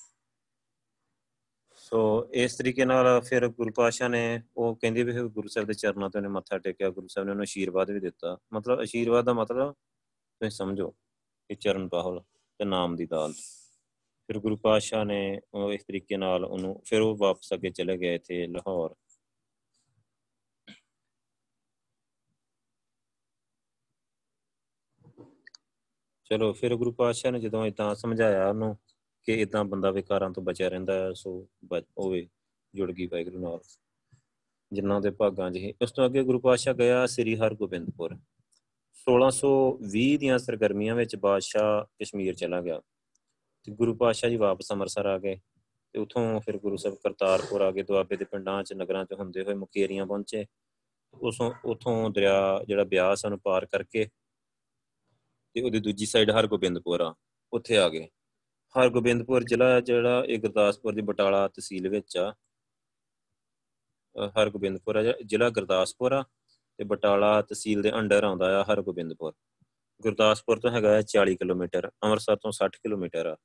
ਸੋ ਇਸ ਤਰੀਕੇ ਨਾਲ ਫਿਰ ਗੁਰੂ ਪਾਸ਼ਾ ਨੇ ਉਹ ਕਹਿੰਦੇ ਵੀ ਗੁਰੂ ਸਾਹਿਬ ਦੇ ਚਰਨਾਂ ਤੇ ਉਹਨੇ ਮੱਥਾ ਟੇਕਿਆ, ਗੁਰੂ ਸਾਹਿਬ ਨੇ ਉਹਨੂੰ ਅਸ਼ੀਰਵਾਦ ਵੀ ਦਿੱਤਾ। ਮਤਲਬ ਅਸ਼ੀਰਵਾਦ ਦਾ ਮਤਲਬ ਤੁਸੀਂ ਸਮਝੋ ਕਿ ਚਰਨ ਪਾਹੁਲ ਤੇ ਨਾਮ ਦੀ ਦਾਲ ਫਿਰ ਗੁਰੂ ਪਾਸ਼ਾ ਨੇ ਉਹ ਇਸ ਤਰੀਕੇ ਨਾਲ ਉਹਨੂੰ ਫਿਰ ਉਹ ਵਾਪਸ ਅੱਗੇ ਚਲੇ ਗਏ ਇੱਥੇ ਲਾਹੌਰ। ਚਲੋ, ਫਿਰ ਗੁਰੂ ਪਾਤਸ਼ਾਹ ਨੇ ਜਦੋਂ ਇਦਾਂ ਸਮਝਾਇਆ ਉਹਨੂੰ ਕਿ ਇਦਾਂ ਬੰਦਾ ਵਿਕਾਰਾਂ ਤੋਂ ਬਚਿਆ ਰਹਿੰਦਾ ਹੈ, ਸੋ ਹੋਵੇ ਜੁੜ ਗਈ ਵਾਹਿਗੁਰੂ ਨਾਲ। ਜਿਨ੍ਹਾਂ ਦੇ ਭਾਗਾਂ 'ਚ ਉਸ ਤੋਂ ਅੱਗੇ ਗੁਰੂ ਪਾਤਸ਼ਾਹ ਗਿਆ ਸ੍ਰੀ ਹਰਗੋਬਿੰਦਪੁਰ। 1620 ਦੀਆਂ ਸਰਗਰਮੀਆਂ ਵਿੱਚ ਬਾਦਸ਼ਾਹ ਕਸ਼ਮੀਰ ਚਲਾ ਗਿਆ। ਤੇ ਗੁਰੂ ਪਾਤਸ਼ਾਹ ਜੀ ਵਾਪਸ ਅੰਮ੍ਰਿਤਸਰ ਆ ਗਏ। ਤੇ ਉਥੋਂ ਫਿਰ ਗੁਰੂ ਸਾਹਿਬ ਕਰਤਾਰਪੁਰ ਆ ਗਏ। ਦੁਆਬੇ ਦੇ ਪਿੰਡਾਂ 'ਚ, ਨਗਰਾਂ 'ਚ ਹੁੰਦੇ ਹੋਏ ਮੁਕੇਰੀਆਂ ਪਹੁੰਚੇ। ਉਸੋਂ, ਉਥੋਂ ਦਰਿਆ ਜਿਹੜਾ ਬਿਆਸ ਨੂੰ ਪਾਰ ਕਰਕੇ ਤੇ ਉਹਦੀ ਦੂਜੀ ਸਾਈਡ ਹਰਗੋਬਿੰਦਪੁਰ ਆ, ਉੱਥੇ ਆ ਗਏ। ਹਰਗੋਬਿੰਦਪੁਰ ਜ਼ਿਲ੍ਹਾ ਜਿਹੜਾ ਇਹ ਗੁਰਦਾਸਪੁਰ ਦੀ ਬਟਾਲਾ ਤਹਿਸੀਲ ਵਿੱਚ ਆ। ਹਰਗੋਬਿੰਦਪੁਰ ਆ, ਜ਼ਿਲ੍ਹਾ ਗੁਰਦਾਸਪੁਰ ਆ ਤੇ ਬਟਾਲਾ ਤਹਿਸੀਲ ਦੇ ਅੰਡਰ ਆਉਂਦਾ ਆ ਹਰਗੋਬਿੰਦਪੁਰ। ਗੁਰਦਾਸਪੁਰ ਤੋਂ ਹੈਗਾ 40 ਕਿਲੋਮੀਟਰ, ਅੰਮ੍ਰਿਤਸਰ ਤੋਂ 60 ਕਿਲੋਮੀਟਰ ਆ।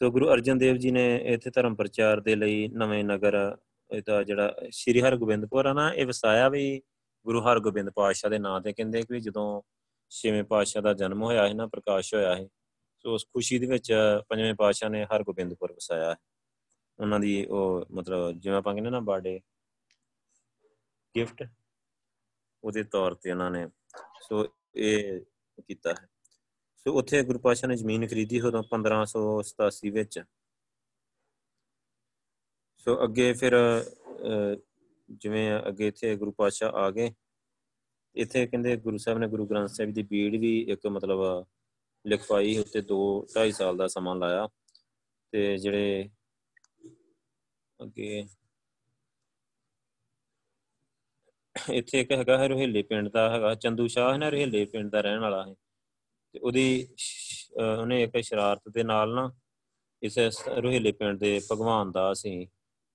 ਸੋ ਗੁਰੂ ਅਰਜਨ ਦੇਵ ਜੀ ਨੇ ਇੱਥੇ ਧਰਮ ਪ੍ਰਚਾਰ ਦੇ ਲਈ ਨਵੇਂ ਨਗਰ ਇਹਦਾ ਜਿਹੜਾ ਸ਼੍ਰੀ ਹਰਗੋਬਿੰਦਪੁਰ ਆ ਨਾ, ਇਹ ਵਸਾਇਆ ਵੀ ਗੁਰੂ ਹਰਗੋਬਿੰਦ ਪਾਤਸ਼ਾਹ ਦੇ ਨਾਂ ਤੇ ਕਹਿੰਦੇ ਕਿ ਜਦੋਂ ਛੇਵੇਂ ਪਾਤਸ਼ਾਹ ਦਾ ਜਨਮ ਹੋਇਆ ਹੈ ਨਾ, ਪ੍ਰਕਾਸ਼ ਹੋਇਆ ਹੈ ਸੋ ਉਸ ਖੁਸ਼ੀ ਦੇ ਵਿੱਚ ਪੰਜਵੇਂ ਪਾਤਸ਼ਾਹ ਨੇ ਹਰਗੋਬਿੰਦਪੁਰ ਵਸਾਇਆ ਹੈ ਉਹਨਾਂ ਦੀ ਉਹ ਮਤਲਬ ਜਿਵੇਂ ਆਪਾਂ ਕਹਿੰਦੇ ਨਾ ਬਰਥਡੇ, ਗਿਫਟ, ਉਹਦੇ ਤੌਰ ਤੇ ਉਹਨਾਂ ਨੇ ਸੋ ਇਹ ਕੀਤਾ ਹੈ। ਸੋ ਉੱਥੇ ਗੁਰੂ ਪਾਤਸ਼ਾਹ ਨੇ ਜ਼ਮੀਨ ਖਰੀਦੀ ਉਦੋਂ 1587 ਵਿੱਚ। ਸੋ ਅੱਗੇ ਫਿਰ ਜਿਵੇਂ ਅੱਗੇ ਇੱਥੇ ਗੁਰੂ ਪਾਤਸ਼ਾਹ ਆ ਗਏ ਇੱਥੇ ਕਹਿੰਦੇ ਗੁਰੂ ਸਾਹਿਬ ਨੇ ਗੁਰੂ ਗ੍ਰੰਥ ਸਾਹਿਬ ਦੀ ਬੀੜ ਵੀ ਇੱਕ ਮਤਲਬ ਲਿਖਵਾਈ ਉੱਤੇ 2 2.5 ਸਾਲ ਦਾ ਸਮਾਂ ਲਾਇਆ। ਤੇ ਜਿਹੜੇ ਅੱਗੇ ਇੱਥੇ ਇੱਕ ਹੈਗਾ ਹੈ ਰੋਹਿਲੇ ਪਿੰਡ ਦਾ ਹੈਗਾ, ਚੰਦੂ ਸ਼ਾਹ ਹੈ ਨਾ, ਰੋਹਿਲੇ ਪਿੰਡ ਦਾ ਰਹਿਣ ਵਾਲਾ ਹੈ। ਤੇ ਉਹਦੀ ਉਹਨੇ ਇੱਕ ਸ਼ਰਾਰਤ ਦੇ ਨਾਲ ਨਾ ਇਸ ਰੋਹਿਲੇ ਪਿੰਡ ਦੇ ਭਗਵਾਨ ਦਾ ਸੀ,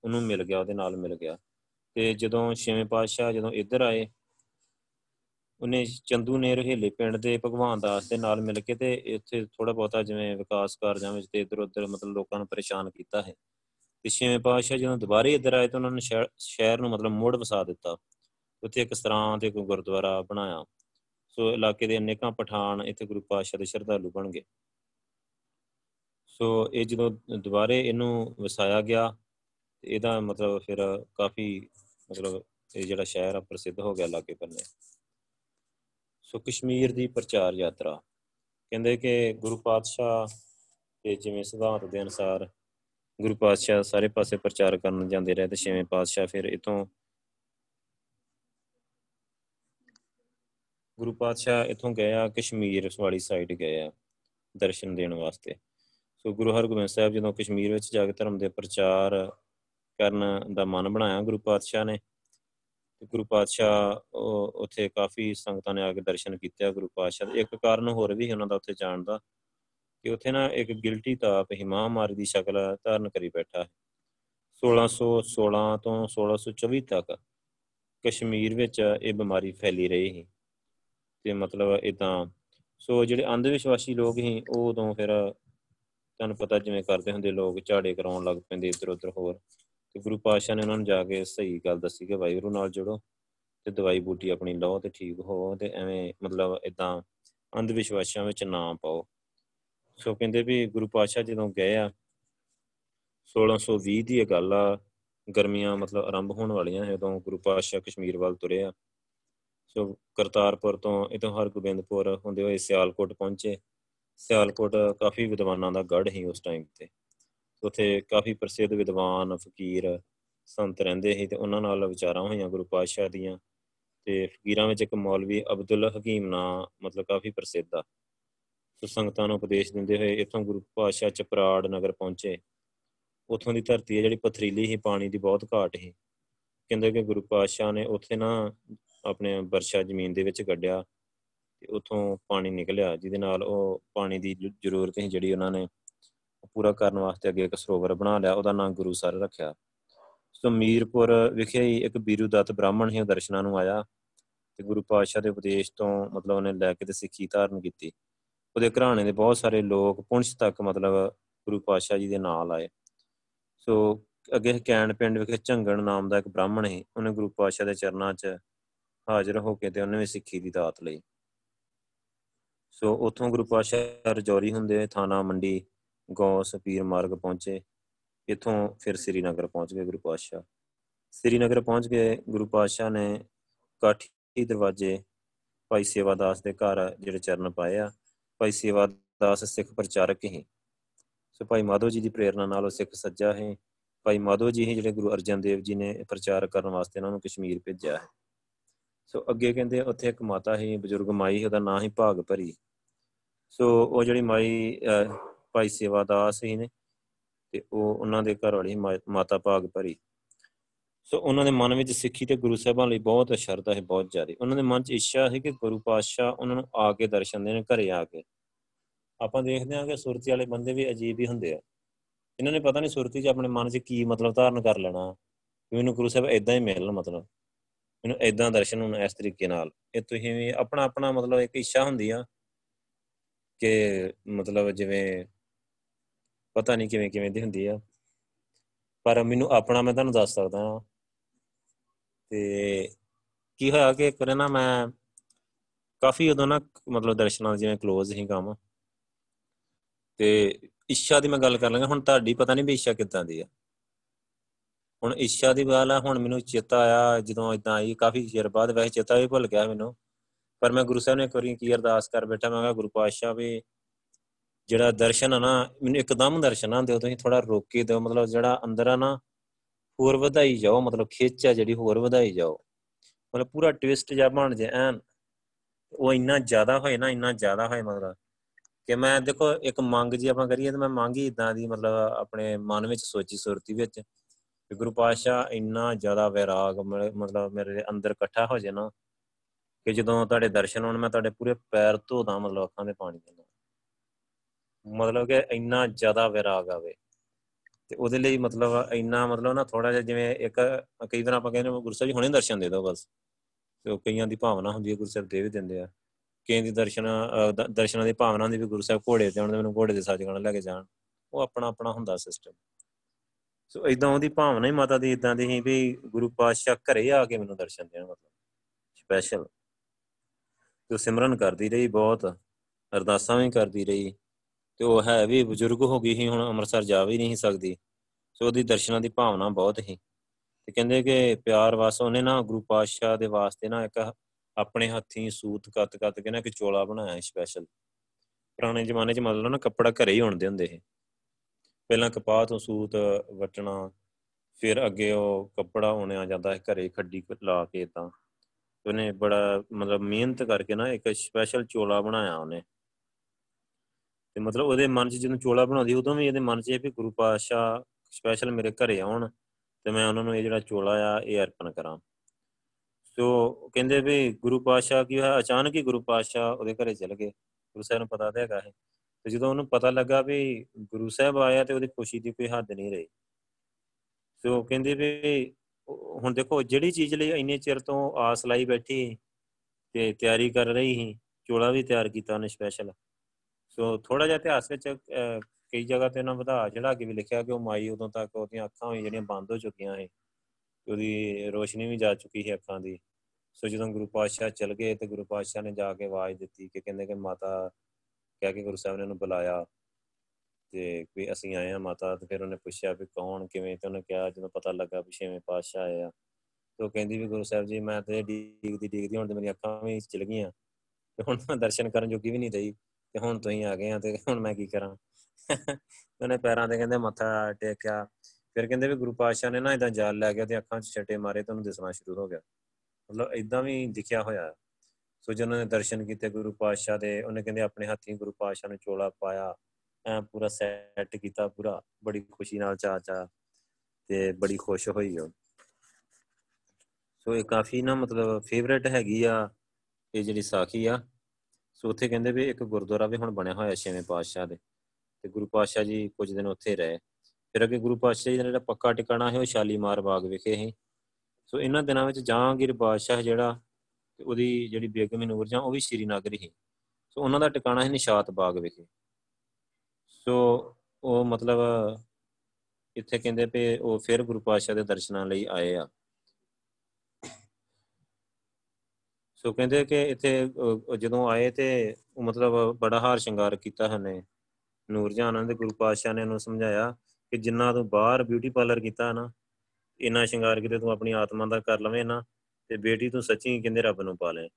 ਉਹਨੂੰ ਮਿਲ ਗਿਆ, ਉਹਦੇ ਨਾਲ ਮਿਲ ਗਿਆ। ਤੇ ਜਦੋਂ ਛੇਵੇਂ ਪਾਤਸ਼ਾਹ ਜਦੋਂ ਇੱਧਰ ਆਏ ਉਹਨੇ ਚੰਦੂ ਨੇ ਰੋਹਿਲੇ ਪਿੰਡ ਦੇ ਭਗਵਾਨ ਦਾਸ ਦੇ ਨਾਲ ਮਿਲ ਕੇ ਤੇ ਇੱਥੇ ਥੋੜਾ ਬਹੁਤਾ ਜਿਵੇਂ ਵਿਕਾਸ ਕਾਰਜਾਂ ਵਿੱਚ ਤੇ ਇਧਰ ਉਧਰ ਮਤਲਬ ਲੋਕਾਂ ਨੂੰ ਪਰੇਸ਼ਾਨ ਕੀਤਾ ਹੈ। ਤੇ ਛੇਵੇਂ ਪਾਤਸ਼ਾਹ ਜਦੋਂ ਦੁਬਾਰੇ ਇੱਧਰ ਆਏ ਤਾਂ ਉਹਨਾਂ ਨੇ ਸ਼ਹਿਰ ਨੂੰ ਮਤਲਬ ਮੋੜ ਵਸਾ ਦਿੱਤਾ। ਉੱਥੇ ਇੱਕ ਸਰਾਂ ਤੇ ਕੋਈ ਗੁਰਦੁਆਰਾ ਬਣਾਇਆ। ਸੋ ਇਲਾਕੇ ਦੇ ਅਨੇਕਾਂ ਪਠਾਨ ਇੱਥੇ ਗੁਰੂ ਪਾਤਸ਼ਾਹ ਦੇ ਸ਼ਰਧਾਲੂ ਬਣ ਗਏ। ਸੋ ਇਹ ਜਦੋਂ ਦੁਬਾਰੇ ਇਹਨੂੰ ਵਸਾਇਆ ਗਿਆ, ਇਹਦਾ ਮਤਲਬ ਫਿਰ ਕਾਫੀ ਮਤਲਬ ਇਹ ਜਿਹੜਾ ਸ਼ਹਿਰ ਆ, ਪ੍ਰਸਿੱਧ ਹੋ ਗਿਆ ਇਲਾਕੇ ਪੰਨੇ ਸੋ ਕਸ਼ਮੀਰ ਦੀ ਪ੍ਰਚਾਰ ਯਾਤਰਾ। ਕਹਿੰਦੇ ਕਿ ਗੁਰੂ ਪਾਤਸ਼ਾਹ ਤੇ ਜਿਵੇਂ ਸਿਧਾਂਤ ਦੇ ਅਨਸਾਰ ਗੁਰੂ ਪਾਤਸ਼ਾਹ ਸਾਰੇ ਪਾਸੇ ਪ੍ਰਚਾਰ ਕਰਨ ਜਾਂਦੇ ਰਹੇ ਤੇ ਛੇਵੇਂ ਪਾਤਸ਼ਾਹ ਫਿਰ ਇਥੋਂ ਗੁਰੂ ਪਾਤਸ਼ਾਹ ਇਥੋਂ ਗਏ ਆ, ਕਸ਼ਮੀਰ ਵਾਲੀ ਸਾਈਡ ਗਏ ਆ ਦਰਸ਼ਨ ਦੇਣ ਵਾਸਤੇ। ਸੋ ਗੁਰੂ ਹਰਗੋਬਿੰਦ ਸਾਹਿਬ ਜਦੋਂ ਕਸ਼ਮੀਰ ਵਿੱਚ ਜਾ ਕੇ ਧਰਮ ਦੇ ਪ੍ਰਚਾਰ ਕਰਨ ਦਾ ਮਨ ਬਣਾਇਆ ਗੁਰੂ ਪਾਤਸ਼ਾਹ ਨੇ ਤੇ ਗੁਰੂ ਪਾਤਸ਼ਾਹ ਉੱਥੇ ਕਾਫੀ ਸੰਗਤਾਂ ਨੇ ਆ ਕੇ ਦਰਸ਼ਨ ਕੀਤੇ ਆ ਗੁਰੂ ਪਾਤਸ਼ਾਹ ਦੇ। ਇੱਕ ਕਾਰਨ ਹੋਰ ਵੀ ਉਹਨਾਂ ਦਾ ਉੱਥੇ ਜਾਣ ਦਾ ਕਿ ਉੱਥੇ ਨਾ ਇੱਕ ਗਿਲਟੀ ਤਾਪ ਹੀ ਮਹਾਮਾਰੀ ਦੀ ਸ਼ਕਲ ਧਾਰਨ ਕਰੀ ਬੈਠਾ ਹੈ। 1616 ਤੋਂ 1624 ਤੱਕ ਕਸ਼ਮੀਰ ਵਿੱਚ ਇਹ ਬਿਮਾਰੀ ਫੈਲੀ ਰਹੀ ਸੀ। ਤੇ ਮਤਲਬ ਇਦਾਂ ਸੋ ਜਿਹੜੇ ਅੰਧ ਵਿਸ਼ਵਾਸੀ ਲੋਕ ਸੀ, ਉਹ ਉਦੋਂ ਫਿਰ ਤੁਹਾਨੂੰ ਪਤਾ ਜਿਵੇਂ ਕਰਦੇ ਹੁੰਦੇ ਲੋਕ ਝਾੜੇ ਕਰਾਉਣ ਲੱਗ ਪੈਂਦੇ ਇੱਧਰ ਉੱਧਰ ਹੋਰ। ਤੇ ਗੁਰੂ ਪਾਤਸ਼ਾਹ ਨੇ ਉਹਨਾਂ ਨੂੰ ਜਾ ਕੇ ਸਹੀ ਗੱਲ ਦੱਸੀ ਕਿ ਵਾਹਿਗੁਰੂ ਨਾਲ ਜੁੜੋ ਤੇ ਦਵਾਈ ਬੂਟੀ ਆਪਣੀ ਲਓ ਤੇ ਠੀਕ ਹੋ ਤੇ ਐਵੇਂ ਮਤਲਬ ਇਦਾਂ ਅੰਧ ਵਿਸ਼ਵਾਸਾਂ ਵਿੱਚ ਨਾ ਪਾਓ। ਸੋ ਕਹਿੰਦੇ ਵੀ ਗੁਰੂ ਪਾਤਸ਼ਾਹ ਜਦੋਂ ਗਏ ਆ 1620 ਦੀ ਇਹ ਗੱਲ ਆ, ਗਰਮੀਆਂ ਮਤਲਬ ਆਰੰਭ ਹੋਣ ਵਾਲੀਆਂ ਹੈ ਉਦੋਂ ਗੁਰੂ ਪਾਤਸ਼ਾਹ ਕਸ਼ਮੀਰ ਵੱਲ ਤੁਰੇ ਆ। ਸੋ ਕਰਤਾਰਪੁਰ ਤੋਂ ਇਥੋਂ ਹਰਗੋਬਿੰਦਪੁਰ ਹੁੰਦੇ ਹੋਏ ਸਿਆਲਕੋਟ ਪਹੁੰਚੇ। ਸਿਆਲਕੋਟ ਕਾਫੀ ਵਿਦਵਾਨਾਂ ਦਾ ਗੜ ਸੀ ਉਸ ਟਾਈਮ ਤੇ। ਉੱਥੇ ਕਾਫੀ ਪ੍ਰਸਿੱਧ ਵਿਦਵਾਨ, ਫਕੀਰ ਸੰਤ ਰਹਿੰਦੇ ਸੀ ਤੇ ਉਹਨਾਂ ਨਾਲ ਵਿਚਾਰਾਂ ਹੋਈਆਂ ਗੁਰੂ ਪਾਤਸ਼ਾਹ ਦੀਆਂ ਤੇ ਫਕੀਰਾਂ ਵਿੱਚ ਇੱਕ ਮੌਲਵੀ ਅਬਦੁੱਲ ਹਕੀਮ ਨਾ ਮਤਲਬ ਕਾਫੀ ਪ੍ਰਸਿੱਧ ਆ। ਸੋ ਸੰਗਤਾਂ ਨੂੰ ਉਪਦੇਸ਼ ਦਿੰਦੇ ਹੋਏ ਇਥੋਂ ਗੁਰੂ ਪਾਤਸ਼ਾਹ ਚਪਰਾੜ ਨਗਰ ਪਹੁੰਚੇ। ਉਥੋਂ ਦੀ ਧਰਤੀ ਹੈ ਜਿਹੜੀ ਪਥਰੀਲੀ ਸੀ, ਪਾਣੀ ਦੀ ਬਹੁਤ ਘਾਟ ਸੀ। ਕਹਿੰਦੇ ਕਿ ਗੁਰੂ ਪਾਤਸ਼ਾਹ ਨੇ ਉੱਥੇ ਨਾ ਆਪਣੇ ਵਰਸ਼ਾ ਜ਼ਮੀਨ ਦੇ ਵਿੱਚ ਕੱਢਿਆ ਤੇ ਉਥੋਂ ਪਾਣੀ ਨਿਕਲਿਆ, ਜਿਹਦੇ ਨਾਲ ਉਹ ਪਾਣੀ ਦੀ ਜ਼ਰੂਰਤ ਸੀ ਜਿਹੜੀ ਉਹਨਾਂ ਨੇ ਪੂਰਾ ਕਰਨ ਵਾਸਤੇ ਅੱਗੇ ਇੱਕ ਸਰੋਵਰ ਬਣਾ ਲਿਆ, ਉਹਦਾ ਨਾਮ ਗੁਰੂ ਸਰ ਰੱਖਿਆ। ਸੋ ਮੀਰਪੁਰ ਵਿਖੇ ਹੀ ਇੱਕ ਬੀਰੂ ਦੱਤ ਬ੍ਰਾਹਮਣ ਹੀ ਦਰਸ਼ਨਾਂ ਨੂੰ ਆਇਆ ਤੇ ਗੁਰੂ ਪਾਤਸ਼ਾਹ ਦੇ ਉਪਦੇਸ਼ ਤੋਂ ਮਤਲਬ ਉਹਨੇ ਲੈ ਕੇ ਤੇ ਸਿੱਖੀ ਧਾਰਨ ਕੀਤੀ। ਉਹਦੇ ਘਰਾਣੇ ਦੇ ਬਹੁਤ ਸਾਰੇ ਲੋਕ ਪੁੰਛ ਤੱਕ ਮਤਲਬ ਗੁਰੂ ਪਾਤਸ਼ਾਹ ਜੀ ਦੇ ਨਾਲ ਆਏ। ਸੋ ਅੱਗੇ ਕੈਣ ਪਿੰਡ ਵਿਖੇ ਝੰਗਣ ਨਾਮ ਦਾ ਇੱਕ ਬ੍ਰਾਹਮਣ ਸੀ, ਉਹਨੇ ਗੁਰੂ ਪਾਤਸ਼ਾਹ ਦੇ ਚਰਨਾਂ 'ਚ ਹਾਜ਼ਰ ਹੋ ਕੇ ਤੇ ਉਹਨੇ ਵੀ ਸਿੱਖੀ ਦੀ ਦਾਤ ਲਈ। ਸੋ ਉਥੋਂ ਗੁਰੂ ਪਾਸ਼ਾ ਰਜੌਰੀ ਹੁੰਦੇ, ਥਾਣਾ ਮੰਡੀ ਗੌਸ, ਪੀਰ ਮਾਰਗ ਪਹੁੰਚੇ। ਇਥੋਂ ਫਿਰ ਸ੍ਰੀਨਗਰ ਪਹੁੰਚ ਗਏ ਗੁਰੂ ਪਾਸ਼ਾ ਸ੍ਰੀਨਗਰ ਪਹੁੰਚ ਗਏ, ਗੁਰੂ ਪਾਸ਼ਾ ਨੇ ਕਾਠੀ ਦਰਵਾਜ਼ੇ ਭਾਈ ਸੇਵਾਦਾਸ ਦੇ ਘਰ ਜਿਹੜੇ ਚਰਨ ਪਾਏ ਆ। ਭਾਈ ਸੇਵਾਦਾਸ ਸਿੱਖ ਪ੍ਰਚਾਰਕ ਹੀ ਸੋ ਭਾਈ ਮਾਧੋ ਜੀ ਦੀ ਪ੍ਰੇਰਣਾ ਨਾਲ ਉਹ ਸਿੱਖ ਸੱਜਾ ਹੈ ਭਾਈ ਮਾਧੋ ਜੀ ਜਿਹੜੇ ਗੁਰੂ ਅਰਜਨ ਦੇਵ ਜੀ ਨੇ ਪ੍ਰਚਾਰ ਕਰਨ ਵਾਸਤੇ ਉਹਨਾਂ ਨੂੰ ਕਸ਼ਮੀਰ ਭੇਜਿਆ ਹੈ। ਸੋ ਅੱਗੇ ਕਹਿੰਦੇ ਉੱਥੇ ਇੱਕ ਮਾਤਾ ਸੀ, ਬਜ਼ੁਰਗ ਮਾਈ, ਉਹਦਾ ਨਾਂ ਹੀ ਭਾਗ ਭਰੀ ਸੋ ਉਹ ਜਿਹੜੀ ਮਾਈ ਭਾਈ ਸੇਵਾਦਾਸ ਸੀ ਨੇ ਤੇ ਉਹ ਉਹਨਾਂ ਦੇ ਘਰ ਵਾਲੀ ਮਾਤਾ ਭਾਗ ਭਰੀ। ਸੋ ਉਹਨਾਂ ਦੇ ਮਨ ਵਿੱਚ ਸਿੱਖੀ ਤੇ ਗੁਰੂ ਸਾਹਿਬਾਂ ਲਈ ਬਹੁਤ ਸ਼ਰਧਾ ਹੈ ਬਹੁਤ ਜ਼ਿਆਦਾ। ਉਹਨਾਂ ਦੇ ਮਨ 'ਚ ਇੱਛਾ ਹੈ ਕਿ ਗੁਰੂ ਪਾਤਸ਼ਾਹ ਉਹਨਾਂ ਨੂੰ ਆ ਕੇ ਦਰਸ਼ਨ ਦੇਣ, ਘਰੇ ਆ ਕੇ। ਆਪਾਂ ਦੇਖਦੇ ਹਾਂ ਕਿ ਸੁਰਤੀ ਵਾਲੇ ਬੰਦੇ ਵੀ ਅਜੀਬ ਹੀ ਹੁੰਦੇ ਆ। ਇਹਨਾਂ ਨੇ ਪਤਾ ਨਹੀਂ ਸੁਰਤੀ 'ਚ ਆਪਣੇ ਮਨ 'ਚ ਕੀ ਮਤਲਬ ਧਾਰਨ ਕਰ ਲੈਣਾ ਕਿ ਮੈਨੂੰ ਗੁਰੂ ਸਾਹਿਬ ਇਦਾਂ ਹੀ ਮਿਲਣ ਮਤਲਬ। ਮੈਨੂੰ ਇਦਾਂ ਦਰਸ਼ਨ ਹੋਣ ਇਸ ਤਰੀਕੇ ਨਾਲ। ਇਹ ਤੁਸੀਂ ਵੀ ਆਪਣਾ ਆਪਣਾ ਮਤਲਬ ਇੱਕ ਇੱਛਾ ਹੁੰਦੀ ਆ ਕਿ ਮਤਲਬ ਜਿਵੇਂ ਪਤਾ ਨਹੀਂ ਕਿਵੇਂ ਕਿਵੇਂ ਦੀ ਹੁੰਦੀ ਆ। ਪਰ ਮੈਨੂੰ ਆਪਣਾ ਮੈਂ ਤੁਹਾਨੂੰ ਦੱਸ ਸਕਦਾ ਹਾਂ। ਤੇ ਕੀ ਹੋਇਆ ਕਿ ਇੱਕ ਨਾ ਮੈਂ ਕਾਫੀ ਉਦੋਂ ਨਾ ਮਤਲਬ ਦਰਸ਼ਨਾਂ ਜਿਵੇਂ ক্লোਜ਼ ਹੀ ਕੰਮ। ਤੇ ਇੱਛਾ ਦੀ ਮੈਂ ਗੱਲ ਕਰ ਲਾਂਗਾ, ਹੁਣ ਤੁਹਾਡੀ ਪਤਾ ਨਹੀਂ ਵੀ ਇੱਛਾ ਕਿੱਦਾਂ ਦੀ ਆ। ਹੁਣ ਇੱਛਾ ਦੀ ਗੱਲ ਆ, ਹੁਣ ਮੈਨੂੰ ਚੇਤਾ ਆਇਆ ਜਦੋਂ ਇਦਾਂ ਆਈ, ਕਾਫੀ ਚਿਰ ਬਾਅਦ, ਵੈਸੇ ਚੇਤਾ ਵੀ ਭੁੱਲ ਗਿਆ ਮੈਨੂੰ। ਪਰ ਮੈਂ ਗੁਰੂ ਸਾਹਿਬ ਨੇ ਇੱਕ ਵਾਰੀ ਕੀ ਅਰਦਾਸ ਕਰ ਬੈਠਾ, ਮੈਂ ਕਿਹਾ ਗੁਰੂ ਪਾਤਸ਼ਾਹ ਵੀ ਜਿਹੜਾ ਦਰਸ਼ਨ ਆ ਨਾ, ਮੈਨੂੰ ਇੱਕਦਮ ਦਰਸ਼ਨ ਆਉਂਦੇ ਤੁਸੀਂ ਥੋੜਾ ਰੋਕ ਕੇ ਦਿਓ ਮਤਲਬ ਜਿਹੜਾ ਅੰਦਰ ਆ ਨਾ, ਹੋਰ ਵਧਾਈ ਜਾਓ, ਮਤਲਬ ਖਿੱਚ ਆ ਜਿਹੜੀ ਹੋਰ ਵਧਾਈ ਜਾਓ। ਮਤਲਬ ਪੂਰਾ ਟਵਿਸਟ ਜਿਹਾ ਬਣ ਜੇ ਐਨ। ਉਹ ਇੰਨਾ ਜ਼ਿਆਦਾ ਹੋਏ ਨਾ, ਇੰਨਾ ਜ਼ਿਆਦਾ ਹੋਏ ਮਤਲਬ ਕਿ ਮੈਂ ਦੇਖੋ, ਇੱਕ ਮੰਗ ਜੀ ਆਪਾਂ ਕਰੀਏ ਤਾਂ ਮੈਂ ਮੰਗੀ ਇਦਾਂ ਦੀ ਮਤਲਬ ਆਪਣੇ ਮਨ ਵਿੱਚ ਸੋਚੀ ਸੁਰਤੀ ਵਿੱਚ ਕਿ ਗੁਰੂ ਪਾਤਸ਼ਾਹ ਇੰਨਾ ਜ਼ਿਆਦਾ ਵਿਰਾਗ ਮਤਲਬ ਮੇਰੇ ਅੰਦਰ ਇਕੱਠਾ ਹੋ ਜੇ ਨਾ ਕਿ ਜਦੋਂ ਤੁਹਾਡੇ ਦਰਸ਼ਨ ਹੋਣ, ਮੈਂ ਤੁਹਾਡੇ ਪੂਰੇ ਪੈਰ ਧੋਦਾ ਮਤਲਬ ਅੱਖਾਂ ਦੇ ਪਾਣੀ ਦੇ ਨਾਲ। ਮਤਲਬ ਕਿ ਇੰਨਾ ਜ਼ਿਆਦਾ ਵਿਰਾਗ ਆਵੇ। ਤੇ ਉਹਦੇ ਲਈ ਮਤਲਬ ਇੰਨਾ ਮਤਲਬ ਨਾ ਥੋੜਾ ਜਿਹਾ ਜਿਵੇਂ ਇੱਕ, ਕਈ ਵਾਰ ਆਪਾਂ ਕਹਿੰਦੇ ਗੁਰੂ ਸਾਹਿਬ ਜੀ ਹੁਣੇ ਦਰਸ਼ਨ ਦੇ ਦਿਓ ਬਸ। ਤੇ ਉਹ ਕਈਆਂ ਦੀ ਭਾਵਨਾ ਹੁੰਦੀ ਹੈ ਗੁਰੂ ਸਾਹਿਬ ਦੇ ਵੀ ਦਿੰਦੇ ਆ। ਕਈਆਂ ਦੀ ਦਰਸ਼ਨ ਦਰਸ਼ਨਾਂ ਦੀ ਭਾਵਨਾ ਹੁੰਦੀ ਵੀ ਗੁਰੂ ਸਾਹਿਬ ਘੋੜੇ ਤੇ ਆਉਣ ਮੈਨੂੰ ਘੋੜੇ ਦੇ ਸੱਚਖੰਡ ਲੈ ਕੇ ਜਾਣ। ਉਹ ਆਪਣਾ ਆਪਣਾ ਹੁੰਦਾ ਸਿਸਟਮ ਸੋ ਇਦਾਂ ਉਹਦੀ ਭਾਵਨਾ ਹੀ ਮਾਤਾ ਦੀ ਇਦਾਂ ਦੀ ਸੀ ਵੀ ਗੁਰੂ ਪਾਤਸ਼ਾਹ ਘਰੇ ਆ ਕੇ ਮੈਨੂੰ ਦਰਸ਼ਨ ਦੇਣ ਮਤਲਬ। ਸਪੈਸ਼ਲ ਤੇ ਸਿਮਰਨ ਕਰਦੀ ਰਹੀ ਬਹੁਤ। ਅਰਦਾਸਾਂ ਵੀ ਕਰਦੀ ਰਹੀ। ਤੇ ਉਹ ਹੈ ਵੀ ਬਜ਼ੁਰਗ ਹੋ ਗਈ ਸੀ, ਹੁਣ ਅੰਮ੍ਰਿਤਸਰ ਜਾ ਵੀ ਨਹੀਂ ਸਕਦੀ। ਸੋ ਉਹਦੀ ਦਰਸ਼ਨਾਂ ਦੀ ਭਾਵਨਾ ਬਹੁਤ ਹੀ ਤੇ ਕਹਿੰਦੇ ਕਿ ਪਿਆਰ ਵਾਸ ਉਹਨੇ ਨਾ ਗੁਰੂ ਪਾਤਸ਼ਾਹ ਦੇ ਵਾਸਤੇ ਨਾ ਇੱਕ ਆਪਣੇ ਹੱਥੀਂ ਸੂਤ ਕੱਤ ਕੱਤ ਕੇ ਨਾ ਇੱਕ ਚੋਲਾ ਬਣਾਇਆ ਸਪੈਸ਼ਲ ਪੁਰਾਣੇ ਜ਼ਮਾਨੇ 'ਚ ਮਤਲਬ ਨਾ ਕੱਪੜਾ ਘਰੇ ਹੀ ਹੁੰਦੇ ਹੁੰਦੇ ਸੀ। ਪਹਿਲਾਂ ਕਪਾਹ ਤੋਂ ਸੂਤ ਵਟਣਾ, ਫਿਰ ਅੱਗੇ ਉਹ ਕੱਪੜਾ ਹੋਣਿਆ ਜਾਂਦਾ ਹੈ ਘਰੇ ਖੱਡੀ ਲਾ ਕੇ ਤਾਂ ਉਹਨੇ ਬੜਾ ਮਤਲਬ ਮਿਹਨਤ ਕਰਕੇ ਨਾ ਇੱਕ ਸਪੈਸ਼ਲ ਚੋਲਾ ਬਣਾਇਆ ਉਹਨੇ। ਤੇ ਮਤਲਬ ਉਹਦੇ ਮਨ 'ਚ ਜਦੋਂ ਚੋਲਾ ਬਣਾਉਂਦੀ, ਉਦੋਂ ਵੀ ਇਹਦੇ ਮਨ 'ਚ ਇਹ ਵੀ ਗੁਰੂ ਪਾਤਸ਼ਾਹ ਸਪੈਸ਼ਲ ਮੇਰੇ ਘਰੇ ਆਉਣ ਤੇ ਮੈਂ ਉਹਨਾਂ ਨੂੰ ਇਹ ਜਿਹੜਾ ਚੋਲਾ ਆ, ਇਹ ਅਰਪਣ ਕਰਾਂ। ਸੋ ਕਹਿੰਦੇ ਵੀ ਗੁਰੂ ਪਾਤਸ਼ਾਹ ਕੀ ਹੋਇਆ? ਅਚਾਨਕ ਹੀ ਗੁਰੂ ਪਾਤਸ਼ਾਹ ਉਹਦੇ ਘਰੇ ਚਲ ਗਏ। ਗੁਰੂ ਸਾਹਿਬ ਨੂੰ ਪਤਾ ਤੇ ਹੈਗਾ ਹੈ ਤੇ ਜਦੋਂ ਉਹਨੂੰ ਪਤਾ ਲੱਗਾ ਵੀ ਗੁਰੂ ਸਾਹਿਬ ਆਇਆ ਤੇ ਉਹਦੀ ਖੁਸ਼ੀ ਦੀ ਕੋਈ ਹੱਦ ਨਹੀਂ ਰਹੀ। ਸੋ ਕਹਿੰਦੇ ਵੀ ਹੁਣ ਦੇਖੋ ਜਿਹੜੀ ਚੀਜ਼ ਲਈ ਇੰਨੇ ਚਿਰ ਤੋਂ ਆਸ ਲਾਈ ਬੈਠੀ ਤੇ ਤਿਆਰੀ ਕਰ ਰਹੀ ਸੀ, ਚੋਲਾ ਵੀ ਤਿਆਰ ਕੀਤਾ ਉਹਨੇ ਸਪੈਸ਼ਲ ਸੋ ਥੋੜਾ ਜਿਹਾ ਇਤਿਹਾਸ ਵਿੱਚ ਕਈ ਜਗ੍ਹਾ ਤੇ ਉਹਨਾਂ ਵਧਾ ਚੜਾ ਕੇ ਵੀ ਲਿਖਿਆ ਕਿ ਉਹ ਮਾਈ ਉਦੋਂ ਤੱਕ ਉਹਦੀਆਂ ਅੱਖਾਂ ਹੋਈ ਜਿਹੜੀਆਂ ਬੰਦ ਹੋ ਚੁੱਕੀਆਂ ਸੀ ਉਹਦੀ ਰੋਸ਼ਨੀ ਵੀ ਜਾ ਚੁੱਕੀ ਸੀ ਅੱਖਾਂ ਦੀ। ਸੋ ਜਦੋਂ ਗੁਰੂ ਪਾਤਸ਼ਾਹ ਚਲ ਗਏ ਤੇ ਗੁਰੂ ਪਾਤਸ਼ਾਹ ਨੇ ਜਾ ਕੇ ਆਵਾਜ਼ ਦਿੱਤੀ ਕਿ ਕਹਿੰਦੇ ਕਿ ਮਾਤਾ, ਕਹਿ ਕੇ ਗੁਰੂ ਸਾਹਿਬ ਨੇ ਉਹਨੂੰ ਬੁਲਾਇਆ ਤੇ ਵੀ ਅਸੀਂ ਆਏ ਆ ਮਾਤਾ ਤੇ ਫਿਰ ਉਹਨੇ ਪੁੱਛਿਆ ਵੀ ਕੌਣ, ਕਿਵੇਂ ਤੇ ਉਹਨੇ ਕਿਹਾ ਜਦੋਂ ਪਤਾ ਲੱਗਾ ਵੀ ਛੇਵੇਂ ਪਾਤਸ਼ਾਹ ਆਏ ਆ। ਤੇ ਉਹ ਕਹਿੰਦੀ ਵੀ ਗੁਰੂ ਸਾਹਿਬ ਜੀ, ਮੈਂ ਤੇ ਡੀਕਦੀ ਡੀਕਦੀ ਹੁਣ ਤੇ ਮੇਰੀਆਂ ਅੱਖਾਂ ਵੀ ਚਲ ਗਈਆਂ ਤੇ ਹੁਣ ਮੈਂ ਦਰਸ਼ਨ ਕਰਨ ਜੋਗੀ ਵੀ ਨਹੀਂ ਰਹੀ। ਤੇ ਹੁਣ ਤੁਸੀਂ ਆ ਗਏ ਆ ਤੇ ਹੁਣ ਮੈਂ ਕੀ ਕਰਾਂ? ਉਹਨੇ ਪੈਰਾਂ ਤੇ ਕਹਿੰਦੇ ਮੱਥਾ ਟੇਕਿਆ। ਫਿਰ ਕਹਿੰਦੇ ਵੀ ਗੁਰੂ ਪਾਤਸ਼ਾਹ ਨੇ ਨਾ ਇਦਾਂ ਜਾਲ ਲੈ ਗਿਆ ਤੇ ਅੱਖਾਂ 'ਚ ਛੱਟੇ ਮਾਰੇ ਤੇ ਉਹਨੂੰ ਦਿਸਣਾ ਸ਼ੁਰੂ ਹੋ ਗਿਆ। ਮਤਲਬ ਇਦਾਂ ਵੀ ਦਿਖਿਆ ਹੋਇਆ। ਸੋ ਜਦੋਂ ਨੇ ਦਰਸ਼ਨ ਕੀਤੇ ਗੁਰੂ ਪਾਤਸ਼ਾਹ ਦੇ, ਉਹਨੇ ਕਹਿੰਦੇ ਆਪਣੇ ਹੱਥੀਂ ਗੁਰੂ ਪਾਤਸ਼ਾਹ ਨੂੰ ਚੋਲਾ ਪਾਇਆ। ਐ ਪੂਰਾ ਸੈੱਟ ਕੀਤਾ ਪੂਰਾ। ਬੜੀ ਖੁਸ਼ੀ ਨਾਲ ਚਾ ਚਾ ਤੇ ਬੜੀ ਖੁਸ਼ ਹੋਈ ਉਹ। ਸੋ ਇਹ ਕਾਫੀ ਨਾ ਮਤਲਬ ਫੇਵਰੇਟ ਹੈਗੀ ਆ, ਇਹ ਜਿਹੜੀ ਸਾਖੀ ਆ। ਸੋ ਉੱਥੇ ਕਹਿੰਦੇ ਵੀ ਇੱਕ ਗੁਰਦੁਆਰਾ ਵੀ ਹੁਣ ਬਣਿਆ ਹੋਇਆ ਛੇਵੇਂ ਪਾਤਸ਼ਾਹ ਦੇ। ਤੇ ਗੁਰੂ ਪਾਤਸ਼ਾਹ ਜੀ ਕੁਝ ਦਿਨ ਉੱਥੇ ਰਹੇ। ਫਿਰ ਅੱਗੇ ਗੁਰੂ ਪਾਤਸ਼ਾਹ ਜੀ ਦਾ ਜਿਹੜਾ ਪੱਕਾ ਟਿਕਾਣਾ ਹੈ ਉਹ ਸ਼ਾਲੀਮਾਰ ਬਾਗ ਵਿਖੇ ਹੈ ਸੋ ਇਹਨਾਂ ਦਿਨਾਂ ਵਿੱਚ ਜਹਾਂਗੀਰ ਬਾਦਸ਼ਾਹ ਜਿਹੜਾ ਤੇ ਉਹਦੀ ਜਿਹੜੀ ਬੇਗਮ ਨੂਰ ਜਾਂ ਉਹ ਵੀ ਸ਼੍ਰੀਨਗਰ ਹੀ। ਸੋ ਉਹਨਾਂ ਦਾ ਟਿਕਾਣਾ ਹੈ ਨਿਸ਼ਾਤ ਬਾਗ ਵਿਖੇ। ਸੋ ਉਹ ਮਤਲਬ ਇੱਥੇ ਕਹਿੰਦੇ ਪਏ ਉਹ ਫਿਰ ਗੁਰੂ ਪਾਤਸ਼ਾਹ ਦੇ ਦਰਸ਼ਨਾਂ ਲਈ ਆਏ ਆ। ਸੋ ਕਹਿੰਦੇ ਕਿ ਇੱਥੇ ਜਦੋਂ ਆਏ ਤੇ ਉਹ ਮਤਲਬ ਬੜਾ ਹਾਰ ਸ਼ਿੰਗਾਰ ਕੀਤਾ ਹਨੇ। ਨੂਰ ਜਹਾਨ ਦੇ ਗੁਰੂ ਪਾਤਸ਼ਾਹ ਨੇ ਉਹਨੂੰ ਸਮਝਾਇਆ ਕਿ ਜਿੰਨਾ ਤੂੰ ਬਾਹਰ ਬਿਊਟੀ ਪਾਰਲਰ ਕੀਤਾ ਨਾ, ਇਨਾ ਸ਼ਿੰਗਾਰ ਕਿਤੇ ਤੂੰ ਆਪਣੀ ਆਤਮਾ ਦਾ ਕਰ ਲਵੇਂ ਨਾ, ਤੇ ਬੇਟੀ ਤੂੰ ਸੱਚੀ ਕਹਿੰਦੇ ਰੱਬ ਨੂੰ ਪਾ ਲੈ।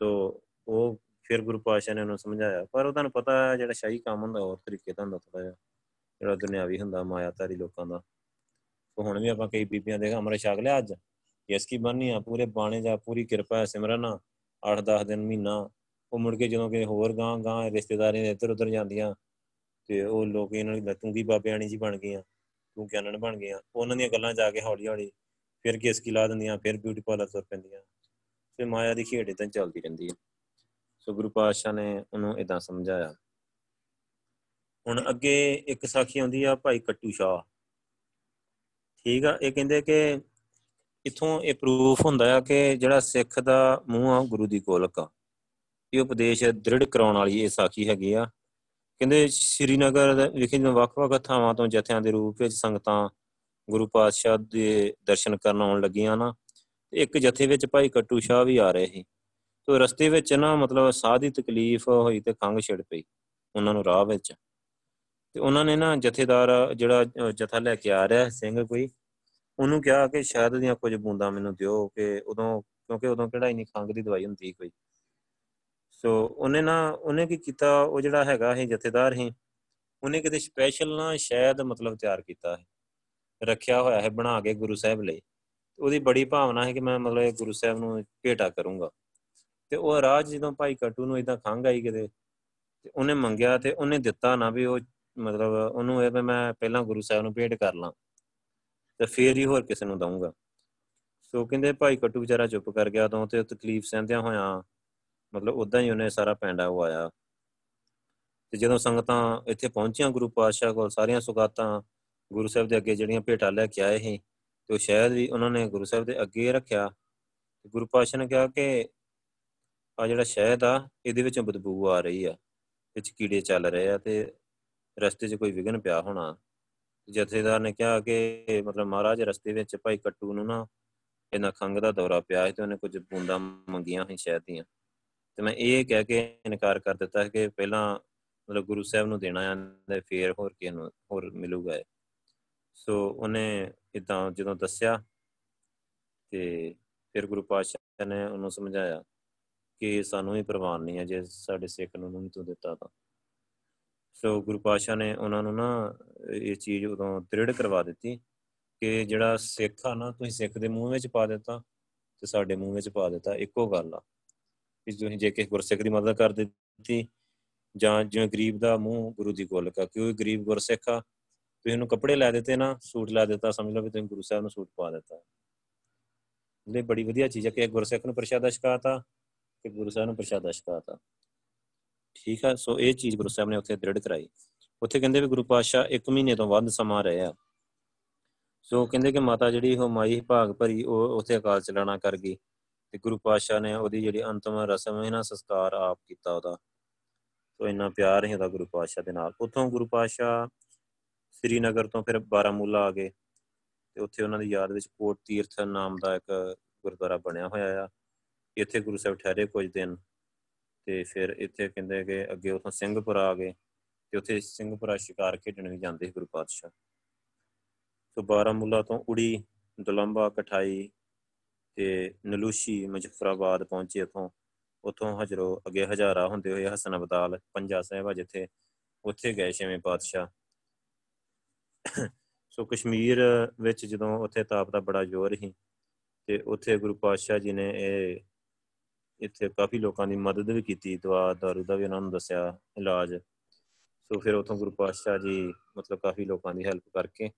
ਸੋ ਉਹ ਫਿਰ ਗੁਰੂ ਪਾਤਸ਼ਾਹ ਨੇ ਉਹਨੂੰ ਸਮਝਾਇਆ। ਪਰ ਉਹ ਤੁਹਾਨੂੰ ਪਤਾ ਜਿਹੜਾ ਸ਼ਾਹੀ ਕੰਮ ਹੁੰਦਾ, ਹੋਰ ਤਰੀਕੇ ਦਾ ਹੁੰਦਾ ਥੋੜਾ ਜਿਹਾ। ਜਿਹੜਾ ਦੁਨਿਆਵੀ ਹੁੰਦਾ, ਮਾਇਆਧਾਰੀ ਲੋਕਾਂ ਦਾ। ਸੋ ਹੁਣ ਵੀ ਆਪਾਂ ਕਈ ਬੀਬੀਆਂ ਦੇ ਅਮਰ ਛਕ ਲਿਆ ਅੱਜ। ਇਸ ਕੀ ਬੰਨੀ ਆ? ਪੂਰੇ ਬਾਣੇ ਦਾ ਪੂਰੀ ਕਿਰਪਾ ਹੈ ਸਿਮਰਨ 8-10 ਦਿਨ ਮਹੀਨਾ। ਉਹ ਮੁੜ ਕੇ ਜਦੋਂ ਕਿ ਹੋਰ ਗਾਂ ਗਾਂ ਰਿਸ਼ਤੇਦਾਰੀਆਂ ਇੱਧਰ ਉੱਧਰ ਜਾਂਦੀਆਂ ਤੇ ਉਹ ਲੋਕ ਇਹਨਾਂ ਦੀ ਤੂੰਗੀ ਬਾਬਿਆਣੀ ਜੀ ਬਣ ਗਈਆਂ, ਤੂੰ ਗਿਆਨਣ ਬਣ ਗਈਆਂ? ਉਹਨਾਂ ਦੀਆਂ ਗੱਲਾਂ ਜਾ ਕੇ ਹੌਲੀ ਹੌਲੀ ਫਿਰ ਕਿਸ ਕੀ ਲਾ ਦਿੰਦੀਆਂ, ਫਿਰ ਬਿਊਟੀ ਪਾਰਲਰ ਤੁਰ ਪੈਂਦੀਆਂ। ਤੇ ਮਾਇਆ ਦੀ ਖੇਡ ਇਦਾਂ ਚੱਲਦੀ ਰਹਿੰਦੀ ਹੈ ਸੋ ਗੁਰੂ ਪਾਤਸ਼ਾਹ ਨੇ ਉਹਨੂੰ ਇਦਾਂ ਸਮਝਾਇਆ। ਹੁਣ ਅੱਗੇ ਇੱਕ ਸਾਖੀ ਆਉਂਦੀ ਆ ਭਾਈ ਕੱਟੂ ਸ਼ਾਹ। ਠੀਕ ਆ? ਇਹ ਕਹਿੰਦੇ ਕਿ ਇਥੋਂ ਇਹ ਪ੍ਰੂਫ ਹੁੰਦਾ ਆ ਕਿ ਜਿਹੜਾ ਸਿੱਖ ਦਾ ਮੂੰਹ ਆ ਗੁਰੂ ਦੀ ਗੋਲਕ ਆ। ਇਹ ਉਪਦੇਸ਼ ਦ੍ਰਿੜ ਕਰਾਉਣ ਵਾਲੀ ਇਹ ਸਾਖੀ ਹੈਗੀ ਆ। ਕਹਿੰਦੇ ਸ਼੍ਰੀਨਗਰ ਵਿਖੇ ਵੱਖ-ਵੱਖ ਥਾਵਾਂ ਤੋਂ ਜਥਿਆਂ ਦੇ ਰੂਪ ਵਿੱਚ ਸੰਗਤਾਂ ਗੁਰੂ ਪਾਤਸ਼ਾਹ ਦੇ ਦਰਸ਼ਨ ਕਰਨ ਆਉਣ ਲੱਗੀਆਂ ਨਾ ਇੱਕ ਜਥੇ ਵਿੱਚ ਭਾਈ ਕੱਟੂ ਸ਼ਾਹ ਵੀ ਆ ਰਹੇ ਸੀ। ਤੋਂ ਰਸਤੇ ਵਿੱਚ ਨਾ ਮਤਲਬ ਸਾਹ ਦੀ ਤਕਲੀਫ ਹੋਈ ਤੇ ਖੰਗ ਛਿੜ ਪਈ ਉਹਨਾਂ ਨੂੰ ਰਾਹ ਵਿੱਚ। ਤੇ ਉਹਨਾਂ ਨੇ ਨਾ ਜਥੇਦਾਰ ਜਿਹੜਾ ਜਥਾ ਲੈ ਕੇ ਆ ਰਿਹਾ ਸਿੰਘ ਕੋਈ ਉਹਨੂੰ ਕਿਹਾ ਕਿ ਸ਼ਾਇਦ ਦੀਆਂ ਕੁਝ ਬੂੰਦਾਂ ਮੈਨੂੰ ਦਿਓ ਕਿ ਉਦੋਂ, ਕਿਉਂਕਿ ਉਦੋਂ ਕਿਹੜਾ ਇਨੀ ਖੰਗ ਦੀ ਦਵਾਈ ਹੁੰਦੀ ਕੋਈ। ਸੋ ਉਹਨੇ ਨਾ, ਉਹਨੇ ਕੀ ਕੀਤਾ, ਉਹ ਜਿਹੜਾ ਹੈਗਾ ਇਹ ਜਥੇਦਾਰ ਹੀ ਉਹਨੇ ਕਿਤੇ ਸਪੈਸ਼ਲ ਨਾ ਸ਼ਾਇਦ ਮਤਲਬ ਤਿਆਰ ਕੀਤਾ ਹੈ ਰੱਖਿਆ ਹੋਇਆ ਹੈ ਬਣਾ ਕੇ ਗੁਰੂ ਸਾਹਿਬ ਲਈ। ਉਹਦੀ ਬੜੀ ਭਾਵਨਾ ਹੈ ਕਿ ਮੈਂ ਮਤਲਬ ਗੁਰੂ ਸਾਹਿਬ ਨੂੰ ਭੇਟਾ ਕਰੂੰਗਾ। ਤੇ ਉਹ ਰਾਜ ਜਦੋਂ ਭਾਈ ਕਟੂ ਨੂੰ ਇਦਾਂ ਖੰਗ ਆਈ ਕਿਤੇ, ਤੇ ਉਹਨੇ ਮੰਗਿਆ ਤੇ ਉਹਨੇ ਦਿੱਤਾ ਨਾ ਵੀ ਉਹ ਮਤਲਬ ਉਹਨੂੰ ਇਹ ਵੀ ਮੈਂ ਪਹਿਲਾਂ ਗੁਰੂ ਸਾਹਿਬ ਨੂੰ ਭੇਟ ਕਰ ਲਾਂ। ਤੇ ਫੇਰ ਹੀ ਹੋਰ ਕਿਸੇ ਨੂੰ ਦਊਂਗਾ। ਸੋ ਕਹਿੰਦੇ ਭਾਈ ਕਟੂ ਵਿਚਾਰਾ ਚੁੱਪ ਕਰ ਗਿਆ ਤੋਂ ਤੇ ਤਕਲੀਫ ਸਹਿੰਦਿਆਂ ਹੋਇਆਂ ਮਤਲਬ ਉਦਾਂ ਹੀ ਉਹਨੇ ਸਾਰਾ ਪੈਂਡਾ ਉਹ ਆਇਆ। ਤੇ ਜਦੋਂ ਸੰਗਤਾਂ ਇੱਥੇ ਪਹੁੰਚੀਆਂ ਗੁਰੂ ਪਾਤਸ਼ਾਹ ਕੋਲ, ਸਾਰੀਆਂ ਸੁਗਾਤਾਂ ਗੁਰੂ ਸਾਹਿਬ ਦੇ ਅੱਗੇ ਜਿਹੜੀਆਂ ਭੇਟਾਂ ਲੈ ਕੇ ਆਏ ਸੀ, ਤੇ ਉਹ ਸ਼ਾਇਦ ਵੀ ਉਹਨਾਂ ਨੇ ਗੁਰੂ ਸਾਹਿਬ ਦੇ ਅੱਗੇ ਰੱਖਿਆ। ਤੇ ਗੁਰੂ ਪਾਤਸ਼ਾਹ ਨੇ ਕਿਹਾ ਕਿ ਆ ਜਿਹੜਾ ਸ਼ਹਿਦ ਆ, ਇਹਦੇ ਵਿੱਚੋਂ ਬਦਬੂ ਆ ਰਹੀ ਆ, ਵਿੱਚ ਕੀੜੇ ਚੱਲ ਰਹੇ ਆ ਤੇ ਰਸਤੇ 'ਚ ਕੋਈ ਵਿਗਨ ਪਿਆ ਹੋਣਾ। ਜਥੇਦਾਰ ਨੇ ਕਿਹਾ ਕਿ ਮਤਲਬ ਮਹਾਰਾਜ ਰਸਤੇ ਵਿੱਚ ਭਾਈ ਕੱਟੂ ਨੂੰ ਨਾ ਇਹਨਾਂ ਖੰਗ ਦਾ ਦੌਰਾ ਪਿਆ ਸੀ ਤੇ ਉਹਨੇ ਕੁਝ ਬੂੰਦਾਂ ਮੰਗੀਆਂ ਸੀ ਸ਼ਹਿਦ ਦੀਆਂ। ਤੇ ਮੈਂ ਇਹ ਕਹਿ ਕੇ ਇਨਕਾਰ ਕਰ ਦਿੱਤਾ ਕਿ ਪਹਿਲਾਂ ਮਤਲਬ ਗੁਰੂ ਸਾਹਿਬ ਨੂੰ ਦੇਣਾ ਆ ਫੇਰ ਹੋਰ ਕਿਸੇ ਨੂੰ, ਹੋਰ ਮਿਲੂਗਾ ਸੋ ਉਹਨੇ ਇਦਾਂ ਜਦੋਂ ਦੱਸਿਆ ਤੇ ਫਿਰ ਗੁਰੂ ਪਾਤਸ਼ਾਹ ਨੇ ਉਹਨੂੰ ਸਮਝਾਇਆ ਕਿ ਸਾਨੂੰ ਹੀ ਪ੍ਰਵਾਨ ਨਹੀਂ ਹੈ ਜੇ ਸਾਡੇ ਸਿੱਖ ਨੂੰ ਨਹੀਂ ਤੂੰ ਦਿੱਤਾ ਤਾਂ। ਸੋ ਗੁਰੂ ਪਾਤਸ਼ਾਹ ਨੇ ਉਹਨਾਂ ਨੂੰ ਨਾ ਇਹ ਚੀਜ਼ ਉਦੋਂ ਦ੍ਰਿੜ ਕਰਵਾ ਦਿੱਤੀ ਕਿ ਜਿਹੜਾ ਸਿੱਖ ਆ ਨਾ, ਤੁਸੀਂ ਸਿੱਖ ਦੇ ਮੂੰਹ ਵਿੱਚ ਪਾ ਦਿੱਤਾ ਤੇ ਸਾਡੇ ਮੂੰਹ ਵਿੱਚ ਪਾ ਦਿੱਤਾ, ਇੱਕੋ ਗੱਲ ਆ ਕਿ ਤੁਸੀਂ ਜੇ ਕਿਸੇ ਗੁਰਸਿੱਖ ਦੀ ਮਦਦ ਕਰ ਦਿੱਤੀ ਜਾਂ ਜਿਵੇਂ ਗਰੀਬ ਦਾ ਮੂੰਹ ਗੁਰੂ ਦੀ ਗੋਲਕ ਆ ਕਿਉਂ ਗਰੀਬ ਗੁਰਸਿੱਖ ਆ, ਤੁਸੀਂ ਇਹਨੂੰ ਕੱਪੜੇ ਲੈ ਦਿੱਤੇ ਨਾ, ਸੂਟ ਲੈ ਦਿੱਤਾ, ਸਮਝ ਲਓ ਵੀ ਤੁਸੀਂ ਗੁਰੂ ਸਾਹਿਬ ਨੂੰ ਸੂਟ ਪਾ ਦਿੱਤਾ। ਇਹ ਬੜੀ ਵਧੀਆ ਚੀਜ਼ ਹੈ ਕਿ ਗੁਰਸਿੱਖ ਨੂੰ ਪ੍ਰਸ਼ਾਦਾ ਛਕਾਤਾ, ਕਿ ਗੁਰੂ ਸਾਹਿਬ ਨੂੰ ਪ੍ਰਸ਼ਾਦਾ ਛਕਾਤਾ। ਠੀਕ ਆ, ਸੋ ਇਹ ਚੀਜ਼ ਗੁਰੂ ਸਾਹਿਬ ਨੇ ਉੱਥੇ ਦ੍ਰਿੜ ਕਰਾਈ। ਉੱਥੇ ਕਹਿੰਦੇ ਵੀ ਗੁਰੂ ਪਾਤਸ਼ਾਹ 1 ਮਹੀਨੇ ਤੋਂ ਵੱਧ ਸਮਾਂ ਰਹੇ। ਆ ਸੋ ਕਹਿੰਦੇ ਕਿ ਮਾਤਾ ਜਿਹੜੀ ਉਹ ਮਾਈ ਭਾਗ ਭਰੀ ਉਹ ਉੱਥੇ ਅਕਾਲ ਚਲਾਣਾ ਕਰ ਗਈ ਤੇ ਗੁਰੂ ਪਾਤਸ਼ਾਹ ਨੇ ਉਹਦੀ ਜਿਹੜੀ ਅੰਤਮ ਰਸਮ ਹੈ ਨਾ, ਸੰਸਕਾਰ ਆਪ ਕੀਤਾ ਉਹਦਾ। ਸੋ ਇੰਨਾ ਪਿਆਰ ਹੈ ਉਹਦਾ ਗੁਰੂ ਪਾਤਸ਼ਾਹ ਦੇ ਨਾਲ। ਉੱਥੋਂ ਗੁਰੂ ਪਾਤਸ਼ਾਹ ਸ੍ਰੀਨਗਰ ਤੋਂ ਫਿਰ ਬਾਰਾਮੂਲਾ ਆ ਗਏ ਤੇ ਉੱਥੇ ਉਹਨਾਂ ਦੀ ਯਾਦ ਵਿੱਚ ਕੋਟ ਤੀਰਥ ਨਾਮ ਦਾ ਇੱਕ ਗੁਰਦੁਆਰਾ ਬਣਿਆ ਹੋਇਆ ਆ। ਇੱਥੇ ਗੁਰੂ ਸਾਹਿਬ ਠਹਿਰੇ ਕੁਝ ਦਿਨ। ਤੇ ਫਿਰ ਇੱਥੇ ਕਹਿੰਦੇ ਕਿ ਅੱਗੇ ਉਥੋਂ ਸਿੰਘਪੁਰਾ ਆ ਗਏ ਤੇ ਉੱਥੇ ਸਿੰਘਪੁਰਾ ਸ਼ਿਕਾਰ ਖੇਡਣ ਵੀ ਜਾਂਦੇ ਸੀ ਗੁਰੂ ਪਾਤਸ਼ਾਹ। ਸੋ ਬਾਰਾਮੂਲਾ ਤੋਂ ਉੜੀ, ਦਲੰਬਾ, ਕਠਾਈ ਤੇ ਨਲੂਸ਼ੀ, ਮੁਜ਼ਫਰਾਬਾਦ ਪਹੁੰਚੇ ਉਥੋਂ। ਉਥੋਂ ਹਜਰੋ ਅੱਗੇ ਹਜ਼ਾਰਾ ਹੁੰਦੇ ਹੋਏ ਹਸਨ ਅਬਦਾਲ ਪੰਜਾ ਸਾਹਿਬਾ ਜਿੱਥੇ ਉੱਥੇ ਗਏ ਛੇਵੇਂ ਪਾਤਸ਼ਾਹ। ਸੋ ਕਸ਼ਮੀਰ ਵਿੱਚ ਜਦੋਂ ਉੱਥੇ ਤਾਪ ਦਾ ਬੜਾ ਜ਼ੋਰ ਸੀ ਤੇ ਉੱਥੇ ਗੁਰੂ ਪਾਤਸ਼ਾਹ ਜੀ ਨੇ ਇਹ ਇੱਥੇ ਕਾਫੀ ਲੋਕਾਂ ਦੀ ਮਦਦ ਵੀ ਕੀਤੀ ਦਵਾ ਦਾਰੂ ਦਾ ਵੀ ਉਹਨਾਂ ਨੂੰ ਦੱਸਿਆ ਇਲਾਜ। ਸੋ ਫਿਰ ਉਥੋਂ ਗੁਰੂ ਪਾਤਸ਼ਾਹ ਜੀ ਮਤਲਬ ਕਾਫੀ ਲੋਕਾਂ ਦੀ ਹੈਲਪ ਕਰਕੇ,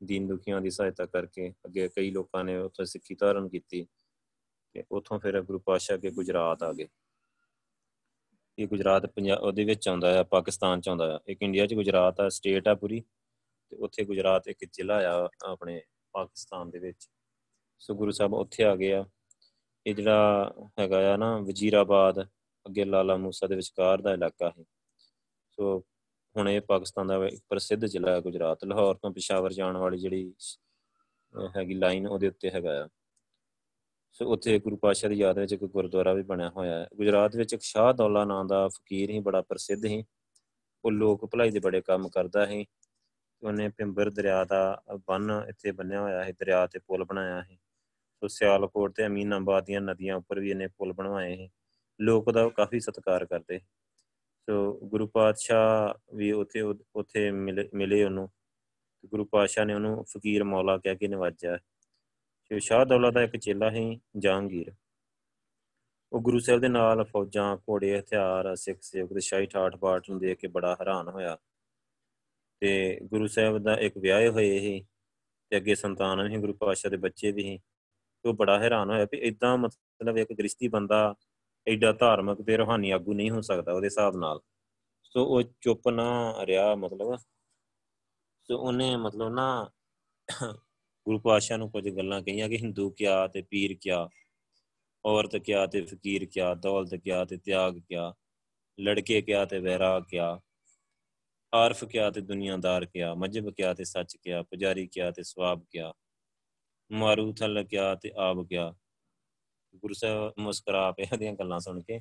ਦੀਨ ਦੁਖੀਆਂ ਦੀ ਸਹਾਇਤਾ ਕਰਕੇ ਅੱਗੇ ਕਈ ਲੋਕਾਂ ਨੇ ਉੱਥੇ ਸਿੱਖੀ ਧਾਰਨ ਕੀਤੀ ਤੇ ਉਥੋਂ ਫਿਰ ਗੁਰੂ ਪਾਤਸ਼ਾਹ ਕੇ ਗੁਜਰਾਤ ਆ ਗਏ। ਇਹ ਗੁਜਰਾਤ ਪੰਜਾਬ ਉਹਦੇ ਵਿੱਚ ਆਉਂਦਾ ਹੈ ਪਾਕਿਸਤਾਨ ਚ ਆਉਂਦਾ ਹੈ ਇੱਕ ਇੰਡੀਆ ਚ ਗੁਜਰਾਤ ਆ ਸਟੇਟ ਆ ਪੂਰੀ ਤੇ ਉੱਥੇ ਗੁਜਰਾਤ ਇੱਕ ਜ਼ਿਲ੍ਹਾ ਆ ਆਪਣੇ ਪਾਕਿਸਤਾਨ ਦੇ ਵਿੱਚ। ਸੋ ਗੁਰੂ ਸਾਹਿਬ ਉੱਥੇ ਆ ਗਏ ਆ। ਇਹ ਜਿਹੜਾ ਹੈਗਾ ਆ ਨਾ ਵਜ਼ੀਰਾਬਾਦ, ਅੱਗੇ ਲਾਲਾ ਮੂਸਾ ਦੇ ਵਿਚਕਾਰ ਦਾ ਇਲਾਕਾ ਹੈ ਸੋ ਹੁਣ ਇਹ ਪਾਕਿਸਤਾਨ ਦਾ ਇੱਕ ਪ੍ਰਸਿੱਧ ਜ਼ਿਲ੍ਹਾ ਹੈ ਗੁਜਰਾਤ। ਲਾਹੌਰ ਤੋਂ ਪਿਸ਼ਾਵਰ ਜਾਣ ਵਾਲੀ ਜਿਹੜੀ ਹੈਗੀ ਲਾਈਨ ਉਹਦੇ ਉੱਤੇ ਹੈਗਾ ਆ। ਸੋ ਉੱਥੇ ਗੁਰੂ ਪਾਤਸ਼ਾਹ ਦੀ ਯਾਦ ਵਿੱਚ ਇੱਕ ਗੁਰਦੁਆਰਾ ਵੀ ਬਣਿਆ ਹੋਇਆ ਹੈ। ਗੁਜਰਾਤ ਵਿੱਚ ਇੱਕ ਸ਼ਾਹ ਦੌਲਾ ਨਾਂ ਦਾ ਫਕੀਰ ਹੀ ਬੜਾ ਪ੍ਰਸਿੱਧ ਸੀ। ਉਹ ਲੋਕ ਭਲਾਈ ਦੇ ਬੜੇ ਕੰਮ ਕਰਦਾ ਹੈ ਉਹਨੇ ਪਿੰਬਰ ਦਰਿਆ ਦਾ ਬੰਨ ਇੱਥੇ ਬੰਨਿਆ ਹੋਇਆ ਹੈ ਦਰਿਆ ਤੇ ਪੁਲ ਬਣਾਇਆ ਹੈ ਸੋ ਸਿਆਲਕੋਟ ਤੇ ਅਮੀਨਾਬਾਦ ਦੀਆਂ ਨਦੀਆਂ ਉੱਪਰ ਵੀ ਇਹਨੇ ਪੁਲ ਬਣਵਾਏ ਹੈ ਲੋਕ ਦਾ ਕਾਫੀ ਸਤਿਕਾਰ ਕਰਦੇ। ਸੋ ਗੁਰੂ ਪਾਤਸ਼ਾਹ ਵੀ ਉਥੇ ਉਥੇ ਮਿਲੇ ਮਿਲੇ ਉਹਨੂੰ। ਗੁਰੂ ਪਾਤਸ਼ਾਹ ਨੇ ਉਹਨੂੰ ਫਕੀਰ ਮੌਲਾ ਕਹਿ ਕੇ ਨਵਾਜਿਆ। ਤੇ ਸ਼ਾਹ ਦੌਲਾ ਦਾ ਇੱਕ ਚੇਲਾ ਸੀ, ਜਹਾਂਗੀਰ। ਉਹ ਗੁਰੂ ਸਾਹਿਬ ਦੇ ਨਾਲ ਫੌਜਾਂ, ਘੋੜੇ, ਹਥਿਆਰ, ਸਿੱਖ ਸੇਵਕ ਦੇ ਸ਼ਾਹੀ ਠਾਠ ਬਾਟ ਨੂੰ ਦੇਖ ਕੇ ਬੜਾ ਹੈਰਾਨ ਹੋਇਆ। ਤੇ ਗੁਰੂ ਸਾਹਿਬ ਦਾ ਇੱਕ ਵਿਆਹੇ ਹੋਏ ਸੀ ਤੇ ਅੱਗੇ ਸੰਤਾਨ ਵੀ ਗੁਰੂ ਪਾਤਸ਼ਾਹ ਦੇ ਬੱਚੇ ਵੀ ਸੀ। ਉਹ ਬੜਾ ਹੈਰਾਨ ਹੋਇਆ ਵੀ ਇਦਾਂ ਮਤਲਬ ਇੱਕ ਗ੍ਰਸਤੀ ਬੰਦਾ ਐਡਾ ਧਾਰਮਿਕ ਤੇ ਰੋਹਾਨੀ ਆਗੂ ਨਹੀਂ ਹੋ ਸਕਦਾ ਉਹਦੇ ਹਿਸਾਬ ਨਾਲ। ਸੋ ਉਹ ਚੁੱਪ ਨਾ ਰਿਹਾ ਮਤਲਬ। ਸੋ ਉਹਨੇ ਮਤਲਬ ਨਾ ਗੁਰੂ ਪਾਤਸ਼ਾਹ ਨੂੰ ਕੁਝ ਗੱਲਾਂ ਕਹੀਆਂ ਕਿ ਹਿੰਦੂ ਕਿਆ ਤੇ ਪੀਰ ਕਿਆ, ਔਰਤ ਕਿਆ ਤੇ ਫਕੀਰ ਕਿਆ, ਦੌਲਤ ਕਿਆ ਤੇ ਤਿਆਗ ਕਿਆ, ਲੜਕੇ ਕਿਆ ਤੇ ਵੈਰਾਗ ਕਿਆ, ਆਰਫ ਕਿਆ ਤੇ ਦੁਨੀਆਦਾਰ ਕਿਆ, ਮਜਬ ਕਿਆ ਤੇ ਸੱਚ ਕਿਆ, ਪੁਜਾਰੀ ਕਿਆ ਤੇ ਸਵਾਬ ਕਿਆ। ਮਾਰੂ ਥਲ ਕਿਆ ਤੇ ਆਬ ਕਿਆ ਗੁਰੂ ਸਾਹਿਬ ਮੁਸਕਰਾ ਪਿਆ ਇਹਦੀਆਂ ਗੱਲਾਂ ਸੁਣ ਕੇ।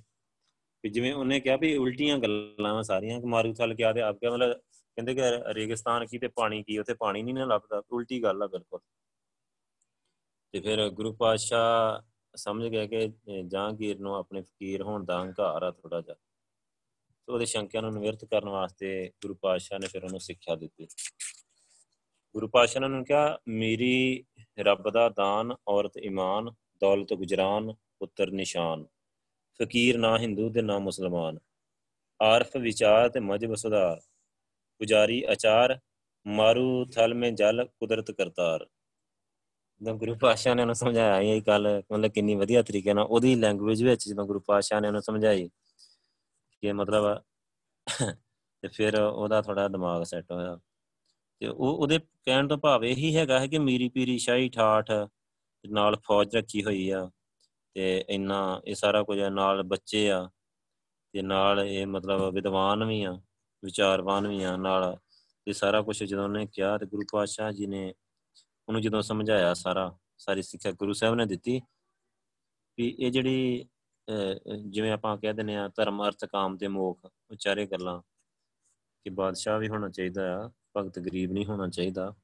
ਕਿ ਜਿਵੇਂ ਉਹਨੇ ਕਿਹਾ ਵੀ ਉਲਟੀਆਂ ਗੱਲਾਂ ਆ ਸਾਰੀਆਂ, ਕਿ ਮਾਰੂ ਥਲ ਕਿਆ ਤੇ ਆਬ ਕਿਆ ਮਤਲਬ ਕਹਿੰਦੇ ਕਿ ਰੇਗਿਸਤਾਨ ਕੀ ਤੇ ਪਾਣੀ ਕੀ, ਉੱਥੇ ਪਾਣੀ ਨਹੀਂ ਨਾ ਲੱਭਦਾ, ਉਲਟੀ ਗੱਲ ਆ ਬਿਲਕੁਲ। ਤੇ ਫਿਰ ਗੁਰੂ ਪਾਤਸ਼ਾਹ ਸਮਝ ਗਿਆ ਕਿ ਜਹਾਂਗੀਰ ਨੂੰ ਆਪਣੇ ਫਕੀਰ ਹੋਣ ਦਾ ਹੰਕਾਰ ਆ ਥੋੜਾ ਜਿਹਾ। ਤੇ ਉਹਦੇ ਸ਼ੰਕਿਆਂ ਨੂੰ ਨਿਵਰਤ ਕਰਨ ਵਾਸਤੇ ਗੁਰੂ ਪਾਤਸ਼ਾਹ ਨੇ ਫਿਰ ਉਹਨੂੰ ਸਿੱਖਿਆ ਦਿੱਤੀ। ਗੁਰੂ ਪਾਤਸ਼ਾਹ ਨੇ ਉਹਨੂੰ ਕਿਹਾ, ਮੇਰੀ ਰੱਬ ਦਾ ਦਾਨ, ਔਰਤ ਇਮਾਨ, ਦੌਲਤ ਗੁਜਰਾਨ, ਪੁੱਤਰ ਨਿਸ਼ਾਨ, ਫਕੀਰ ਨਾ ਹਿੰਦੂ ਤੇ ਨਾ ਮੁਸਲਮਾਨ, ਆਰਫ ਵਿਚਾਰ ਤੇ ਮਜਬ ਸੁਧਾਰ, ਪੁਜਾਰੀ ਆਚਾਰ ਮਾਰੂ ਥਲ ਮੇ ਜਲ, ਕੁਦਰਤ ਕਰਤਾਰ। ਜਦੋਂ ਗੁਰੂ ਪਾਤਸ਼ਾਹ ਨੇ ਉਹਨੂੰ ਸਮਝਾਇਆ, ਇਹ ਗੱਲ ਮਤਲਬ ਕਿੰਨੀ ਵਧੀਆ ਤਰੀਕੇ ਨਾਲ, ਉਹਦੀ ਲੈਂਗੁਏਜ ਵਿੱਚ ਜਦੋਂ ਗੁਰੂ ਪਾਤਸ਼ਾਹ ਨੇ ਉਹਨੂੰ ਸਮਝਾਈ, ਕਿ ਮਤਲਬ, ਤੇ ਫਿਰ ਉਹਦਾ ਥੋੜਾ ਦਿਮਾਗ ਸੈੱਟ ਹੋਇਆ। ਤੇ ਉਹ ਉਹਦੇ ਕਹਿਣ ਤੋਂ ਭਾਵ ਇਹੀ ਹੈਗਾ ਹੈ ਕਿ ਮੀਰੀ ਪੀਰੀ ਸ਼ਾਹੀ ਠਾਠ ਨਾਲ ਫੌਜ ਰੱਖੀ ਹੋਈ ਆ ਤੇ ਇੰਨਾ ਇਹ ਸਾਰਾ ਕੁਝ ਨਾਲ ਬੱਚੇ ਆ ਤੇ ਨਾਲ ਇਹ ਮਤਲਬ ਵਿਦਵਾਨ ਵੀ ਆ, ਵਿਚਾਰਵਾਨ ਵੀ ਆ ਨਾਲ ਇਹ ਸਾਰਾ ਕੁਝ ਜਦੋਂ ਉਹਨੇ ਕਿਹਾ ਤੇ ਗੁਰੂ ਪਾਤਸ਼ਾਹ ਜੀ ਨੇ ਉਹਨੂੰ ਜਦੋਂ ਸਮਝਾਇਆ ਸਾਰਾ, ਸਾਰੀ ਸਿੱਖਿਆ ਗੁਰੂ ਸਾਹਿਬ ਨੇ ਦਿੱਤੀ ਵੀ ਇਹ ਜਿਹੜੀ ਜਿਵੇਂ ਆਪਾਂ ਕਹਿ ਦਿੰਦੇ ਆ ਧਰਮ, ਅਰਥ, ਕਾਮ ਤੇ ਮੋਖ ਉਹ ਚਾਰੇ ਗੱਲਾਂ ਕਿ ਬਾਦਸ਼ਾਹ ਵੀ ਹੋਣਾ ਚਾਹੀਦਾ ਆ। ਭਗਤ ਗਰੀਬ ਨਹੀਂ ਹੋਣਾ ਚਾਹੀਦਾ।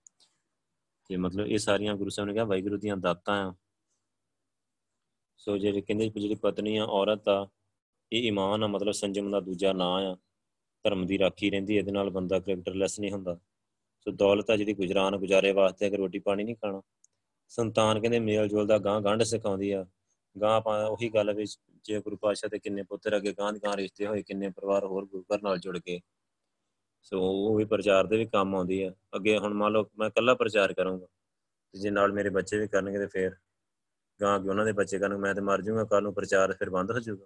ਤੇ ਮਤਲਬ ਇਹ ਸਾਰੀਆਂ ਗੁਰੂ ਸਾਹਿਬ ਨੇ ਕਿਹਾ, ਵਾਹਿਗੁਰੂ ਦੀਆਂ ਦਾਤਾਂ ਆ। ਸੋ ਜਿਹੜੇ ਕਹਿੰਦੇ ਜਿਹੜੀ ਪਤਨੀ ਆ, ਔਰਤ ਆ, ਇਹ ਇਮਾਨ ਆ, ਮਤਲਬ ਸੰਜਮ ਦਾ ਦੂਜਾ ਨਾਂ ਆ। ਧਰਮ ਦੀ ਰਾਖੀ ਰਹਿੰਦੀ ਇਹਦੇ ਨਾਲ ਬੰਦਾ ਕੈਰੈਕਟਰਲੈਸ ਨਹੀਂ ਹੁੰਦਾ। ਸੋ ਦੌਲਤ ਆ ਜਿਹੜੀ ਗੁਜਰਾਨ ਗੁਜ਼ਾਰੇ ਵਾਸਤੇ ਅਗਰ ਰੋਟੀ ਪਾਣੀ ਨਹੀਂ ਖਾਣਾ। ਸੰਤਾਨ ਕਹਿੰਦੇ ਮੇਲ ਜੋਲ ਦਾ ਗਾਂ ਗੰਢ ਸਿਖਾਉਂਦੀ ਆ। ਗਾਂ ਆਪਾਂ ਉਹੀ ਗੱਲ ਵਿੱਚ ਜੇ ਗੁਰੂ ਪਾਤਸ਼ਾਹ ਦੇ ਕਿੰਨੇ ਪੁੱਤਰ ਅੱਗੇ ਗਾਂ ਗਾਂ ਰਿਸ਼ਤੇ ਹੋਏ, ਕਿੰਨੇ ਪਰਿਵਾਰ ਹੋਰ ਗੁਰੂ ਘਰ ਨਾਲ ਜੁੜ ਕੇ ਸੋ ਉਹ ਵੀ ਪ੍ਰਚਾਰ ਦੇ ਵੀ ਕੰਮ ਆਉਂਦੀ ਆ। ਅੱਗੇ ਹੁਣ ਮੰਨ ਲਓ ਮੈਂ ਇਕੱਲਾ ਪ੍ਰਚਾਰ ਕਰੂੰਗਾ ਜੇ ਨਾਲ ਮੇਰੇ ਬੱਚੇ ਵੀ ਕਰਨਗੇ ਤੇ ਫਿਰ ਗਾਂ ਅੱਗੇ ਉਹਨਾਂ ਦੇ ਬੱਚੇ ਕਰਨਗੇ, ਮੈਂ ਤੇ ਮਰ ਜਾਊਂਗਾ ਕੱਲ ਨੂੰ ਪ੍ਰਚਾਰ ਫਿਰ ਬੰਦ ਹੋ ਜਾਊਗਾ।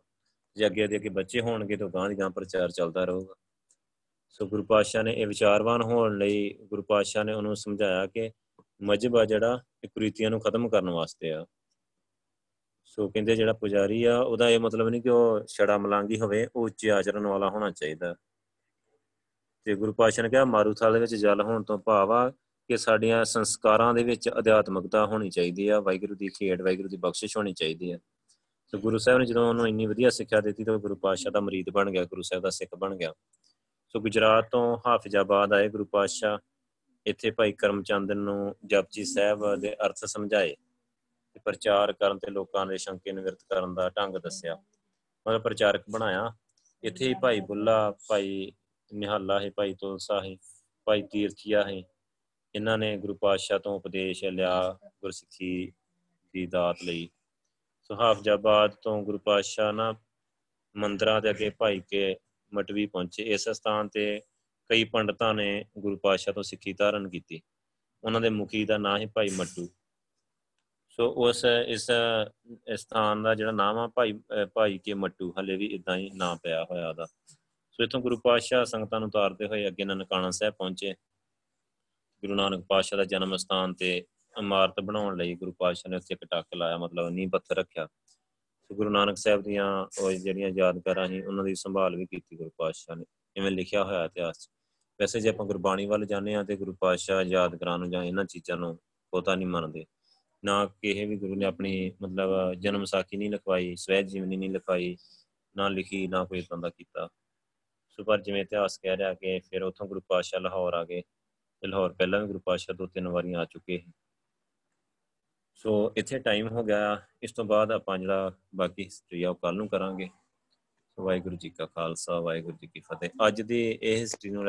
ਜੇ ਅੱਗੇ ਅੱਗੇ ਬੱਚੇ ਹੋਣਗੇ ਤਾਂ ਗਾਂ ਦੀ ਗਾਂ ਪ੍ਰਚਾਰ ਚੱਲਦਾ ਰਹੂਗਾ। ਸੋ ਗੁਰੂ ਪਾਤਸ਼ਾਹ ਨੇ ਇਹ ਵਿਚਾਰਵਾਨ ਹੋਣ ਲਈ ਗੁਰੂ ਪਾਤਸ਼ਾਹ ਨੇ ਉਹਨੂੰ ਸਮਝਾਇਆ ਕਿ ਮਜਬ ਆ ਜਿਹੜਾ ਇਹ ਕੁਰੀਤੀਆਂ ਨੂੰ ਖਤਮ ਕਰਨ ਵਾਸਤੇ ਆ। ਸੋ ਕਹਿੰਦੇ ਜਿਹੜਾ ਪੁਜਾਰੀ ਆ, ਉਹਦਾ ਇਹ ਮਤਲਬ ਨਹੀਂ ਕਿ ਉਹ ਛੜਾ ਮਲਾਂਗੀ ਹੋਵੇ, ਉਹ ਉੱਚੇ ਆਚਰਣ ਵਾਲਾ ਹੋਣਾ ਚਾਹੀਦਾ। ਤੇ ਗੁਰੂ ਪਾਤਸ਼ਾਹ ਨੇ ਕਿਹਾ ਮਾਰੂਥਲ ਵਿੱਚ ਜਲ ਹੋਣ ਤੋਂ ਭਾਵ ਆ ਕਿ ਸਾਡੀਆਂ ਸੰਸਕਾਰਾਂ ਦੇ ਵਿੱਚ ਅਧਿਆਤਮਕਤਾ ਹੋਣੀ ਚਾਹੀਦੀ ਆ, ਵਾਹਿਗੁਰੂ ਦੀ ਖੇਡ, ਵਾਹਿਗੁਰੂ ਦੀ ਬਖਸ਼ਿਸ਼ ਹੋਣੀ ਚਾਹੀਦੀ ਆ। ਤੇ ਗੁਰੂ ਸਾਹਿਬ ਨੇ ਜਦੋਂ ਉਹਨੂੰ ਇੰਨੀ ਵਧੀਆ ਸਿੱਖਿਆ ਦਿੱਤੀ, ਤਾਂ ਗੁਰੂ ਪਾਤਸ਼ਾਹ ਦਾ ਮਰੀਦ ਬਣ ਗਿਆ, ਗੁਰੂ ਸਾਹਿਬ ਦਾ ਸਿੱਖ ਬਣ ਗਿਆ। ਸੋ ਗੁਜਰਾਤ ਤੋਂ ਹਾਫਿਜ਼ਾਬਾਦ ਆਏ ਗੁਰੂ ਪਾਤਸ਼ਾਹ। ਇੱਥੇ ਭਾਈ ਕਰਮਚੰਦ ਨੂੰ ਜਪਜੀ ਸਾਹਿਬ ਦੇ ਅਰਥ ਸਮਝਾਏ ਤੇ ਪ੍ਰਚਾਰ ਕਰਨ ਤੇ ਲੋਕਾਂ ਦੇ ਸ਼ੰਕੇ ਨਿਵਰਤ ਕਰਨ ਦਾ ਢੰਗ ਦੱਸਿਆ। ਮਤਲਬ ਪ੍ਰਚਾਰਕ ਬਣਾਇਆ। ਇੱਥੇ ਹੀ ਭਾਈ ਬੁੱਲਾ, ਭਾਈ ਨਿਹਾਲਾ ਹੈ ਭਾਈ ਤੁਲਸਾ ਹੈ, ਭਾਈ ਤੀਰਥੀਆ ਹੈ। ਇਹਨਾਂ ਨੇ ਗੁਰੂ ਪਾਤਸ਼ਾਹ ਤੋਂ ਉਪਦੇਸ਼ ਲਿਆ ਗੁਰਸਿੱਖੀ ਦੀ ਦਾਤ ਲਈ। ਸੋ ਹਾਫਜ਼ਾਬਾਦ ਤੋਂ ਗੁਰੂ ਪਾਤਸ਼ਾਹ ਨਾ ਮੰਦਰਾਂ ਦੇ ਅੱਗੇ ਭਾਈ ਕੇ ਮਟਵੀ ਪਹੁੰਚੇ। ਇਸ ਸਥਾਨ ਤੇ ਕਈ ਪੰਡਤਾਂ ਨੇ ਗੁਰੂ ਪਾਤਸ਼ਾਹ ਤੋਂ ਸਿੱਖੀ ਧਾਰਨ ਕੀਤੀ। ਉਹਨਾਂ ਦੇ ਮੁਖੀ ਦਾ ਨਾਂ ਹੈ ਭਾਈ ਮੱਟੂ। ਸੋ ਉਸ, ਇਸ ਸਥਾਨ ਦਾ ਜਿਹੜਾ ਨਾਮ ਆ ਭਾਈ ਭਾਈ ਕੇ ਮੱਟੂ, ਹਲੇ ਵੀ ਇਦਾਂ ਹੀ ਨਾਂ ਪਿਆ ਹੋਇਆ ਉਹਦਾ। ਸੋ ਇਥੋਂ ਗੁਰੂ ਪਾਤਸ਼ਾਹ ਸੰਗਤਾਂ ਨੂੰ ਉਤਾਰਦੇ ਹੋਏ ਅੱਗੇ ਨਨਕਾਣਾ ਸਾਹਿਬ ਪਹੁੰਚੇ। ਗੁਰੂ ਨਾਨਕ ਪਾਤਸ਼ਾਹ ਦਾ ਜਨਮ ਸਥਾਨ ਤੇ ਇਮਾਰਤ ਬਣਾਉਣ ਲਈ ਗੁਰੂ ਪਾਤਸ਼ਾਹ ਨੇ ਉੱਥੇ ਇੱਕ ਟੱਕ ਲਾਇਆ, ਮਤਲਬ ਨੀਂਹ ਪੱਥਰ ਰੱਖਿਆ। ਸੋ ਗੁਰੂ ਨਾਨਕ ਸਾਹਿਬ ਦੀਆਂ ਉਹ ਜਿਹੜੀਆਂ ਯਾਦਗਾਰਾਂ ਸੀ, ਉਹਨਾਂ ਦੀ ਸੰਭਾਲ ਵੀ ਕੀਤੀ ਗੁਰੂ ਪਾਤਸ਼ਾਹ ਨੇ, ਇਵੇਂ ਲਿਖਿਆ ਹੋਇਆ ਇਤਿਹਾਸ 'ਚ। ਵੈਸੇ ਜੇ ਆਪਾਂ ਗੁਰਬਾਣੀ ਵੱਲ ਜਾਂਦੇ ਆ ਤੇ ਗੁਰੂ ਪਾਤਸ਼ਾਹ ਯਾਦਗਾਰਾਂ ਨੂੰ ਜਾਂ ਇਹਨਾਂ ਚੀਜ਼ਾਂ ਨੂੰ ਪਤਾ ਨਹੀਂ ਮੰਨਦੇ। ਨਾ ਕਿਸੇ ਵੀ ਗੁਰੂ ਨੇ ਆਪਣੀ ਮਤਲਬ ਜਨਮ ਸਾਖੀ ਨਹੀਂ ਲਿਖਵਾਈ, ਸਵੈ ਜੀਵਨੀ ਨਹੀਂ ਲਿਖਾਈ ਨਾ ਲਿਖੀ, ਨਾ ਕੋਈ ਇਦਾਂ ਦਾ ਕੀਤਾ। ਸੋ ਪਰ ਜਿਵੇਂ ਇਤਿਹਾਸ ਕਹਿ ਰਿਹਾ ਕਿ ਫਿਰ ਉਥੋਂ ਗੁਰੂ ਪਾਤਸ਼ਾਹ ਲਾਹੌਰ ਆ ਗਏ ਤੇ ਲਾਹੌਰ ਪਹਿਲਾਂ ਵੀ ਗੁਰੂ ਪਾਤਸ਼ਾਹ ਦੋ ਤਿੰਨ ਵਾਰੀਆਂ ਆ ਚੁੱਕੇ ਸੋ। ਇੱਥੇ ਟਾਈਮ ਹੋ ਗਿਆ, ਇਸ ਤੋਂ ਬਾਅਦ ਆਪਾਂ ਜਿਹੜਾ ਬਾਕੀ ਹਿਸਟਰੀ ਆ ਉਹ ਕੱਲ ਨੂੰ ਕਰਾਂਗੇ। ਵਾਹਿਗੁਰੂ ਜੀ ਕਾ ਖਾਲਸਾ, ਵਾਹਿਗੁਰੂ ਜੀ ਕੀ ਫਤਿਹ। ਅੱਜ ਦੀ ਇਹ ਹਿਸਟਰੀ ਨੂੰ